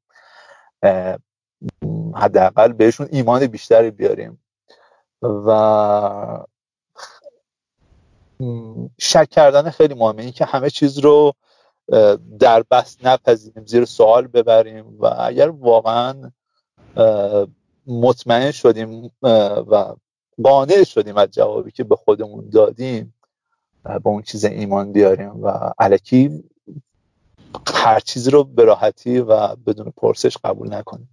حداقل بهشون ایمان بیشتری بیاریم. و شک کردن خیلی مهمه. این که همه چیز رو در بست نپذیریم زیر سوال ببریم و اگر واقعا مطمئن شدیم و قانع شدیم از جوابی که به خودمون دادیم با اون چیز ایمان بیاریم و علکی هر چیزی رو به راحتی و بدون پرسش قبول نکنیم.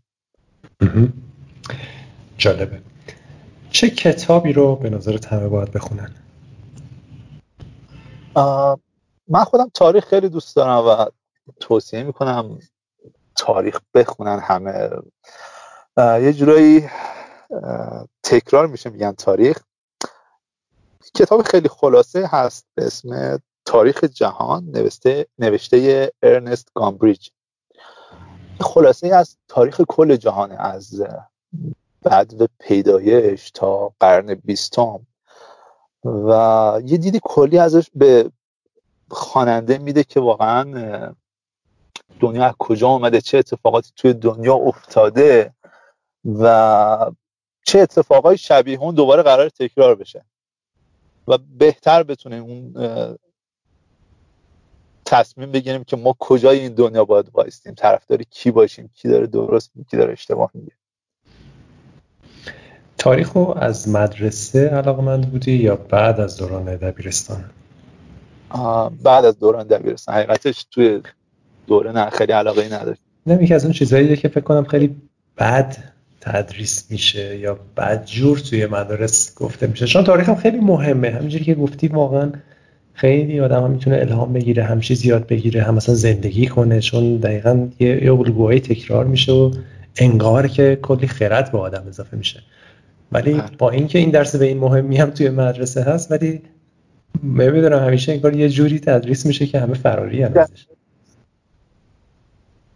جالبه. چه کتابی رو به نظر همه باید بخونن؟ من خودم تاریخ خیلی دوست دارم و توصیه می‌کنم تاریخ بخونن همه. یه جورایی تکرار میشه میگن تاریخ. کتاب خیلی خلاصه هست به اسم تاریخ جهان نوشته نوشته ارنست گامبریج. خلاصه از تاریخ کل جهان از بعد و پیدایش تا قرن بیستم. و یه دیدی کلی ازش به خواننده میده که واقعا دنیا از کجا آمده چه اتفاقاتی توی دنیا افتاده و چه اتفاقای شبیه اون دوباره قرار تکرار بشه و بهتر بتونیم اون تصمیم بگیریم که ما کجای این دنیا باید وایستیم طرفدار کی باشیم کی داره درست کی داره اشتباه میگه. تاریخ رو از مدرسه علاقمند بودی یا بعد از دوران دبیرستان؟ بعد از دوران دبیرستان. حقیقتش توی دوره نه خیلی علاقه ای نداشت. نه یکی از اون چیزهایی که فکر کنم خیلی بد تدریس میشه یا بد جور توی مدارس گفته میشه. چون تاریخ هم خیلی مهمه. همینجوری که گفتی واقعا خیلی آدم هم می‌تونه الهام بگیره هم چیز یاد بگیره هم مثلا زندگی کنه. چون دقیقا یه الگوهایی تکرار میشه و انگار که کلی خرد به آدم اضافه میشه. ولی. با اینکه این درس به این مهمی هم توی مدرسه هست ولی نمی‌دونم همیشه انگار یه جوری تدریس میشه که همه فراری هم ازش.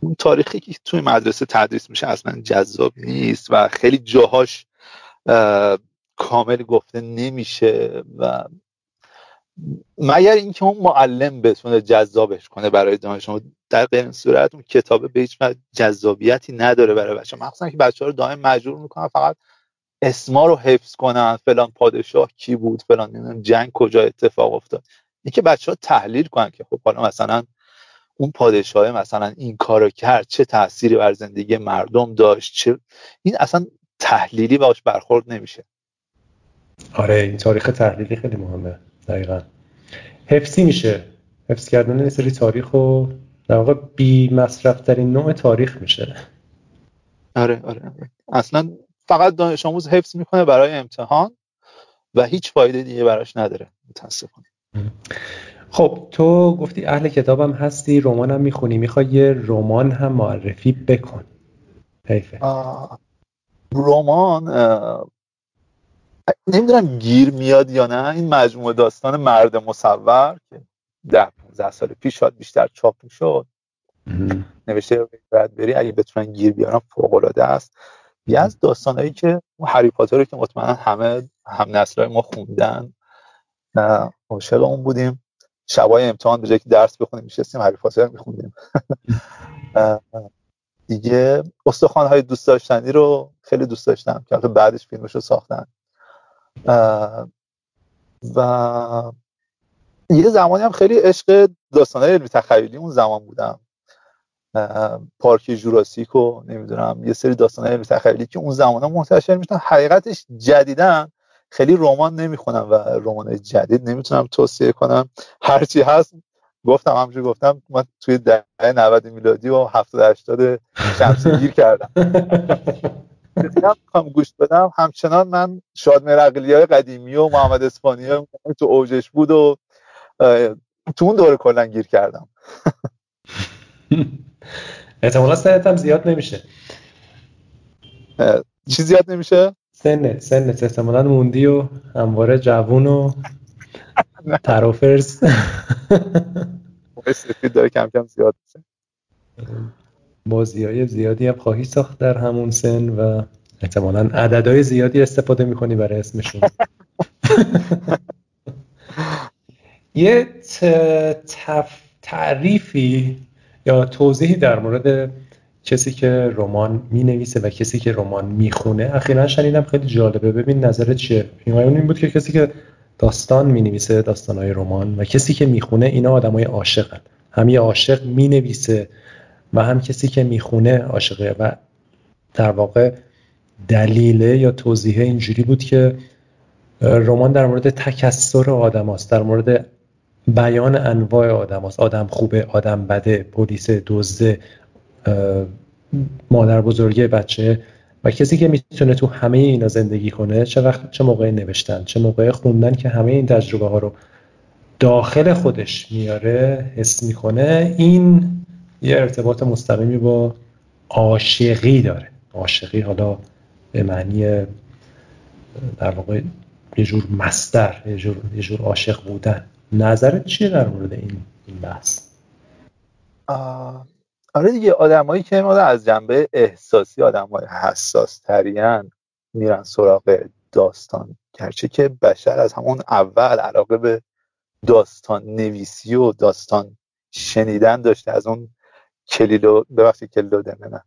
اون تاریخی که توی مدرسه تدریس میشه اصلا جذاب نیست و خیلی جاهاش کامل گفته نمیشه و مگر اینکه اون معلم بتونه جذابش کنه برای دانش در غیر صورت اون کتاب به هیچ جذابیتی نداره برای بچه مخصوصا که بچه ها رو دائم مجبور می‌کنن فقط اسما رو حفظ کنن فلان پادشاه کی بود فلان جنگ کجا اتفاق افتاد. اینکه بچه ها تحلیل کنن که خب حالا مثلا اون پادشاه مثلا این کارو کرد چه تأثیری بر زندگی مردم داشت چه این اصلا تحلیلی باش برخورد نمیشه. آره این تاریخ تحلیلی خیلی مهمه دقیقا. حفظی میشه. حفظ کردن یه سری تاریخ و در واقع بی مصرف ترین نوع تاریخ میشه. آره آره, آره. اصلا فقط دانش آموز حفظ می‌کنه برای امتحان و هیچ فایده دیگه براش نداره. متاسفانه. خب تو گفتی اهل کتابم هستی رمان هم می‌خونی. می‌خوای یه رمان هم معرفی بکن. حیفه. رمان نمی‌دونم گیر میاد یا نه. این مجموعه داستان مرد مصور که ده 15 سال پیش شاید بیشتر چاپ می‌شد. نوشته بری اگه بتونن گیر بیارن فوق العاده است. یه از داستانهایی که هری پاتر که مطمئنا همه هم نسلای ما خوندن عاشق اون بودیم. شبای امتحان به جای که درس بخونیم میشستیم هری پاتر میخوندیم. دیگه استخوان های دوست داشتنی رو خیلی دوست داشتم که بعدش فیلمش رو ساختن. و یه زمانی هم خیلی عشق داستان علمی تخیلی اون زمان بودم. پارک جوراسیک و نمی‌دونم یه سری داستان علمی تخیلی که اون زمان منتشر میشن حقیقتش جدیدن. خیلی رمان نمی‌خونم و رمان جدید نمی‌تونم توصیه کنم. هرچی هست گفتم همجور گفتم من توی دهه 90 میلادی و 70 80 شمسی گیر کردم. هم گوش بدم. همچنان من شاد مرقلی های قدیمی و محمد اسپانی تو اوجش بود و تو اون دوره کلا گیر کردم. احتمالا سنت هم زیاد نمیشه. چی زیاد نمیشه؟ سنت سنت. احتمالا موندی و همواره جوون و ترافرز سفید داره کم کم زیاد میشه. بازی های زیادی هم خواهی ساخت در همون سن و احتمالا عددهای زیادی استفاده می‌کنی برای اسمشون. یه تعریفی یا توضیحی در مورد کسی که رمان می نویسه و کسی که رمان می‌خونه اخیرا شنیدم خیلی جالبه. ببین نظرت چیه؟ این این بود که کسی که داستان می نویسه داستانهای رمان و کسی که می‌خونه اینا آدمای عاشقن. هم یه عاشق می نویسه و هم کسی که می‌خونه عاشقه. و در واقع دلیله یا توضیح اینجوری بود که رمان در مورد تکسر آدم هست. در مورد بیان انواع آدم هست. آدم خوبه آدم بده پلیس دزده مادر بزرگه بچه. و کسی که می‌تونه تو همه اینا زندگی کنه چه وقت چه موقع نوشتن چه موقع خوندن که همه این تجربه ها رو داخل خودش میاره حس می‌کنه این یه ارتباط مستقیمی با عاشقی داره. عاشقی حالا به معنی در واقع یه جور مستر یه جور, یه جور عاشق بودن. نظرت چیه در مورد این, این بحث آره دیگه آدمایی که ما از جنبه احساسی آدمای حساس ترین میرن سراغ داستان. گرچه که بشر از همون اول علاقه به داستان نویسی و داستان شنیدن داشته از اون کلیلو ببخشید کلیلو دمه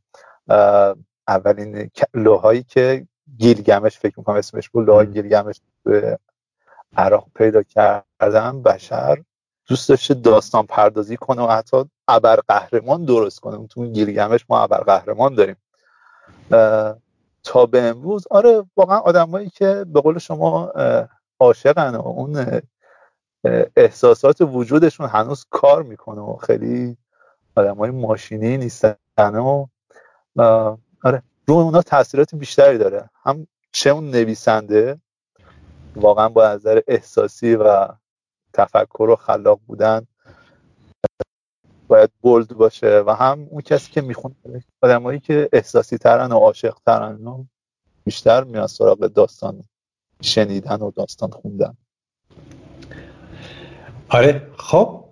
اولین لوهایی که گیلگمش فکر می‌کنم اسمش بود لوهای گیلگمش به عراق پیدا کردن بشر دوست داشته داستان پردازی کنه و حتی ابر قهرمان درست کنه. تو گیلگمش ما ابر قهرمان داریم تا به امروز آره واقعا آدمایی که به قول شما عاشقن و اون احساسات وجودشون هنوز کار می‌کنه و خیلی آدمای ماشینی نیستن و آره رو اونا تاثیرات بیشتری داره. هم چه اون نویسنده واقعا با نظر احساسی و تفکر و خلاق بودن باید بولد باشه. و هم اون کسی که می‌خونه آدمایی که احساسی ترن و عاشق ترن بیشتر میان سراغ داستان شنیدن و داستان خوندن. آره خب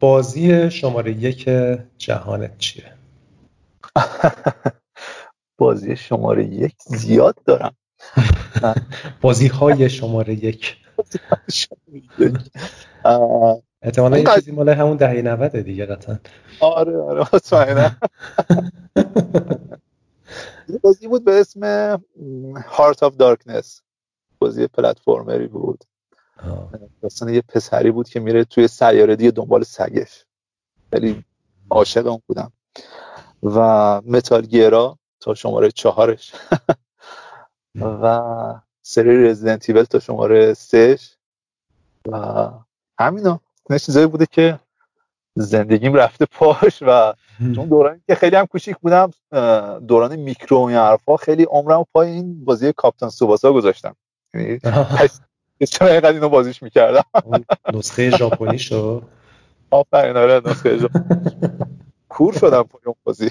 بازی شماره یک جهانت چیه؟ بازی شماره یک زیاد دارم. بازی های شماره یک. احتمالا یه چیزی مال همون دهه 90 دیگه قطعا. آره آره مطمئنا بازی بود به اسم Heart of Darkness. بازی پلتفرمری بود. داستان یه پسری بود که میره توی سیاره دیگه دنبال سگش. خیلی عاشق اون بودم. و متال گیرا تا شماره چهارش. و سری رزیدنت ایول تا شماره سهش. و همینا. نه چیزایی بوده که زندگیم رفته پاش و چون دورانی که خیلی هم کوچیک بودم دوران میکرو و حرفا خیلی عمرم پای این بازی کاپتان سوباسا گذاشتم. یعنی چرا اینقدر اینو بازیش می‌کردم؟ نسخه ژاپنی شو آفرین آره نسخه ژاپنی. کور شدم پای اون بازی.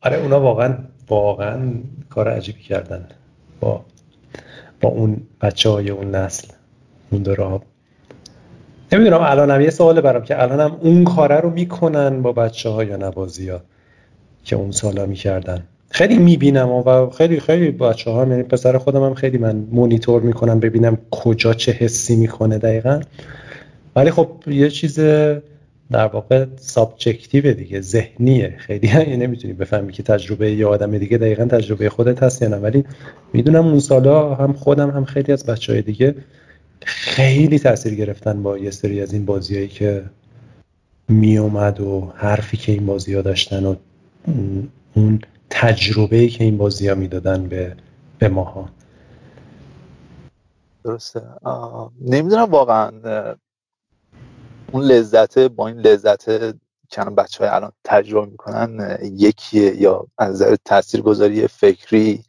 آره اونا واقعا واقعا کار عجیبی کردن با با اون بچه های اون نسل اون دوره نمی‌دونم الانم یه سوال برام که الانم اون کاره رو می‌کنن با بچه ها یا نبازی ها که اون سالا می‌کردن. خیلی می‌بینم و خیلی خیلی بچه ها یعنی پسر خودم هم خیلی من مونیتور می‌کنم ببینم کجا چه حسی می‌کنه دقیقا. ولی خب یه چیز در واقع سابجکتیو دیگه ذهنیه. خیلی یعنی نمی‌تونی بفهمی که تجربه یه آدم دیگه دقیقا تجربه خودت هست یا نه. ولی می‌دونم اون سالا هم خودم هم خیلی از بچه های دیگه خیلی تاثیر گرفتن با یه سری از این بازیهایی که میومد و حرفی که این بازی ها داشتن و اون تجربه که این بازی ها می‌دادن به به ماها. درسته. نمی‌دونم واقعا اون لذت با این لذت که بچه های الان تجربه می‌کنن یکیه یا از نظر تاثیرگذاری فکری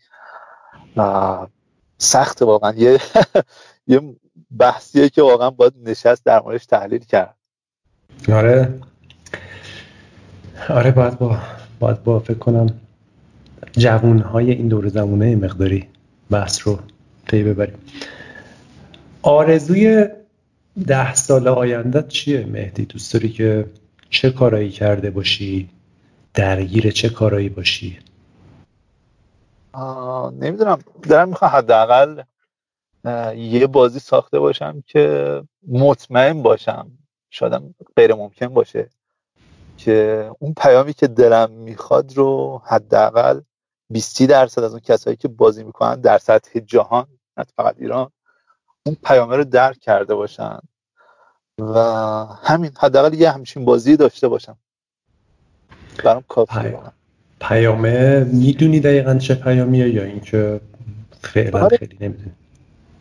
سخت واقعا. یه یه بحثیه که واقعا باید نشست در موردش تحلیل کرد. آره. آره باید با باید با فکر کنم جوون های این دور زمونه مقداری بحث رو طی ببریم. آرزوی ده سال آینده چیه مهدی؟ دوست داری که چه کارایی کرده باشی؟ درگیر چه کارایی باشی؟ نمی‌دونم. دارم می‌خوام حداقل یه بازی ساخته باشم که مطمئن باشم شادم غیر ممکن باشه که اون پیامی که دلم می‌خواد رو حداقل 20 درصد از اون کسایی که بازی می‌کنن در سطح جهان نه فقط ایران اون پیامه رو درک کرده باشن و همین حداقل یه همچین بازی داشته باشم. برام کافیه پیامه می‌دونی دقیقا چه پیامیه یا اینکه فعلا آره. خیلی نمی‌دونی؟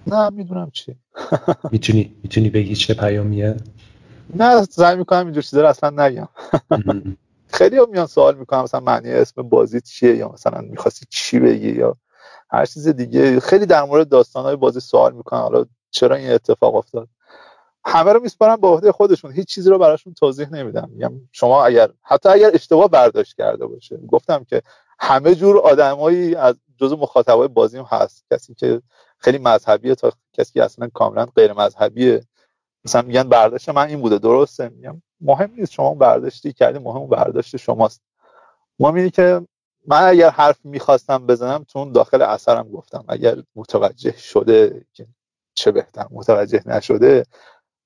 نه می‌دونم چی. می‌تونی می‌تونی بگی چه پیامیه؟ نه سعی می‌کنم اینجور چیزا اصلا نگم. خیلی هم میان سوال می‌کنم مثلا معنی اسم بازی چیه یا مثلا می‌خواستی چی بگی یا هر چیز دیگه. خیلی در مورد داستانهای بازی سوال می‌کنن. حالا چرا این اتفاق افتاد؟ همه رو میسپارن به عهده خودشون. هیچ چیزی رو براشون توضیح نمیدم. میگم شما اگر حتی اگر اشتباه برداشت کرده باشه. گفتم که همه جور آدمایی از جزو مخاطبای بازیم هست. کسی که خیلی مذهبیه تا کسی که اصلا کاملا غیر مذهبیه مثلا میگن برداشت من این بوده. درسته. میگم مهم نیست. شما برداشتی کردی. مهم برداشت شماست. ما اینه که من اگر حرف می‌خواستم بزنم تو داخل اثرم گفتم. اگر متوجه شده که چه بهتر متوجه نشده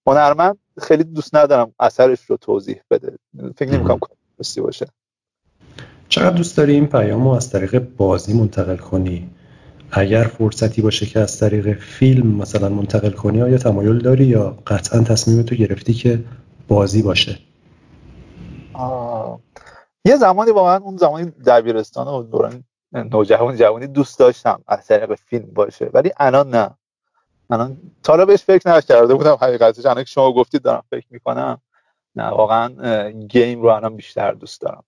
هنرمند خیلی دوست ندارم اثرش رو توضیح بده. فکر نمی‌کنم درستی باشه. چقدر دوست داری این پیام رو از طریق بازی منتقل کنی؟ اگر فرصتی باشه که از طریق فیلم مثلا منتقل کنی آیا تمایل داری یا قطعا تصمیم تو گرفتی که بازی باشه؟ یه زمانی واقعا اون زمانی دبیرستان و دوران نوجوان جوانی دوست داشتم از طریق فیلم باشه ولی الان نه. الان تا بهش فکر نکرده بودم حقیقتش الان که شما گفتید دارم فکر می‌کنم. نه واقعا گیم رو الان بیشتر دوست دارم.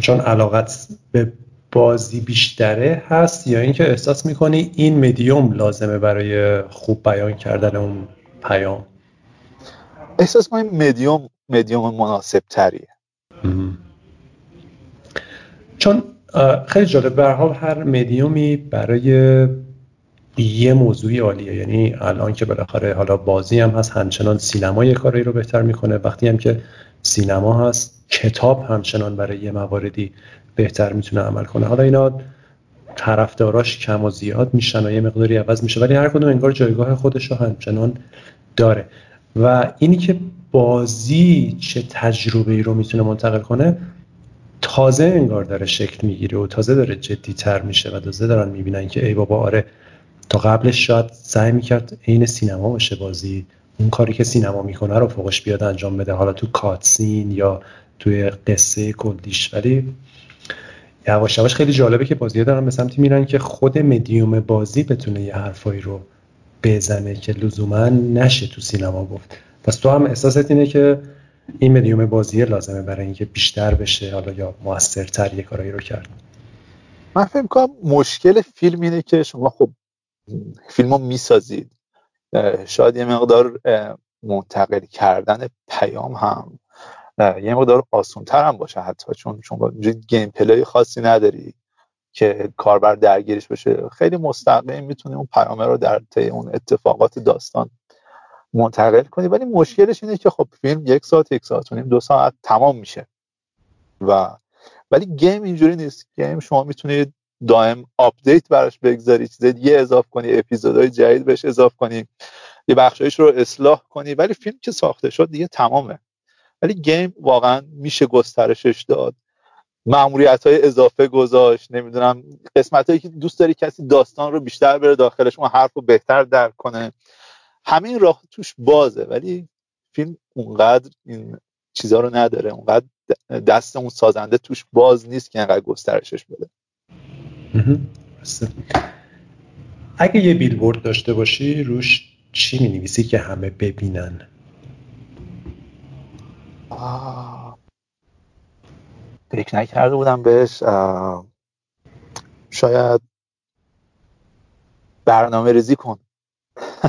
چون علاقت به بازی بیشتره هست یا اینکه احساس می‌کنی این مدیوم لازمه برای خوب بیان کردن اون پیام؟ احساس کنیم مدیوم مدیوم مناسب تریه چون خیلی جالب. به هر مدیومی برای یه موضوعی عالیه. یعنی الان که بالاخره حالا بازی هم هست همچنان سینما یه کاری رو بهتر می‌کنه. وقتی هم که سینما هست کتاب همچنان برای یه مواردی بهتر می‌تونه عمل کنه. حالا اینا طرفداراش کم و زیاد میشن و یه مقداری عوض میشه ولی هر کدوم انگار جایگاه خودش رو همچنان داره. و اینی که بازی چه تجربه ای رو می‌تونه منتقل کنه تازه انگار داره شکل می‌گیره و تازه داره جدی تر میشه و تازه دارن می‌بینن که ای بابا آره تا قبلش شاید سعی می‌کرد عین سینما باشه بازی. اون کاری که سینما می‌کنه رو فوقش بیاد انجام بده حالا تو کاتسین یا توی قصه کلیش ولی یواش یواش خیلی جالبه که بازی دارن به سمتی میرن که خود مدیوم بازی بتونه یه حرفایی رو بزنه که لزوما نشه تو سینما. گفت پس تو هم احساست اینه که این مدیوم بازی لازمه برای اینکه بیشتر بشه حالا یا موثرتر یه کارایی رو کرد. من فکر کنم مشکل فیلم اینه که شما خب فیلم رو می‌سازید شاید یه مقدار منتقل کردن پیام هم یه مقدار آسونتر هم باشه حتی چون شما گیم پلی خاصی نداری که کاربر درگیرش بشه. خیلی مستقیم می‌تونی اون پیامه رو در طی اون اتفاقات داستان منتقل کنی ولی مشکلش اینه که خب فیلم یک ساعت یک ساعت و دو ساعت تمام میشه. و ولی game اینجوری نیست. game شما می‌تونید دائم update براش بگذاری چیز دیگه اضافه کنی اپیزودهای جدید بهش اضافه کنی یه بخشایش رو اصلاح کنی ولی فیلم که ساخته شد دیگه تمامه. ولی game واقعا میشه گسترشش داد. معمولیت های اضافه گذاشت نمی‌دونم قسمت هایی که دوست داری کسی داستان رو بیشتر بره داخلش اون حرف رو بهتر درک کنه. همه این راه توش بازه ولی فیلم اونقدر این چیزها رو نداره اونقدر دست اون سازنده توش باز نیست که انقدر گسترشش بده. اگه یه بیلبورد داشته باشی روش چی می نویسی که همه ببینن؟ فکر نکرده بودم بهش. شاید برنامه ریزی کن.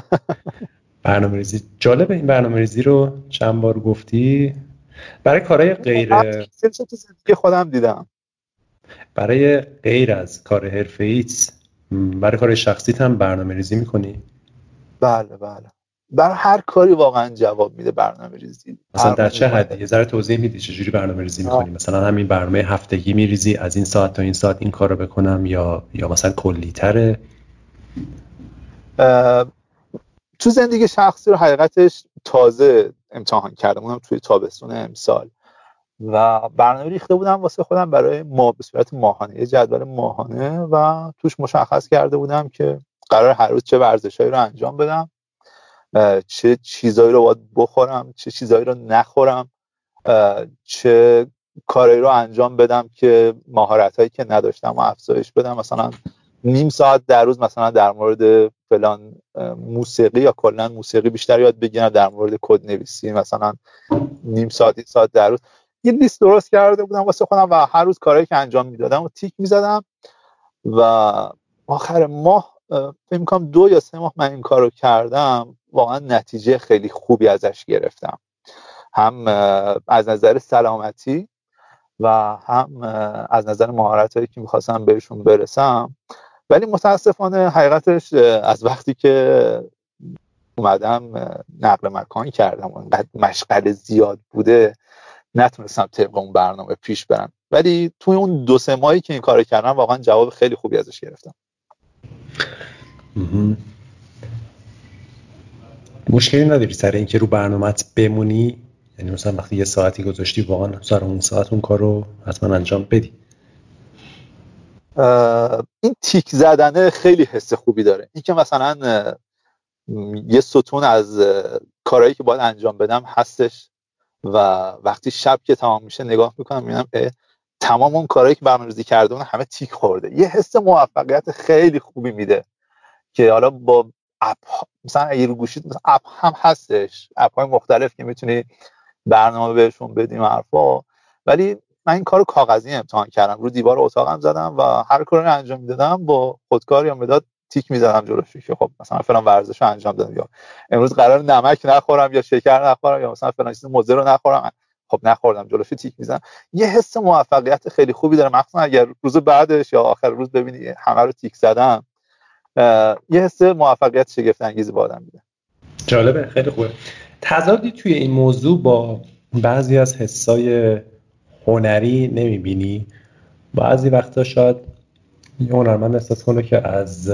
برنامه ریزی جالب این برنامه ریزی رو چند بار گفتی. برای کارهای غیر خودم دیدم. برای غیر از کار حرفه ایت برای کار شخصی هم برنامه ریزی می‌کنی؟ بله بله. بر هر کاری واقعا جواب میده برنامه ریزی مثلا در چه حدی؟ یه ذره توضیح میدی چجوری برنامه ریزی می‌کنی؟ مثلا همین برنامه هفتگی میریزی از این ساعت تا این ساعت این کار رو بکنم یا یا مثلا کلی تره تو زندگی شخصی رو حقیقتش تازه امتحان کردم. اونم توی تابستون امسال. و برنامه ریخته بودم واسه خودم برای ما به صورت ماهانه. یه جدول ماهانه و توش مشخص کرده بودم که قرار هر روز چه ورزشهایی رو انجام بدم چه چیزایی رو باید بخورم چه چیزایی رو نخورم چه کاری رو انجام بدم که مهارت هایی که نداشتم و افزایش بدم. مثلا نیم ساعت در روز مثلا در مورد فلان موسیقی یا کلا موسیقی بیشتر یاد بگیرم در مورد کد نویسی مثلا نیم ساعت ساعت در روز. یه لیست درست کرده بودم واسه خودم و هر روز کارهایی که انجام می‌دادم و تیک می‌زدم و آخر ماه فکر کنم دو یا سه ماه من این کارو کردم. واقعا نتیجه خیلی خوبی ازش گرفتم. هم از نظر سلامتی و هم از نظر مهارت هایی که می‌خواستم بهشون برسم. ولی متاسفانه حقیقتش از وقتی که اومدم نقل مکان کردم انقدر مشغل زیاد بوده نتونستم طبق اون برنامه پیش برم. ولی توی اون دو سه ماهی که این کار کردم واقعا جواب خیلی خوبی ازش گرفتم. مشکلی نداری سر اینکه رو برنامهت بمونی؟ یعنی مثلا وقتی یه ساعتی گذاشتی واقعا سر اون ساعت اون کار رو حتما انجام بدی. این تیک زدنه خیلی حس خوبی داره. اینکه مثلا یه ستون از کارهایی که باید انجام بدم هستش و وقتی شب که تمام میشه نگاه می‌کنم می‌بینم تمام اون کارهایی که برنامه‌ریزی کرده اون همه تیک خورده. یه حس موفقیت خیلی خوبی میده که حالا با اپ مثلا اگه رو مثلا اپ هم هستش. اپ های مختلف که می‌تونی برنامه بهشون بدیم حرفا. ولی من این کارو کاغذی امتحان کردم. رو دیوار اتاقم زدم و هر کاری انجام می‌دادم با خودکار یا مداد تیک می‌زدم جلوش. که خب مثلا فلان ورزش انجام دادم یا امروز قرار نمک نخورم یا شکر نخورم یا مثلا فلان چیز مضر رو نخورم. خب نخوردم جلوش تیک می‌زنم یه حس موفقیت خیلی خوبی داره. مخصوصا اگر روز بعدش یا آخر روز ببینی همه رو تیک زدم یه حس موفقیت شگفت انگیزی با آدم میده. جالبه. خیلی خوبه. تضادی توی این موضوع با بعضی از حسای هنری نمی‌بینی؟ بعضی وقتا شاید یه هنرمند احساس کنه که از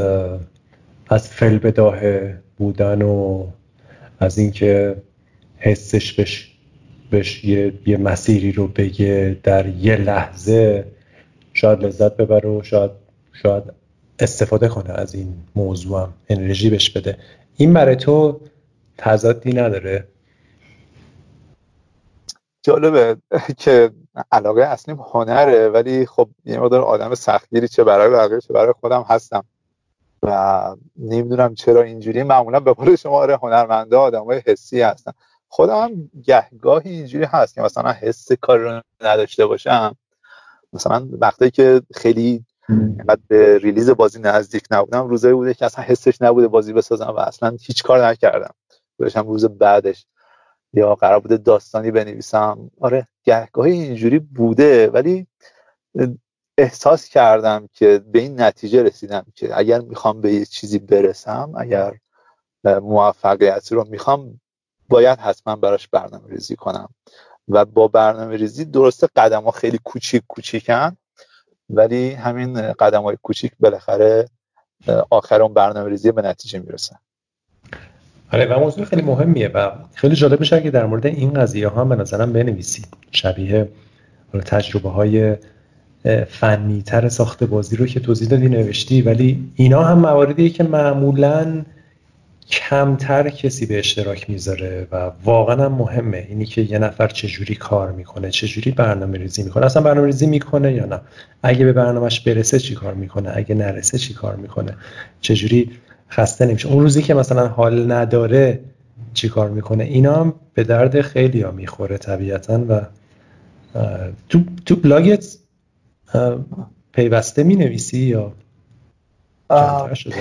از فل بداهه بودن و از اینکه حسش بش بهش یه،, یه مسیری رو بگه در یه لحظه شاید لذت ببره و شاید شاید استفاده کنه از این موضوع هم انرژی بهش بده. این برای تو تضادی نداره؟ جالبه که علاقه اصلیم هنره ولی خب یه مقدار آدم سختگیری چه برای بقیه چه برای خودم هستم. و نمی‌دونم چرا اینجوری معمولا به قول شما آره هنرمنده آدم های حسی هستن. خودم هم گهگاهی اینجوری هست که مثلا حس کار رو نداشته باشم. مثلا وقتی که خیلی اینقدر به ریلیز بازی نزدیک نبودم روزایی بوده که اصلا حسش نبوده بازی بسازم و اصلا هیچ کار نکردم. بودشم روز بعدش. یا قرار بوده داستانی بنویسم. آره گهگاهی اینجوری بوده ولی احساس کردم که به این نتیجه رسیدم که اگر می‌خوام به یه چیزی برسم اگر موفقیتی رو می‌خوام باید حتما براش برنامه ریزی کنم. و با برنامه ریزی درسته قدم ها خیلی کوچیک کوچیکن ولی همین قدم های کوچیک بالاخره آخر اون برنامه ریزی به نتیجه می‌رسن آره و موضوع خیلی مهمیه و خیلی جالب میشه که در مورد این قضیه ها به نظرم بنویسید. شبیه تجربه های فنی تر ساخت بازی رو که توضیح دادی نوشتی ولی اینا هم مواردیه که معمولا کمتر کسی به اشتراک می‌ذاره و واقعا هم مهمه. اینی که یه نفر چجوری کار می‌کنه چجوری برنامه ریزی می‌کنه اصلا برنامه ریزی می‌کنه یا نه؟ اگه به برنامهش برسه چی کار می‌کنه؟ اگه نرسه چی کار می‌کنه؟ چجوری خسته نمیشه. اون روزی که مثلا حال نداره چی کار می‌کنه؟ اینا هم به درد خیلی ها می‌خوره طبیعتا و تو, تو بلاگت پیوسته می‌نویسی یا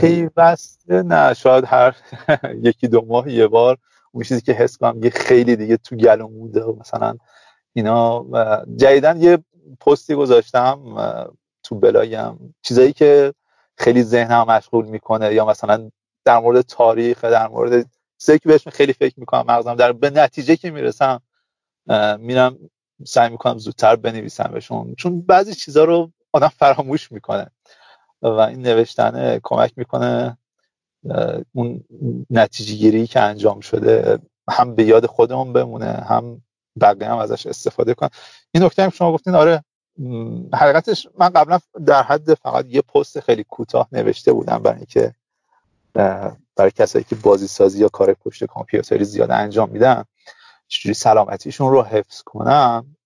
پیوسته نه شاید هر یکی دو ماه یه بار. اون چیزی که حس کنم یه خیلی دیگه تو گلو موده و مثلا اینا جدیدن یه پستی گذاشتم تو بلاگم. چیزایی که خیلی ذهنم مشغول می‌کنه یا مثلا در مورد تاریخ در مورد چیزایی بهش خیلی فکر می‌کنم مغزم در به نتیجه که می‌رسم میرم سعی می‌کنم زودتر بنویسم بهشون. چون بعضی چیزها رو آدم فراموش می‌کنه و این نوشتن کمک می‌کنه اون نتیجه گیری که انجام شده هم به یاد خودمون بمونه هم بقیه هم ازش استفاده کنن این نکته هم شما گفتین آره حقیقتش من قبلا در حد فقط یه پست خیلی کوتاه نوشته بودم برای اینکه برای کسایی که بازی سازی یا کار پشت کامپیوتری زیاد انجام میدن چجوری سلامتیشون رو حفظ کنم؟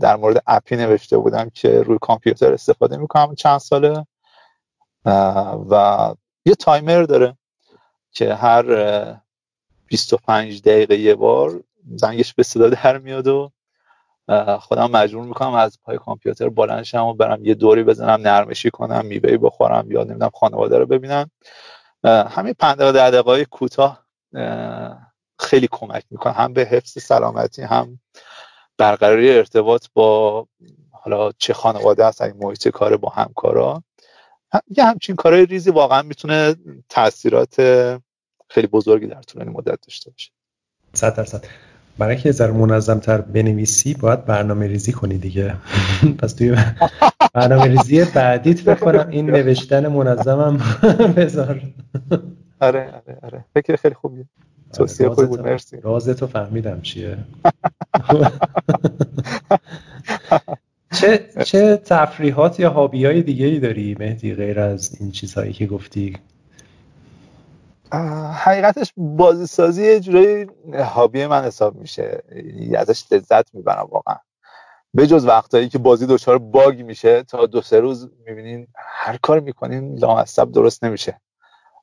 در مورد اپی نوشته بودم که روی کامپیوتر استفاده می‌کنم چند ساله و یه تایمر داره که هر 25 دقیقه یه بار زنگش به صدا در میاد و خودم مجبور می‌کنم از پای کامپیوتر بلند شم و برم یه دوری بزنم نرمشی کنم میوه بخورم یا نمی‌دونم خانواده رو ببینم. همین پنج دقیقه دقیقه کوتاه خیلی کمک می‌کنه. هم به حفظ سلامتی هم برقراری ارتباط با حالا چه خانواده هست این محیط کار با همکارا. یه همچین کارهای ریزی واقعا می‌تونه تاثیرات خیلی بزرگی در طول مدت داشته باشه. صد درصد. برای که ذره منظم تر بنویسی باید برنامه ریزی کنی دیگه. پس توی برنامه ریزی بعدیت بکنم این نوشتن منظمم. بذار. آره آره آره. فکر خیلی خوبیه. توصیه خوبی بود. مرسی. رازتو فهمیدم چیه. چه چه تفریحات یا هابی های دیگه ای داری مهدی غیر از این چیزهایی که گفتی؟ حقیقتش بازی سازی یه جورایی هابی من حساب میشه. ازش لذت می‌برم واقعا. به جز وقتایی که بازی دچار باگ میشه تا دو سه روز می‌بینین هر کار می‌کنین لامصب درست نمیشه.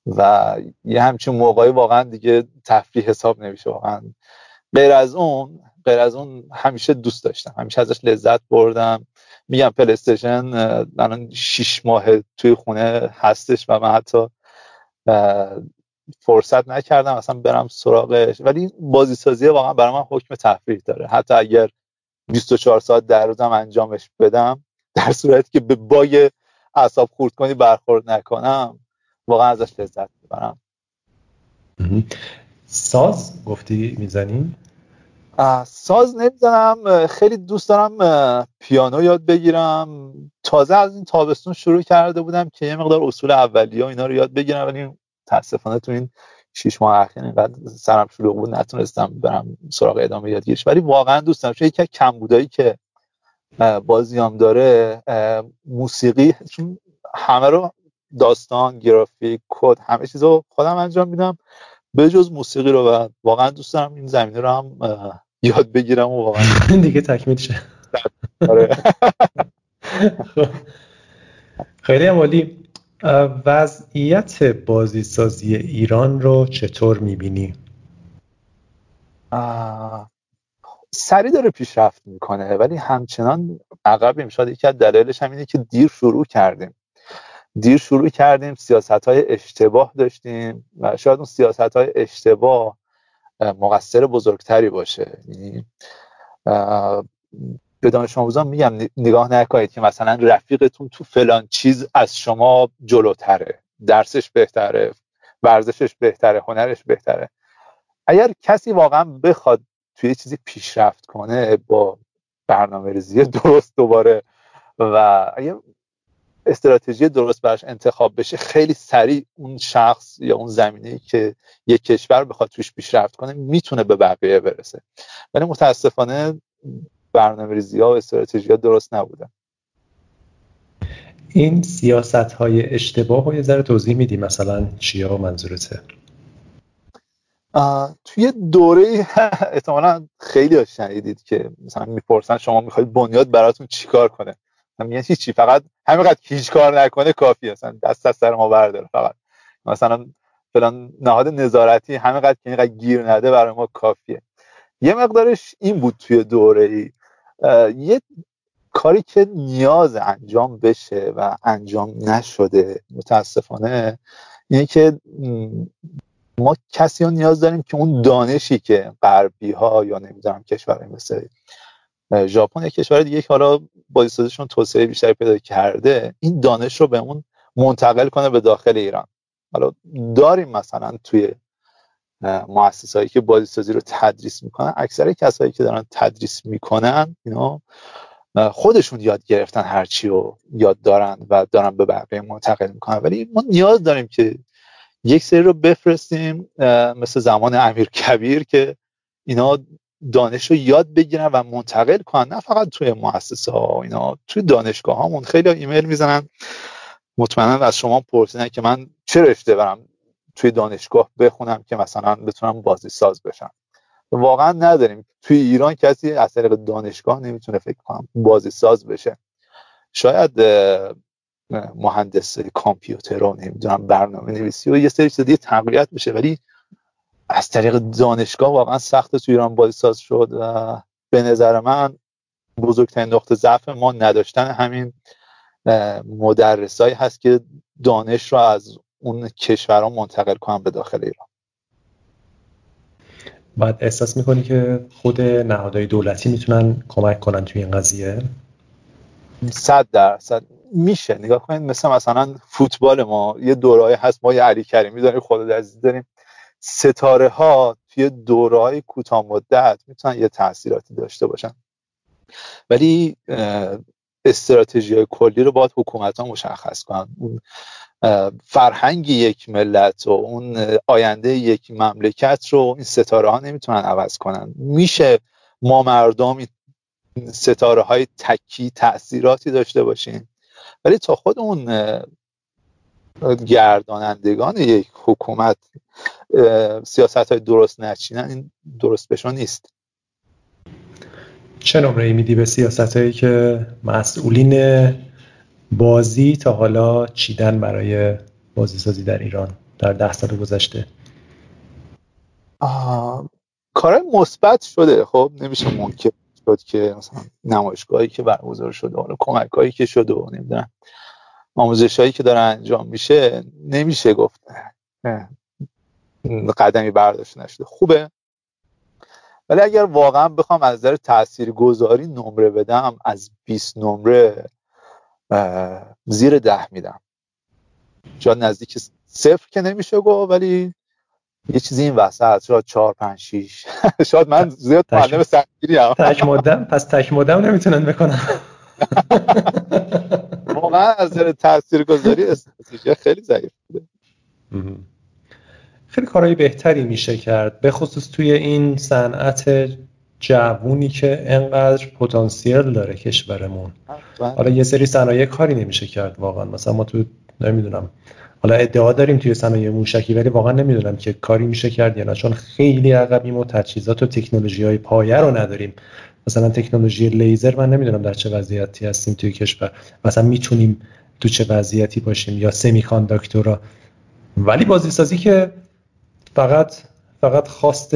و یه همچین موقعی واقعا دیگه تفریح حساب نمیشه واقعا. غیر از اون غیر از اون همیشه دوست داشتم. همیشه ازش لذت بردم. میگم پلیستشن الان شیش ماه توی خونه هستش و من حتی فرصت نکردم اصلا برم سراغش. ولی بازی سازی واقعا برای من حکم تفریح داره. حتی اگر 24 ساعت در روزم انجامش بدم در صورتی که به باگ اعصاب خورد کنی برخورد نکنم واقعا ازش لذت می‌برم. ساز گفتی می‌زنی؟ ساز نمی‌زنم. خیلی دوست دارم پیانو یاد بگیرم. تازه از این تابستون شروع کرده بودم که یه مقدار اصول اولیه اینا رو یاد بگیرم ولی متاسفانه تو این شیش ماه اخیر اینقدر سرم شلوغ بود نتونستم برم سراغ ادامه یادگیریش. ولی واقعا دوست دارم چون یکی کمبودایی که بازیام داره موسیقی چون همه رو داستان گرافیک کد همه چیز رو خودم انجام میدم به جز موسیقی رو و واقعا دوست دارم این زمینه رو هم یاد بگیرم و واقعا دیگه تکمیل شه. آره. خیلی عالی. وضعیت بازیسازی ایران رو چطور می‌بینی؟ سریع داره پیشرفت می‌کنه ولی همچنان عقبیم. شاید یکی از دلایلش هم اینه که دیر شروع کردیم. دیر شروع کردیم سیاست های اشتباه داشتیم و شاید اون سیاست های اشتباه مقصر بزرگتری باشه. یعنی به دانش آموزان میگم نگاه نکنید که مثلا رفیقتون تو فلان چیز از شما جلوتره درسش بهتره ورزشش بهتره هنرش بهتره. اگر کسی واقعا بخواد توی چیزی پیشرفت کنه با برنامه ریزی درست دوباره و اگر استراتژی درست براش انتخاب بشه خیلی سریع اون شخص یا اون زمینه که یک کشور بخواد توش پیشرفت کنه می‌تونه به بقیه برسه. ولی متاسفانه برنامه ریزی ها و استراتژی ها درست نبودن. این سیاست های اشتباه رو یه ذره توضیح میدی مثلا چیا منظورته؟ توی دوره احتمالا خیلی شنیدید که مثلا می‌پرسن شما می‌خواید بنیاد براتون چیکار کنه؟ میگن چی فقط همینقدر هیچ کار نکنه کافی اصلا دست از سر ما برداره فقط. مثلا فلان نهاد نظارتی همینقدر که اینقدر گیر نده برای ما کافیه. یه مقدارش این بود توی دوره ای یه کاری که نیاز انجام بشه و انجام نشده متاسفانه اینه که ما کسی ها نیاز داریم که اون دانشی که غربی ها یا نمی‌دونم کشورهای مثل ژاپن یک کشور دیگه که حالا بازیسازیشون توسعه بیشتری پیدا کرده این دانش رو به اون منتقل کنه به داخل ایران. حالا داریم مثلا توی مؤسسه هایی که بازیسازی رو تدریس می‌کنن اکثر کسایی که دارن تدریس می‌کنن اینا خودشون یاد گرفتن هرچی رو یاد دارن و دارن به بقیه منتقل می‌کنن. ولی ما نیاز داریم که یک سری رو بفرستیم مثل زمان امیر کبیر که اینا دانش رو یاد بگیرن و منتقل کنن. نه فقط توی مؤسسه ها اینا توی دانشگاه هامون خیلی ایمیل می‌زنن. مطمئنا از شما پرسیدن که من چه رشته برم توی دانشگاه بخونم که مثلا بتونم بازی ساز بشم. واقعا نداریم. توی ایران کسی از طریق دانشگاه نمی‌تونه فکر کنم بازی ساز بشه. شاید مهندس کامپیوتر رو نمی‌دونم برنامه نویسی و یه سری چیز دیگه تقویت بشه ولی از طریق دانشگاه واقعا سخت تو ایران بازی ساز شد و به نظر من بزرگترین نقطه ضعف ما نداشتن همین مدرسایی هست که دانش رو از اون کشورها منتقل کنن به داخل ایران. باید احساس می‌کنی که خود نهادهای دولتی می‌تونن کمک کنن توی این قضیه؟ صد درصد. میشه. نگاه کنید مثل مثلا فوتبال ما یه دورای هست ما یه علی کریمی داریم خدا عزیز داریم. ستاره ها توی دورهای کوتاه مدت می‌تونن یه تاثیراتی داشته باشن. ولی استراتژی های کلی رو باید حکومت ها مشخص کنن. اون فرهنگ یک ملت و اون آینده یک مملکت رو این ستاره ها نمی‌تونن عوض کنن. میشه ما مردم ستاره های تکی تاثیراتی داشته باشیم؟ ولی تا خود اون گردانندگان یک حکومت سیاست های درست نچینن این درست بشون نیست. چه نمره میدی به سیاست هایی که مسئولین بازی تا حالا چیدن برای بازی سازی در ایران در ده سال گذشته. کار مثبت شده. خب نمیشه ممکن شد که مثلا نمایشگاهی که برگزار شده حالا کمک هایی که شده و نمی‌دونم آموزش هایی که داره انجام میشه نمیشه گفت قدمی برداشته نشده. خوبه. ولی اگر واقعا بخوام از نظر تاثیرگذاری نمره بدم از 20 نمره زیر ده میدم. شاید نزدیک صفر که نمیشه گفت ولی یه چیزی این وسط شاید چهار پنج شیش. شاید من زیاد معلم سختگیری هم تک مدم پس تک مدم نمی‌تونن بکنم واقعا از نظر تاثیرگذاری خیلی ضعیف بوده. خیلی کارهای بهتری میشه کرد. به خصوص توی این صنعت جوونی که انقدر پتانسیل داره کشورمون. حالا یه سری صنایع کاری نمیشه کرد واقعا. مثلا ما تو نمی‌دونم. حالا ادعا داریم توی صنایع موشکی ولی واقعا نمی‌دونم که کاری میشه کرد یا نه. چون خیلی عقبیم و تجهیزات و تکنولوژی های پایه رو نداریم. مثلا تکنولوژی لیزر من نمی‌دونم در چه وضعیتی هستیم توی کشور. مثلا می‌تونیم تو چه وضعیتی باشیم یا سمی کانداکتورا ولی بازی سازی که فقط فقط خواست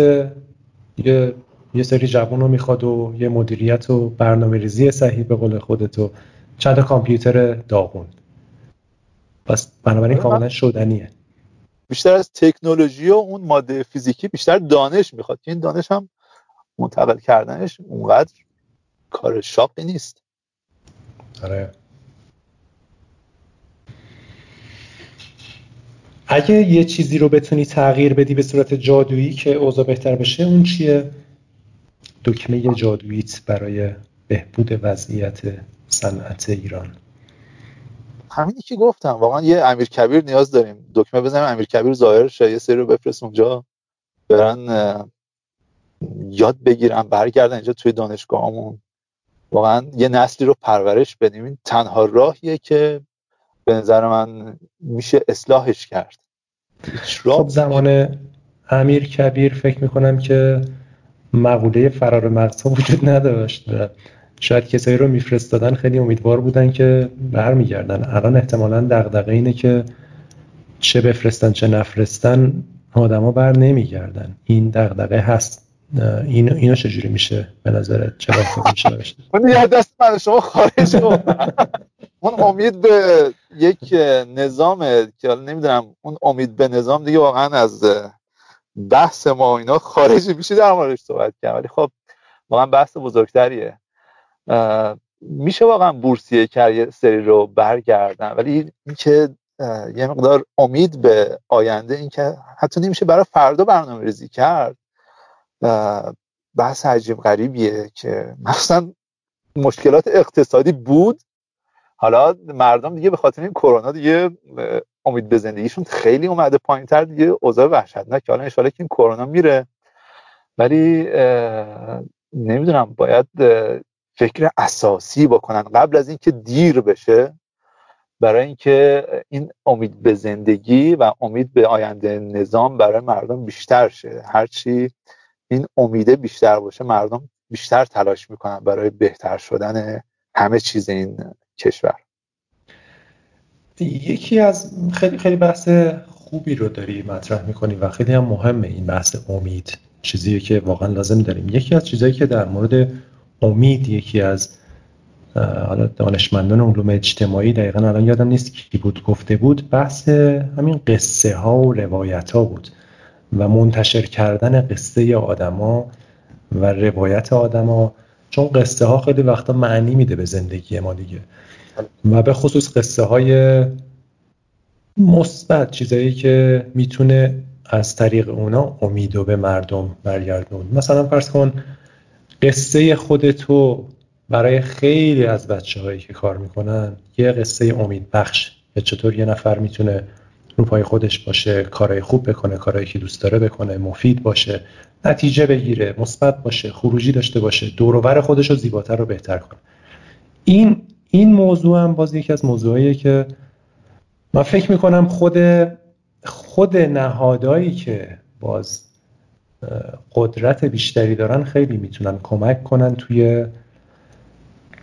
یه یه سری جوان رو می‌خواد و یه مدیریت و برنامه ریزی صحیح به قول خودت و چند کامپیوتر داغون. پس بنابراین آره، کاملا شدنیه. بیشتر از تکنولوژی و اون ماده فیزیکی بیشتر دانش می‌خواد. این دانش هم منتقل کردنش اونقدر کار شاقی نیست. آره. اگه یه چیزی رو بتونی تغییر بدی به صورت جادویی که اوضاع بهتر بشه اون چیه؟ دکمه جادوییت برای بهبود وضعیت صنعت ایران. همینی که گفتم واقعا یه امیر کبیر نیاز داریم. دکمه بزنیم امیر کبیر ظاهر شه یه سری رو بفرست اونجا. برن یاد بگیرن برگردن اینجا توی دانشگاهمون. واقعا یه نسلی رو پرورش بدیم. این تنها راهیه که به نظر من میشه اصلاحش کرد. خب زمان امیر کبیر فکر می‌کنم که مقوله فرار مغزها وجود نداشت شاید کسایی رو میفرستادن خیلی امیدوار بودن که برمیگردن. الان احتمالا دغدغه اینه که چه بفرستن چه نفرستن آدما بر نمیگردن. این دغدغه هست. این اینو چجوری میشه به نظرت چه میشه اون یه دست من شما خارج اون امید به یک نظام که نمی‌دونم اون امید به نظام دیگه واقعا از بحث ما اینا خارج میشه در موردش صحبت کنم ولی خب واقعا بحث بزرگتریه. میشه واقعا بورسیه کرد یه سری رو برگردن. ولی اینکه یه مقدار امید به آینده اینکه حتی نمیشه برای فردا برنامه ریزی کرد بحث عجیب غریبیه که مثلا مشکلات اقتصادی بود. حالا مردم دیگه به خاطر این کرونا دیگه امید به زندگیشون خیلی اومده پایین تر دیگه اوضاع وحشتناک حالا ان که این کرونا میره. ولی نمی‌دونم باید فکر اساسی بکنن. قبل از اینکه دیر بشه برای اینکه این امید به زندگی و امید به آینده نظام برای مردم بیشتر شه. هرچی این امیده بیشتر باشه مردم بیشتر تلاش می‌کنن برای بهتر شدن همه چیز این کشور. یکی از خیلی خیلی بحث خوبی رو داری مطرح می‌کنی و خیلی هم مهمه این بحث امید. چیزی که واقعا لازم داریم. یکی از چیزهایی که در مورد امید یکی از حالا دانشمندان علوم اجتماعی دقیقا الان یادم نیست کی بود گفته بود بحث همین قصه ها و روایت ها بود و منتشر کردن قصه آدما و روایت آدما. چون قصه ها خیلی وقتا معنی میده به زندگی ما دیگه. و به خصوص قصه های مثبت چیزایی که می‌تونه از طریق اونا امیدو به مردم برگردون. مثلا فرض کن قصه خودتو برای خیلی از بچه هایی که کار می‌کنن یه قصه امید بخش. که چطور یه نفر می‌تونه رو پای خودش باشه کارهای خوب بکنه کارهایی که دوست داره بکنه مفید باشه نتیجه بگیره مثبت باشه خروجی داشته باشه دوروبر خودش رو زیباتر رو بهتر کنه. این این موضوع هم باز یکی از موضوعایی که من فکر می‌کنم خود خود نهادهایی که باز قدرت بیشتری دارن خیلی می‌تونن کمک کنن توی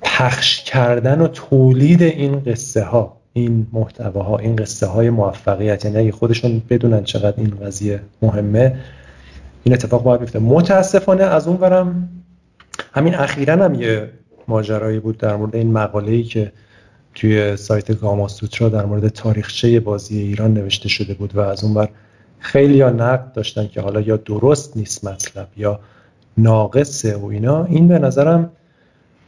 پخش کردن و تولید این قصه ها این محتواها این قصه های موفقیت. یعنی اگه خودشون بدونن چقدر این قضیه مهمه این اتفاق باید بیفته. متاسفانه از اون برم همین اخیرا هم یه ماجرایی بود در مورد این مقاله ای که توی سایت گاما سوترا در مورد تاریخچه بازی ایران نوشته شده بود و از اون بر خیلی ها نقد داشتن که حالا یا درست نیست مطلب یا ناقصه و اینا. این به نظرم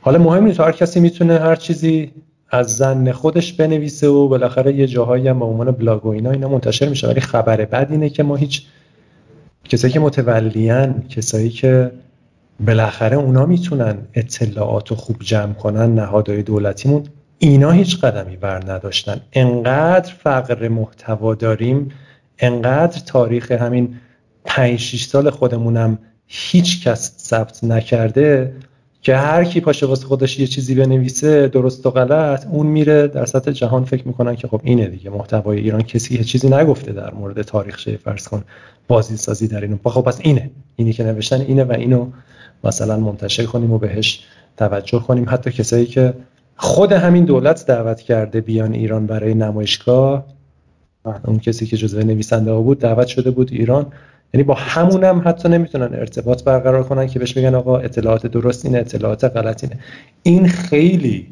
حالا مهم نیست هر کسی می‌تونه هر چیزی از زن خودش بنویسه و بالاخره یه جاهایی هم به عنوان بلاگ و اینا اینا منتشر میشه. ولی خبر بد اینه که ما هیچ کسایی که متولیان کسایی که بالاخره اونا می‌تونن اطلاعات و خوب جمع کنن نهادهای دولتیمون. اینا هیچ قدمی بر نداشتن. انقدر فقر محتوا داریم انقدر تاریخ همین 5 6 سال خودمونم هیچ کس ثبت نکرده که هر کی پاشه واسه خودش یه چیزی بنویسه درست و غلط اون میره در سطح جهان فکر می‌کنن که خب اینه دیگه. محتوای ایران کسی یه چیزی نگفته در مورد تاریخچه فرض کن. بازی سازی در اینو. خب پس اینه. اینی که نوشتن اینه و اینو مثلا منتشر کنیم و بهش توجه کنیم. حتی کسایی که خود همین دولت دعوت کرده بیان ایران برای نمایشگاه اون کسی که جزو نویسنده ها بود دعوت شده بود ایران. یعنی با همونم هم حتی نمی‌تونن ارتباط برقرار کنن که بهش بگن آقا اطلاعات درست اینه اطلاعات غلط اینه. این خیلی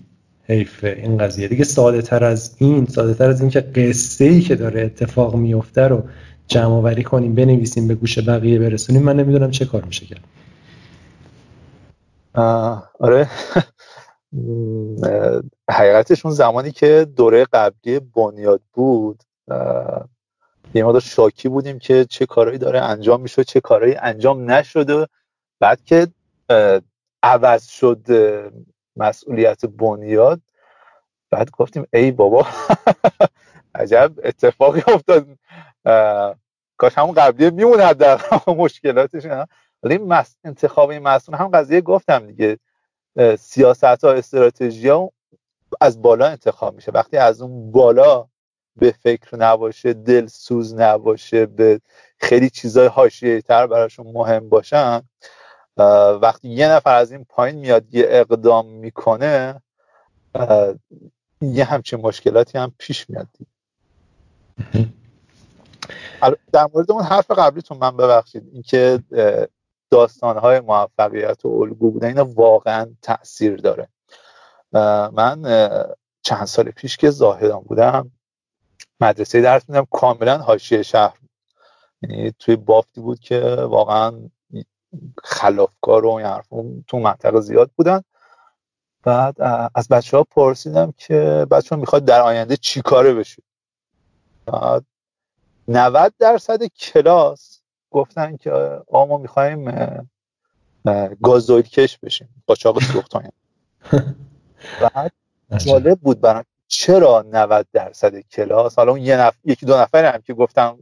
حیفه این قضیه. دیگه ساده تر از این ساده تر از این که قصه ای که داره اتفاق میفته رو جمع آوری کنیم بنویسیم به گوش بقیه برسونیم. من نمی‌دونم چه کار میشه کرد. آره. حقیقتش اون زمانی که دوره قبلی بنیاد بود یه مقدار شاکی بودیم که چه کارهایی داره انجام می‌شد چه کارهایی انجام نشده. بعد که عوض شد مسئولیت بنیاد بعد گفتیم ای بابا عجب اتفاقی افتاد. کاش همون قبلی میمونه در مشکلاتش ولی این انتخاب این مسئول هم قضیه گفتم دیگه سیاست ها استراتژی ها از بالا انتخاب میشه. وقتی از اون بالا به فکر نباشه دلسوز نباشه به خیلی چیزای حاشیه تر براشون مهم باشن وقتی یه نفر از این پایین میاد یه اقدام می‌کنه یه همچین مشکلاتی هم پیش میاد در مورد اون حرف قبلیتون من ببخشید. اینکه داستانهای موفقیت و الگو بودن اینا واقعا تاثیر داره. من چند سال پیش که زاهدان بودم مدرسه درس میدم کاملا حاشیه شهر یعنی توی بافتی بود که واقعا خلافکار و این تو منطقه زیاد بودن. بعد از بچه ها پرسیدم که بچه ها می‌خواد در آینده چی کاره بشید بعد 90 درصد کلاس گفتن که آقا ما می‌خوایم گازویل کش بشیم. قاچاق سوختان بعد جالب بود برام چرا 90 درصد کلاس؟ حالا اون یه نف... یکی دو نفر هم که گفتن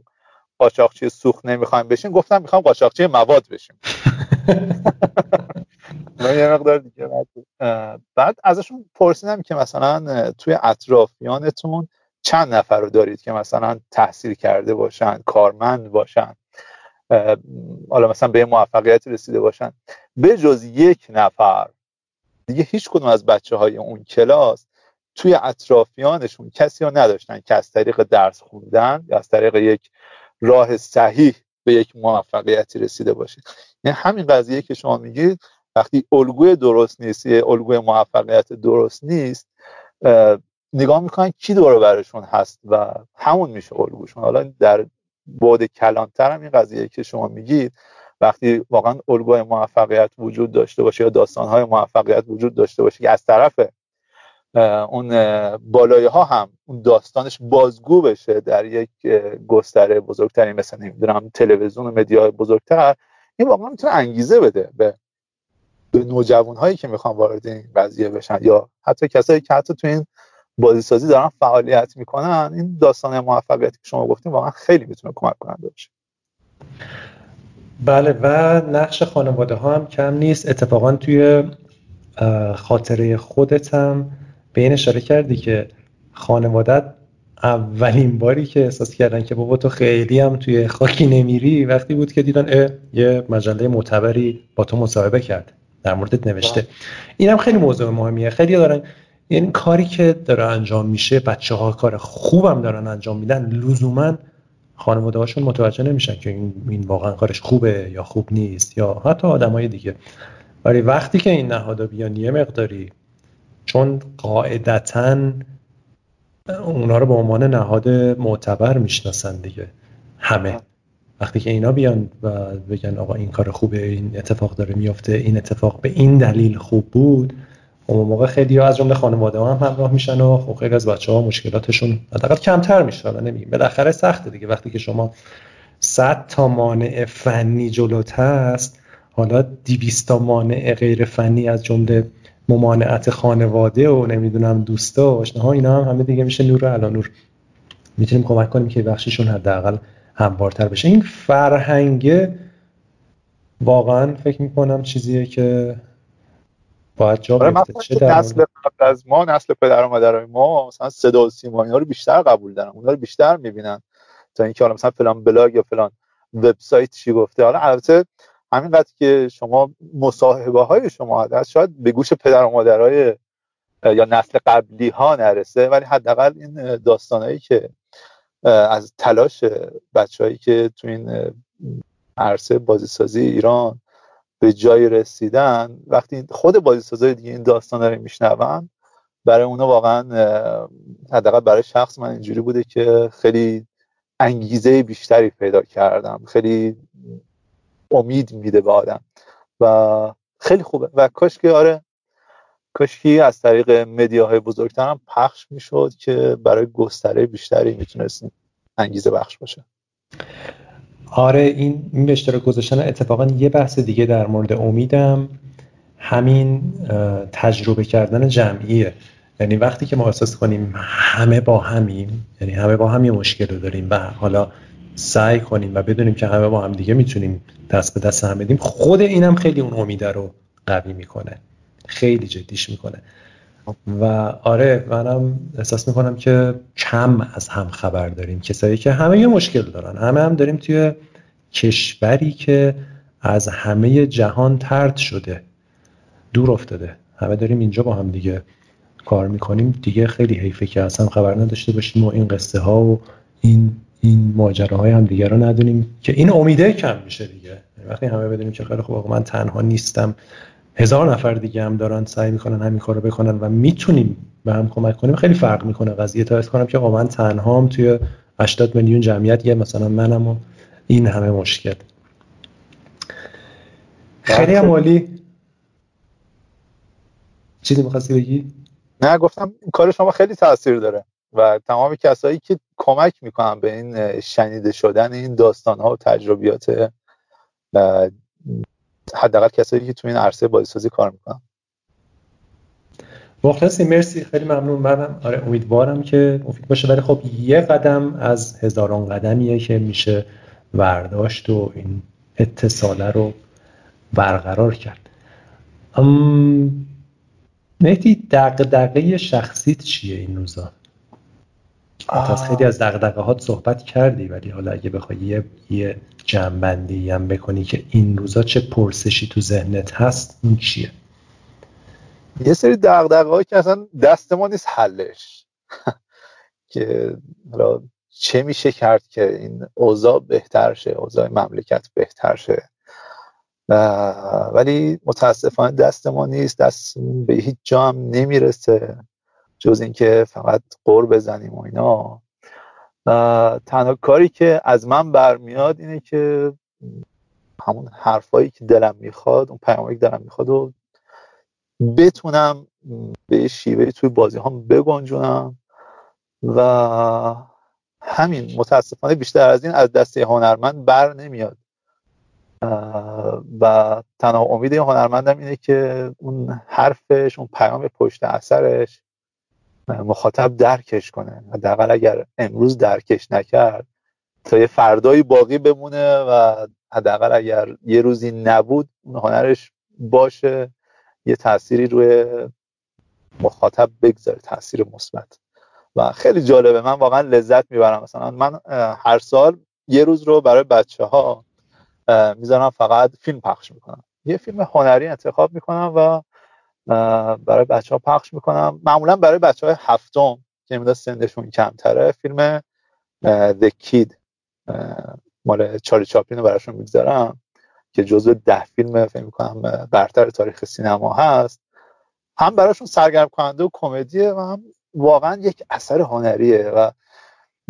قاچاقچی سوخت نمی‌خوایم بشیم گفتم می‌خوام قاچاقچی مواد بشیم. یه مقدار دیگه بعد ازشون پرسیدم که مثلا توی اطرافیانتون چند نفر رو دارید که مثلا تحصیل کرده باشن کارمند باشن؟ حالا مثلا به موفقیت رسیده باشن. به جز یک نفر دیگه هیچ کدوم از بچه های اون کلاس توی اطرافیانشون کسی رو نداشتن که از طریق درس خوندن یا از طریق یک راه صحیح به یک موفقیتی رسیده باشه. یعنی همین قضیه که شما میگید وقتی الگوی درست نیست یه الگوی موفقیت درست نیست نگاه می‌کنن کی دور برشون هست و همون میشه الگوشون. حالا در بعد کلانتر هم این قضیه که شما میگید وقتی واقعا الگوی موفقیت وجود داشته باشه یا داستانهای موفقیت وجود داشته باشه که از طرف اون بالایه ها هم اون داستانش بازگو بشه در یک گستره بزرگتری مثل نمی‌دونم تلویزیون و مدیا بزرگتر این واقعا می‌تونه انگیزه بده به به نوجوان هایی که می‌خوان وارد این قضیه بشن یا حتی کسایی که حتی تو این بازیسازی دارن فعالیت می‌کنن. این داستان موفقیتی که شما گفتیم واقعا خیلی می‌تونه کمک کننده باشه. بله و نقش خانواده ها هم کم نیست. اتفاقا توی خاطره خودت هم به این اشاره کردی که خانوادت اولین باری که احساس کردن که بابا تو خیلی هم توی خاکی نمیری وقتی بود که دیدن یه مجله معتبری با تو مصاحبه کرد. در موردت نوشته. اینم خیلی موضوع مهمیه. خیلی دارن یعنی کاری که داره انجام میشه بچه ها کار خوبم دارن انجام میدن لزوما خانواده هاشون متوجه نمیشن که این, این واقعا کارش خوبه یا خوب نیست یا حتی آدمای دیگه. ولی وقتی که این نهادا بیان یه مقداری چون قاعدتا اونا رو به عنوان نهاد معتبر می‌شناسن دیگه همه. وقتی که اینا بیان و بگن آقا این کار خوبه این اتفاق داره میافته این اتفاق به این دلیل خوب بود اون موقع خیلی ها از جمله خانواده ها هم همراه میشن و خب خیلی از بچه ها مشکلاتشون حداقل کمتر میشه حالا نمیگیم. بالاخره سخته دیگه. وقتی که شما 100 تا مانع فنی جلوت هست حالا 200 تا مانع غیر فنی از جمله ممانعت خانواده و نمی‌دونم دوستا و آشناها اینا هم همه دیگه میشه نور علا نور. می‌تونیم کمک کنیم که بخششون حداقل هموارتر بشه. این فرهنگ واقعا فکر می‌کنم چیزیه که باید جا آره، چه نسل قبل از ما نسل پدر و مادرای ما مثلا صدا و سیما رو بیشتر قبول دارن اونا رو بیشتر می‌بینن. تا اینکه حالا مثلا فلان بلاگ یا فلان وبسایت چی گفته. حالا البته همینقدر که شما مصاحبه های شما هست شاید به گوش پدر و مادرای یا نسل قبلی ها نرسه ولی حداقل این داستانهایی که از تلاش بچههایی که تو این عرصه بازیسازی ایران به جای رسیدن وقتی خود بازیسازای دیگه این داستان رو میشنون برای اونا واقعا حداقل برای شخص من اینجوری بوده که خیلی انگیزه بیشتری پیدا کردم خیلی امید میده به آدم و خیلی خوبه. و کاش که آره کاشکی از طریق مدیاهای بزرگتر هم پخش می‌شد که برای گستره بیشتری می‌تونستیم انگیزه بخش باشه. آره این این به اشتراک گذاشتن اتفاقا یه بحث دیگه در مورد امیدم. همین تجربه کردن جمعیه. یعنی وقتی که ما احساس کنیم همه با همیم یعنی همه با هم یه مشکل رو داریم و حالا سعی کنیم و بدونیم که همه با هم دیگه می‌تونیم دست به دست هم بدیم خود اینم خیلی اون امیده رو قوی می‌کنه. خیلی جدیش می‌کنه. و آره منم احساس می‌کنم که کم از هم خبر داریم. کسایی که همه یه مشکل دارن. همه هم داریم توی کشوری که از همه جهان ترد شده. دور افتاده. همه داریم اینجا با هم دیگه کار می‌کنیم. دیگه خیلی حیفه که اصلا خبر نداشته باشیم و این قصه ها و این این ماجراهای هم دیگه رو ندونیم. که این امیده کم میشه دیگه. وقتی همه بدونیم که خیلی خوب من تنها نیستم. هزار نفر دیگه هم دارن سعی می‌کنن همین کارو بکنن و می‌تونیم به هم کمک کنیم. خیلی فرق می‌کنه. قضیه تا کنم که من تنها هم توی 80 میلیون جمعیت یه مثلا منم و این همه مشکل. خیلی هم عالی. چیزی می‌خواستی بگی؟ نه گفتم کار شما خیلی تاثیر داره و تمام کسایی که کمک می‌کنن به این شنیده شدن این داستان ها و تجربیات حداقل کسایی که تو این عرصه بازیسازی کار می‌کنن. مخلصی مرسی. خیلی ممنون منم آره امیدوارم که مفید باشه. ولی خب یه قدم از هزاران قدمیه که میشه برداشت و این اتصاله رو برقرار کرد. مهدی دقدقه شخصیت چیه این روزا؟ از خیلی از دقدقه هات صحبت کردی ولی حالا اگه بخوای یه, یه جنبندی هم بکنی که این روزا چه پرسشی تو ذهنت هست این چیه؟ یه سری دقدقه که اصلا دست ما نیست حلش. که حالا چه میشه کرد که این اوضاع بهتر شه اوضاع مملکت بهتر شه. ولی متاسفانه دست ما نیست دست به هیچ جا هم نمی‌رسه. جز اینکه فقط قور بزنیم و اینا. تنها کاری که از من برمیاد اینه که همون حرفایی که دلم می‌خواد اون پیامایی که دلم می‌خواد و بتونم به شیوه توی بازی هم بگنجونم و همین متاسفانه بیشتر از این از دسته هنرمند بر نمیاد. و تنها امید هنرمندم اینه که اون حرفش اون پیام پشت اثرش مخاطب درکش کنه. حداقل اگر امروز درکش نکرد تا یه فردایی باقی بمونه و حداقل اگر یه روزی نبود اون هنرش باشه یه تأثیری روی مخاطب بگذاره تاثیر مثبت. و خیلی جالبه من واقعا لذت می‌برم. مثلا من هر سال یه روز رو برای بچه ها می‌ذارم فقط فیلم پخش می‌کنم. یه فیلم هنری انتخاب می‌کنم و برای بچه ها پخش می‌کنم. معمولا برای بچه های هفتم که می‌داد سندشون کمتره فیلم The Kid مال چارلی چاپلین رو براشون می‌گذارم که جزو ده فیلم فکر می‌کنم برتر تاریخ سینما هست. هم براشون سرگرم کننده و کمدیه و هم واقعا یک اثر هنریه و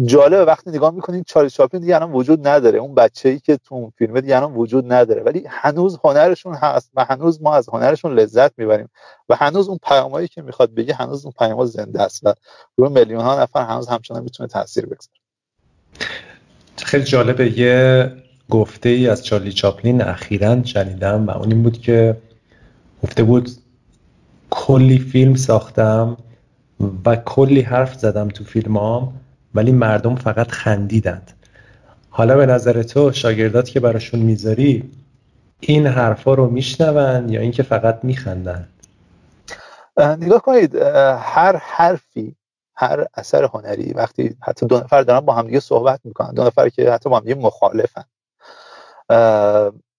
جالبه وقتی نگاه می‌کنین چارلی چاپلین دیگه الان وجود نداره. اون بچه ای که تو اون فیلمه دیگه الان وجود نداره. ولی هنوز هنرشون هست و هنوز ما از هنرشون لذت می‌بریم و هنوز اون پیامایی که می‌خواد بگه هنوز اون پیام زنده است و روی میلیون ها نفر هنوز همچنان می‌تونه تاثیر بگذاره. خیلی جالبه. یه گفته ای از چارلی چاپلین اخیرا شنیدم و اون این بود که گفته بود کلی فیلم ساختم و کلی حرف زدم تو فیلمام ولی مردم فقط خندیدند. حالا به نظر تو شاگردات که براشون می‌ذاری این حرفا رو میشنون یا اینکه فقط میخندن؟ نگاه کنید هر حرفی هر اثر هنری وقتی حتی دو نفر دارن با همدیگه صحبت می‌کنن دو نفر که حتی با همدیگه مخالفن.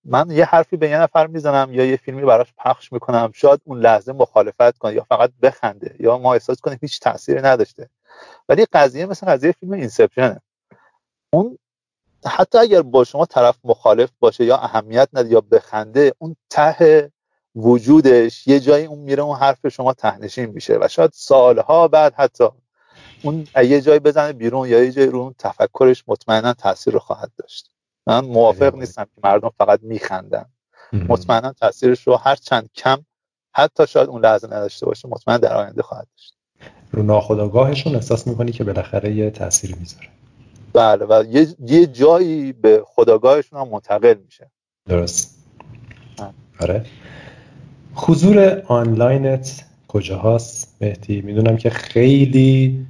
من یه حرفی به یه نفر می‌زنم یا یه فیلمی براش پخش می‌کنم شاید اون لحظه مخالفت کنه یا فقط بخنده یا ما احساس کنیم هیچ تاثیری نداشته. ولی قضیه مثل قضیه فیلم اینسپشنه. اون حتی اگر با شما طرف مخالف باشه یا اهمیت نده یا بخنده اون ته وجودش یه جایی اون میره اون حرف شما تهنشین میشه و شاید سالها بعد حتی اون یه جایی بزنه بیرون یا یه جایی رو اون تفکرش مطمئنا تاثیر رو خواهد داشت. من موافق نیستم که مردم فقط میخندن. مطمئنا تاثیرش رو هر چند کم حتی شاید اون لحظه نداشته باشه مطمئنا در آینده خواهد داشت. رو ناخداگاهشون احساس می‌کنی که بالاخره یه تاثیر می‌ذاره. بله و یه, یه جایی به خداگاهشون هم منتقل میشه. درست. آره. حضور آنلاینت کجا هست مهدی می‌دونم که خیلی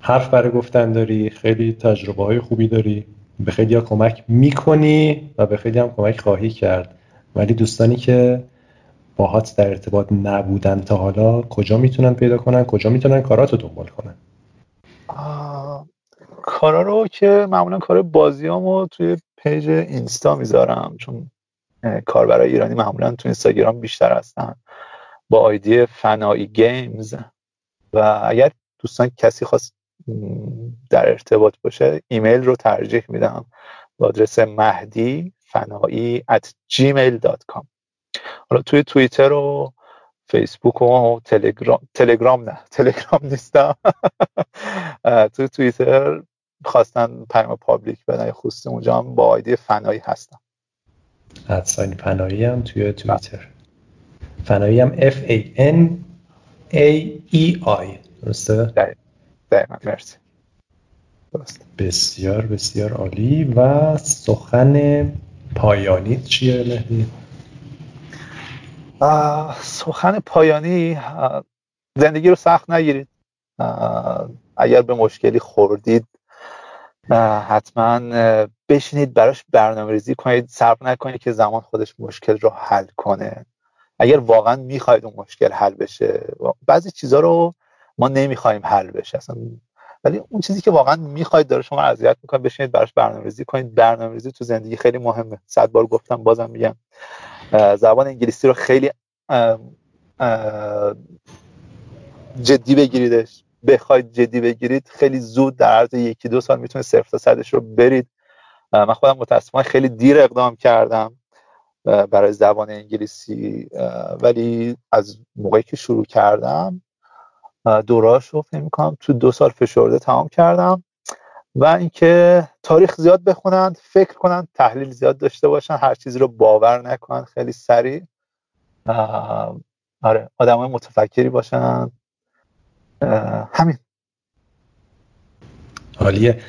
حرف برای گفتن داری خیلی تجربه های خوبی داری به خیلی ها کمک می‌کنی و به خیلی هم کمک خواهی کرد. ولی دوستانی که باهات در ارتباط نبودن تا حالا کجا می‌تونن پیدا کنن؟ کجا می‌تونن کاراتو دنبال کنن؟ کارا رو که معمولا کار بازیامو توی page اینستا می‌ذارم چون کاربرای ایرانی معمولا تو اینستاگرام بیشتر هستن. با ID فنایی Games و اگر دوستان کسی خواست در ارتباط باشه ایمیل رو ترجیح میدم. با آدرس مهدی فنایی at gmail.com حالا توی توییتر و فیسبوک و تلگرام تلگرام نه تلگرام نیستم. توی توییتر خواستن پیام پابلیک بدن خصوصی اونجا هم با آیدی فنایی هستم. ادساین فنایی هم توی توییتر. فنایی هم F A N A E I درسته؟ دقیقا مرسی. بسیار بسیار عالی. و سخن پایانی چیه مهدی؟ سخن پایانی زندگی رو سخت نگیرید. اگر به مشکلی خوردید حتما بشینید براش برنامه ریزی کنید. صرف نکنید که زمان خودش مشکل رو حل کنه. اگر واقعا می‌خواید اون مشکل حل بشه بعضی چیزها رو ما نمی‌خوایم حل بشه. اصلا ولی اون چیزی که واقعا می‌خواید داره شما اذیت می‌کنه بشینید براش برنامه‌ریزی کنید. برنامه‌ریزی تو زندگی خیلی مهمه. صد بار گفتم بازم میگم. زبان انگلیسی رو خیلی جدی بگیریدش. بخواید جدی بگیرید خیلی زود در عرض یکی دو سال می‌تونه صفر تا صدش رو برید. من خودم متاسفانه خیلی دیر اقدام کردم برای زبان انگلیسی. ولی از موقعی که شروع کردم دوراش رو فکر می‌کنم تو دو سال فشرده تمام کردم و اینکه تاریخ زیاد بخونن فکر کنن تحلیل زیاد داشته باشن هر چیزی رو باور نکنن خیلی سریع. آره آدم های متفکری باشن. همین. حالیه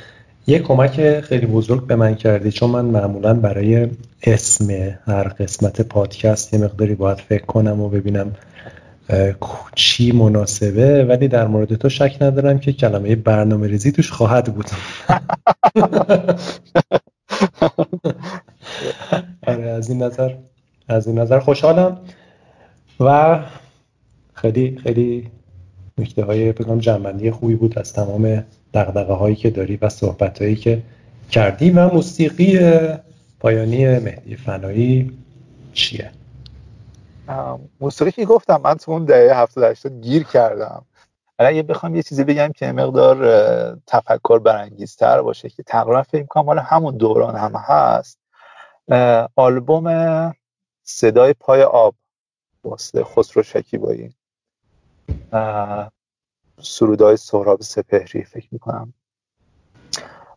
یه کمک خیلی بزرگ به من کردی چون من معمولا برای اسم هر قسمت پادکست یه مقداری باید فکر کنم و ببینم چی مناسبه ولی در مورد تو شک ندارم که کلمه برنامه ریزی توش خواهد بود. آره از این نظر از این نظر خوشحالم. و خیلی خیلی نکته های بگم جنبندی خوبی بود از تمام دقدقه هایی که داری و صحبت هایی که کردی. و موسیقی پایانی مهدی فنایی چیه؟ موسیقی گفتم من تو اون دهه 70 80 گیر کردم. اگه بخوام یه چیزی بگم که مقدار تفکر برانگیزتر باشه که تقریبا فکر کنم حالا همون دوران هم هست. آلبوم صدای پای آب واسه خسرو شکیبایی. سرودای سهراب سپهری فکر می‌کنم.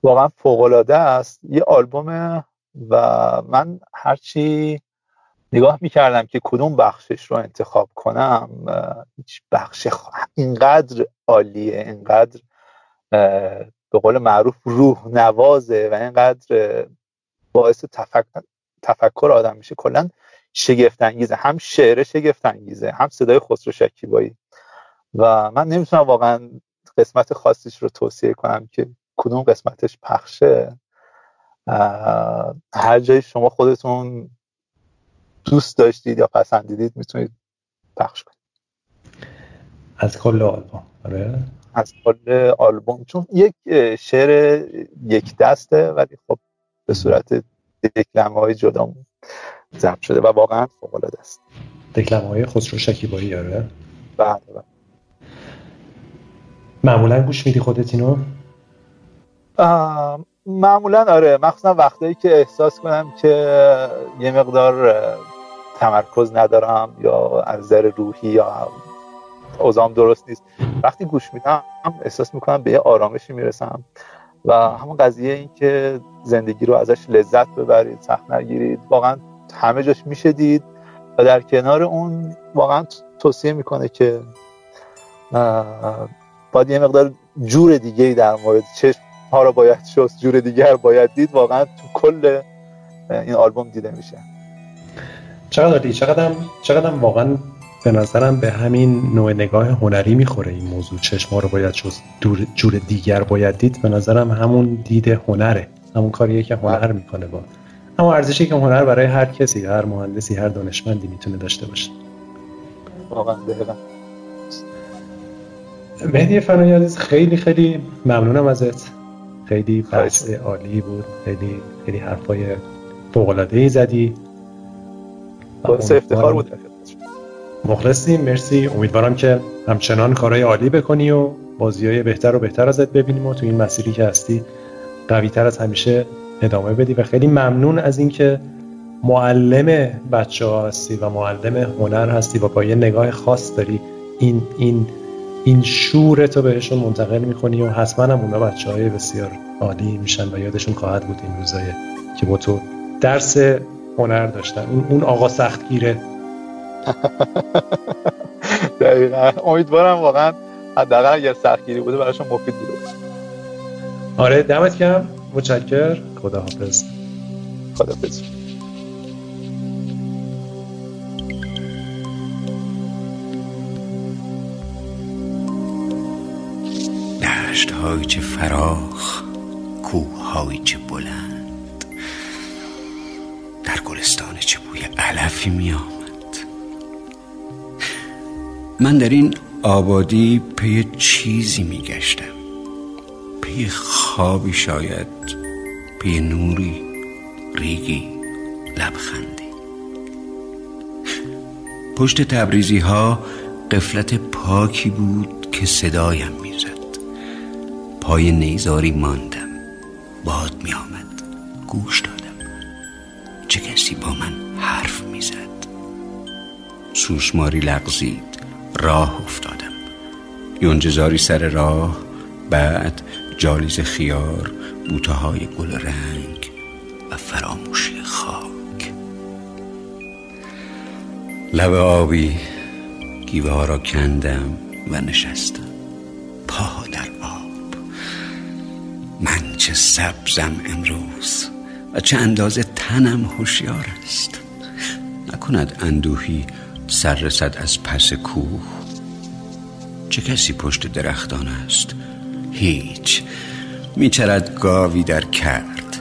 واقعا فوقالعاده است. یه آلبوم و من هرچی نگاه می‌کردم که کدوم بخشش رو انتخاب کنم هیچ بخش اینقدر عالیه اینقدر به قول معروف روح نوازه و اینقدر باعث تفکر, تفکر آدم میشه. کلا شگفت انگیزه هم شعر شگفت انگیزه هم صدای خسرو شکیبایی. و من نمی‌تونم واقعا قسمت خاصیش رو توصیه کنم که کدوم قسمتش پخشه. هر جایی شما خودتون دوست داشتید یا پسندیدید می‌تونید پخش کنید. از کل آلبوم آره. از کل آلبوم. چون یک شعر یک دسته ولی خب به صورت دکلمه های جدا ضبط شده و واقعا فوق العاده است. دکلمه های خسرو شکیبایی آره. بله بله. معمولا گوش میدی خودت اینو؟ معمولا آره. مخصوصا وقتایی که احساس کنم که یه مقدار تمرکز ندارم یا از نظر روحی یا اوزام درست نیست. وقتی گوش میدم احساس می‌کنم به یه آرامشی می‌رسم و همون قضیه این که زندگی رو ازش لذت ببرید سخت نگیرید. واقعا همه جاش میشه دید و در کنار اون واقعا توصیه می‌کنه که باید یه مقدار جور دیگه در مورد چشم ها رو باید شست جور دیگر باید دید. واقعا تو کل این آلبوم دیده میشه. چقدر دی چقدر چقدر واقعا به نظرم به همین نوع نگاه هنری می‌خوره این موضوع. چشم رو باید شست جور دیگر باید دید. به نظرم همون دید هنره. همون کاریه که هنر می‌کنه با. اما ارزشی که هنر برای هر کسی هر مهندسی هر دانشمندی می‌تونه داشته باشه. واقعا مهدی فنایی خیلی خیلی ممنونم ازت. خیلی بحث عالی بود. خیلی خیلی حرفای فوق ای زدی. افتخار بود مخلصیم مرسی. امیدوارم که همچنان کارهای عالی بکنی و بازی های بهتر و بهتر ازت ببینیم و تو این مسیری که هستی قوی تر از همیشه ادامه بدی. و خیلی ممنون از اینکه معلم بچه ها هستی و معلم هنر هستی و با یه نگاه خاص داری این این این شور تو بهشون منتقل می‌کنی و حتما هم اونا بچه های بسیار عالی میشن و یادشون خواهد بود این روزای که با تو درس هنر داشتن. اون, اون آقا سختگیره. دقیقا. امیدوارم واقعا حداقل اگر سختگیری بوده براشون مفید بوده آره دمت کم متشکر خداحافظ. خداحافظ. دشت هایی چه فراخ کوه هایی چه علفی می آمد من در این آبادی پی چیزی می گشتم پی خوابی شاید پی نوری ریگی لبخندی. پشت تبریزی ها قفلت پاکی بود که صدایم می‌زد. پای نیزاری ماندم. باد می آمد گوش دادم. چه کسی با من سوسماری لغزید. راه افتادم. یونجزاری سر راه بعد جالیز خیار بوته های گل رنگ و فراموشی خاک. لب آبی گیوه ها را کندم و نشستم. پا در آب. من چه سبزم امروز و چه اندازه تنم هوشیار است. نکند اندوهی سر رسد از پس کوه؟ چه کسی پشت درختان است؟ هیچ. میچرد گاوی در کرد.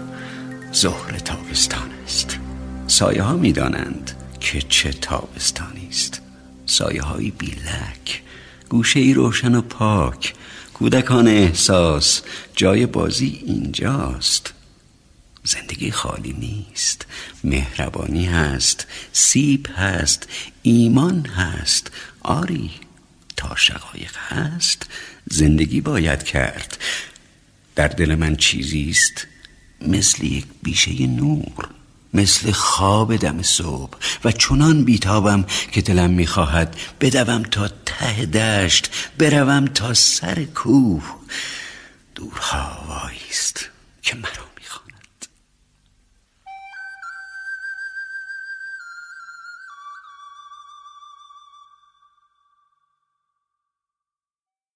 ظهر تابستان است. سایه ها می‌دانند که چه تابستانی است. سایه های بیلک گوشه ای روشن و پاک کودکان احساس جای بازی اینجاست. زندگی خالی نیست. مهربانی هست سیب هست ایمان هست. آری تا شقایق هست. زندگی باید کرد. در دل من چیزی است مثل یک بیشه نور مثل خواب دم صبح. و چنان بیتابم که دلم می‌خواهد بدوم تا ته دشت بروم تا سر کوه. دورها وایست که مرا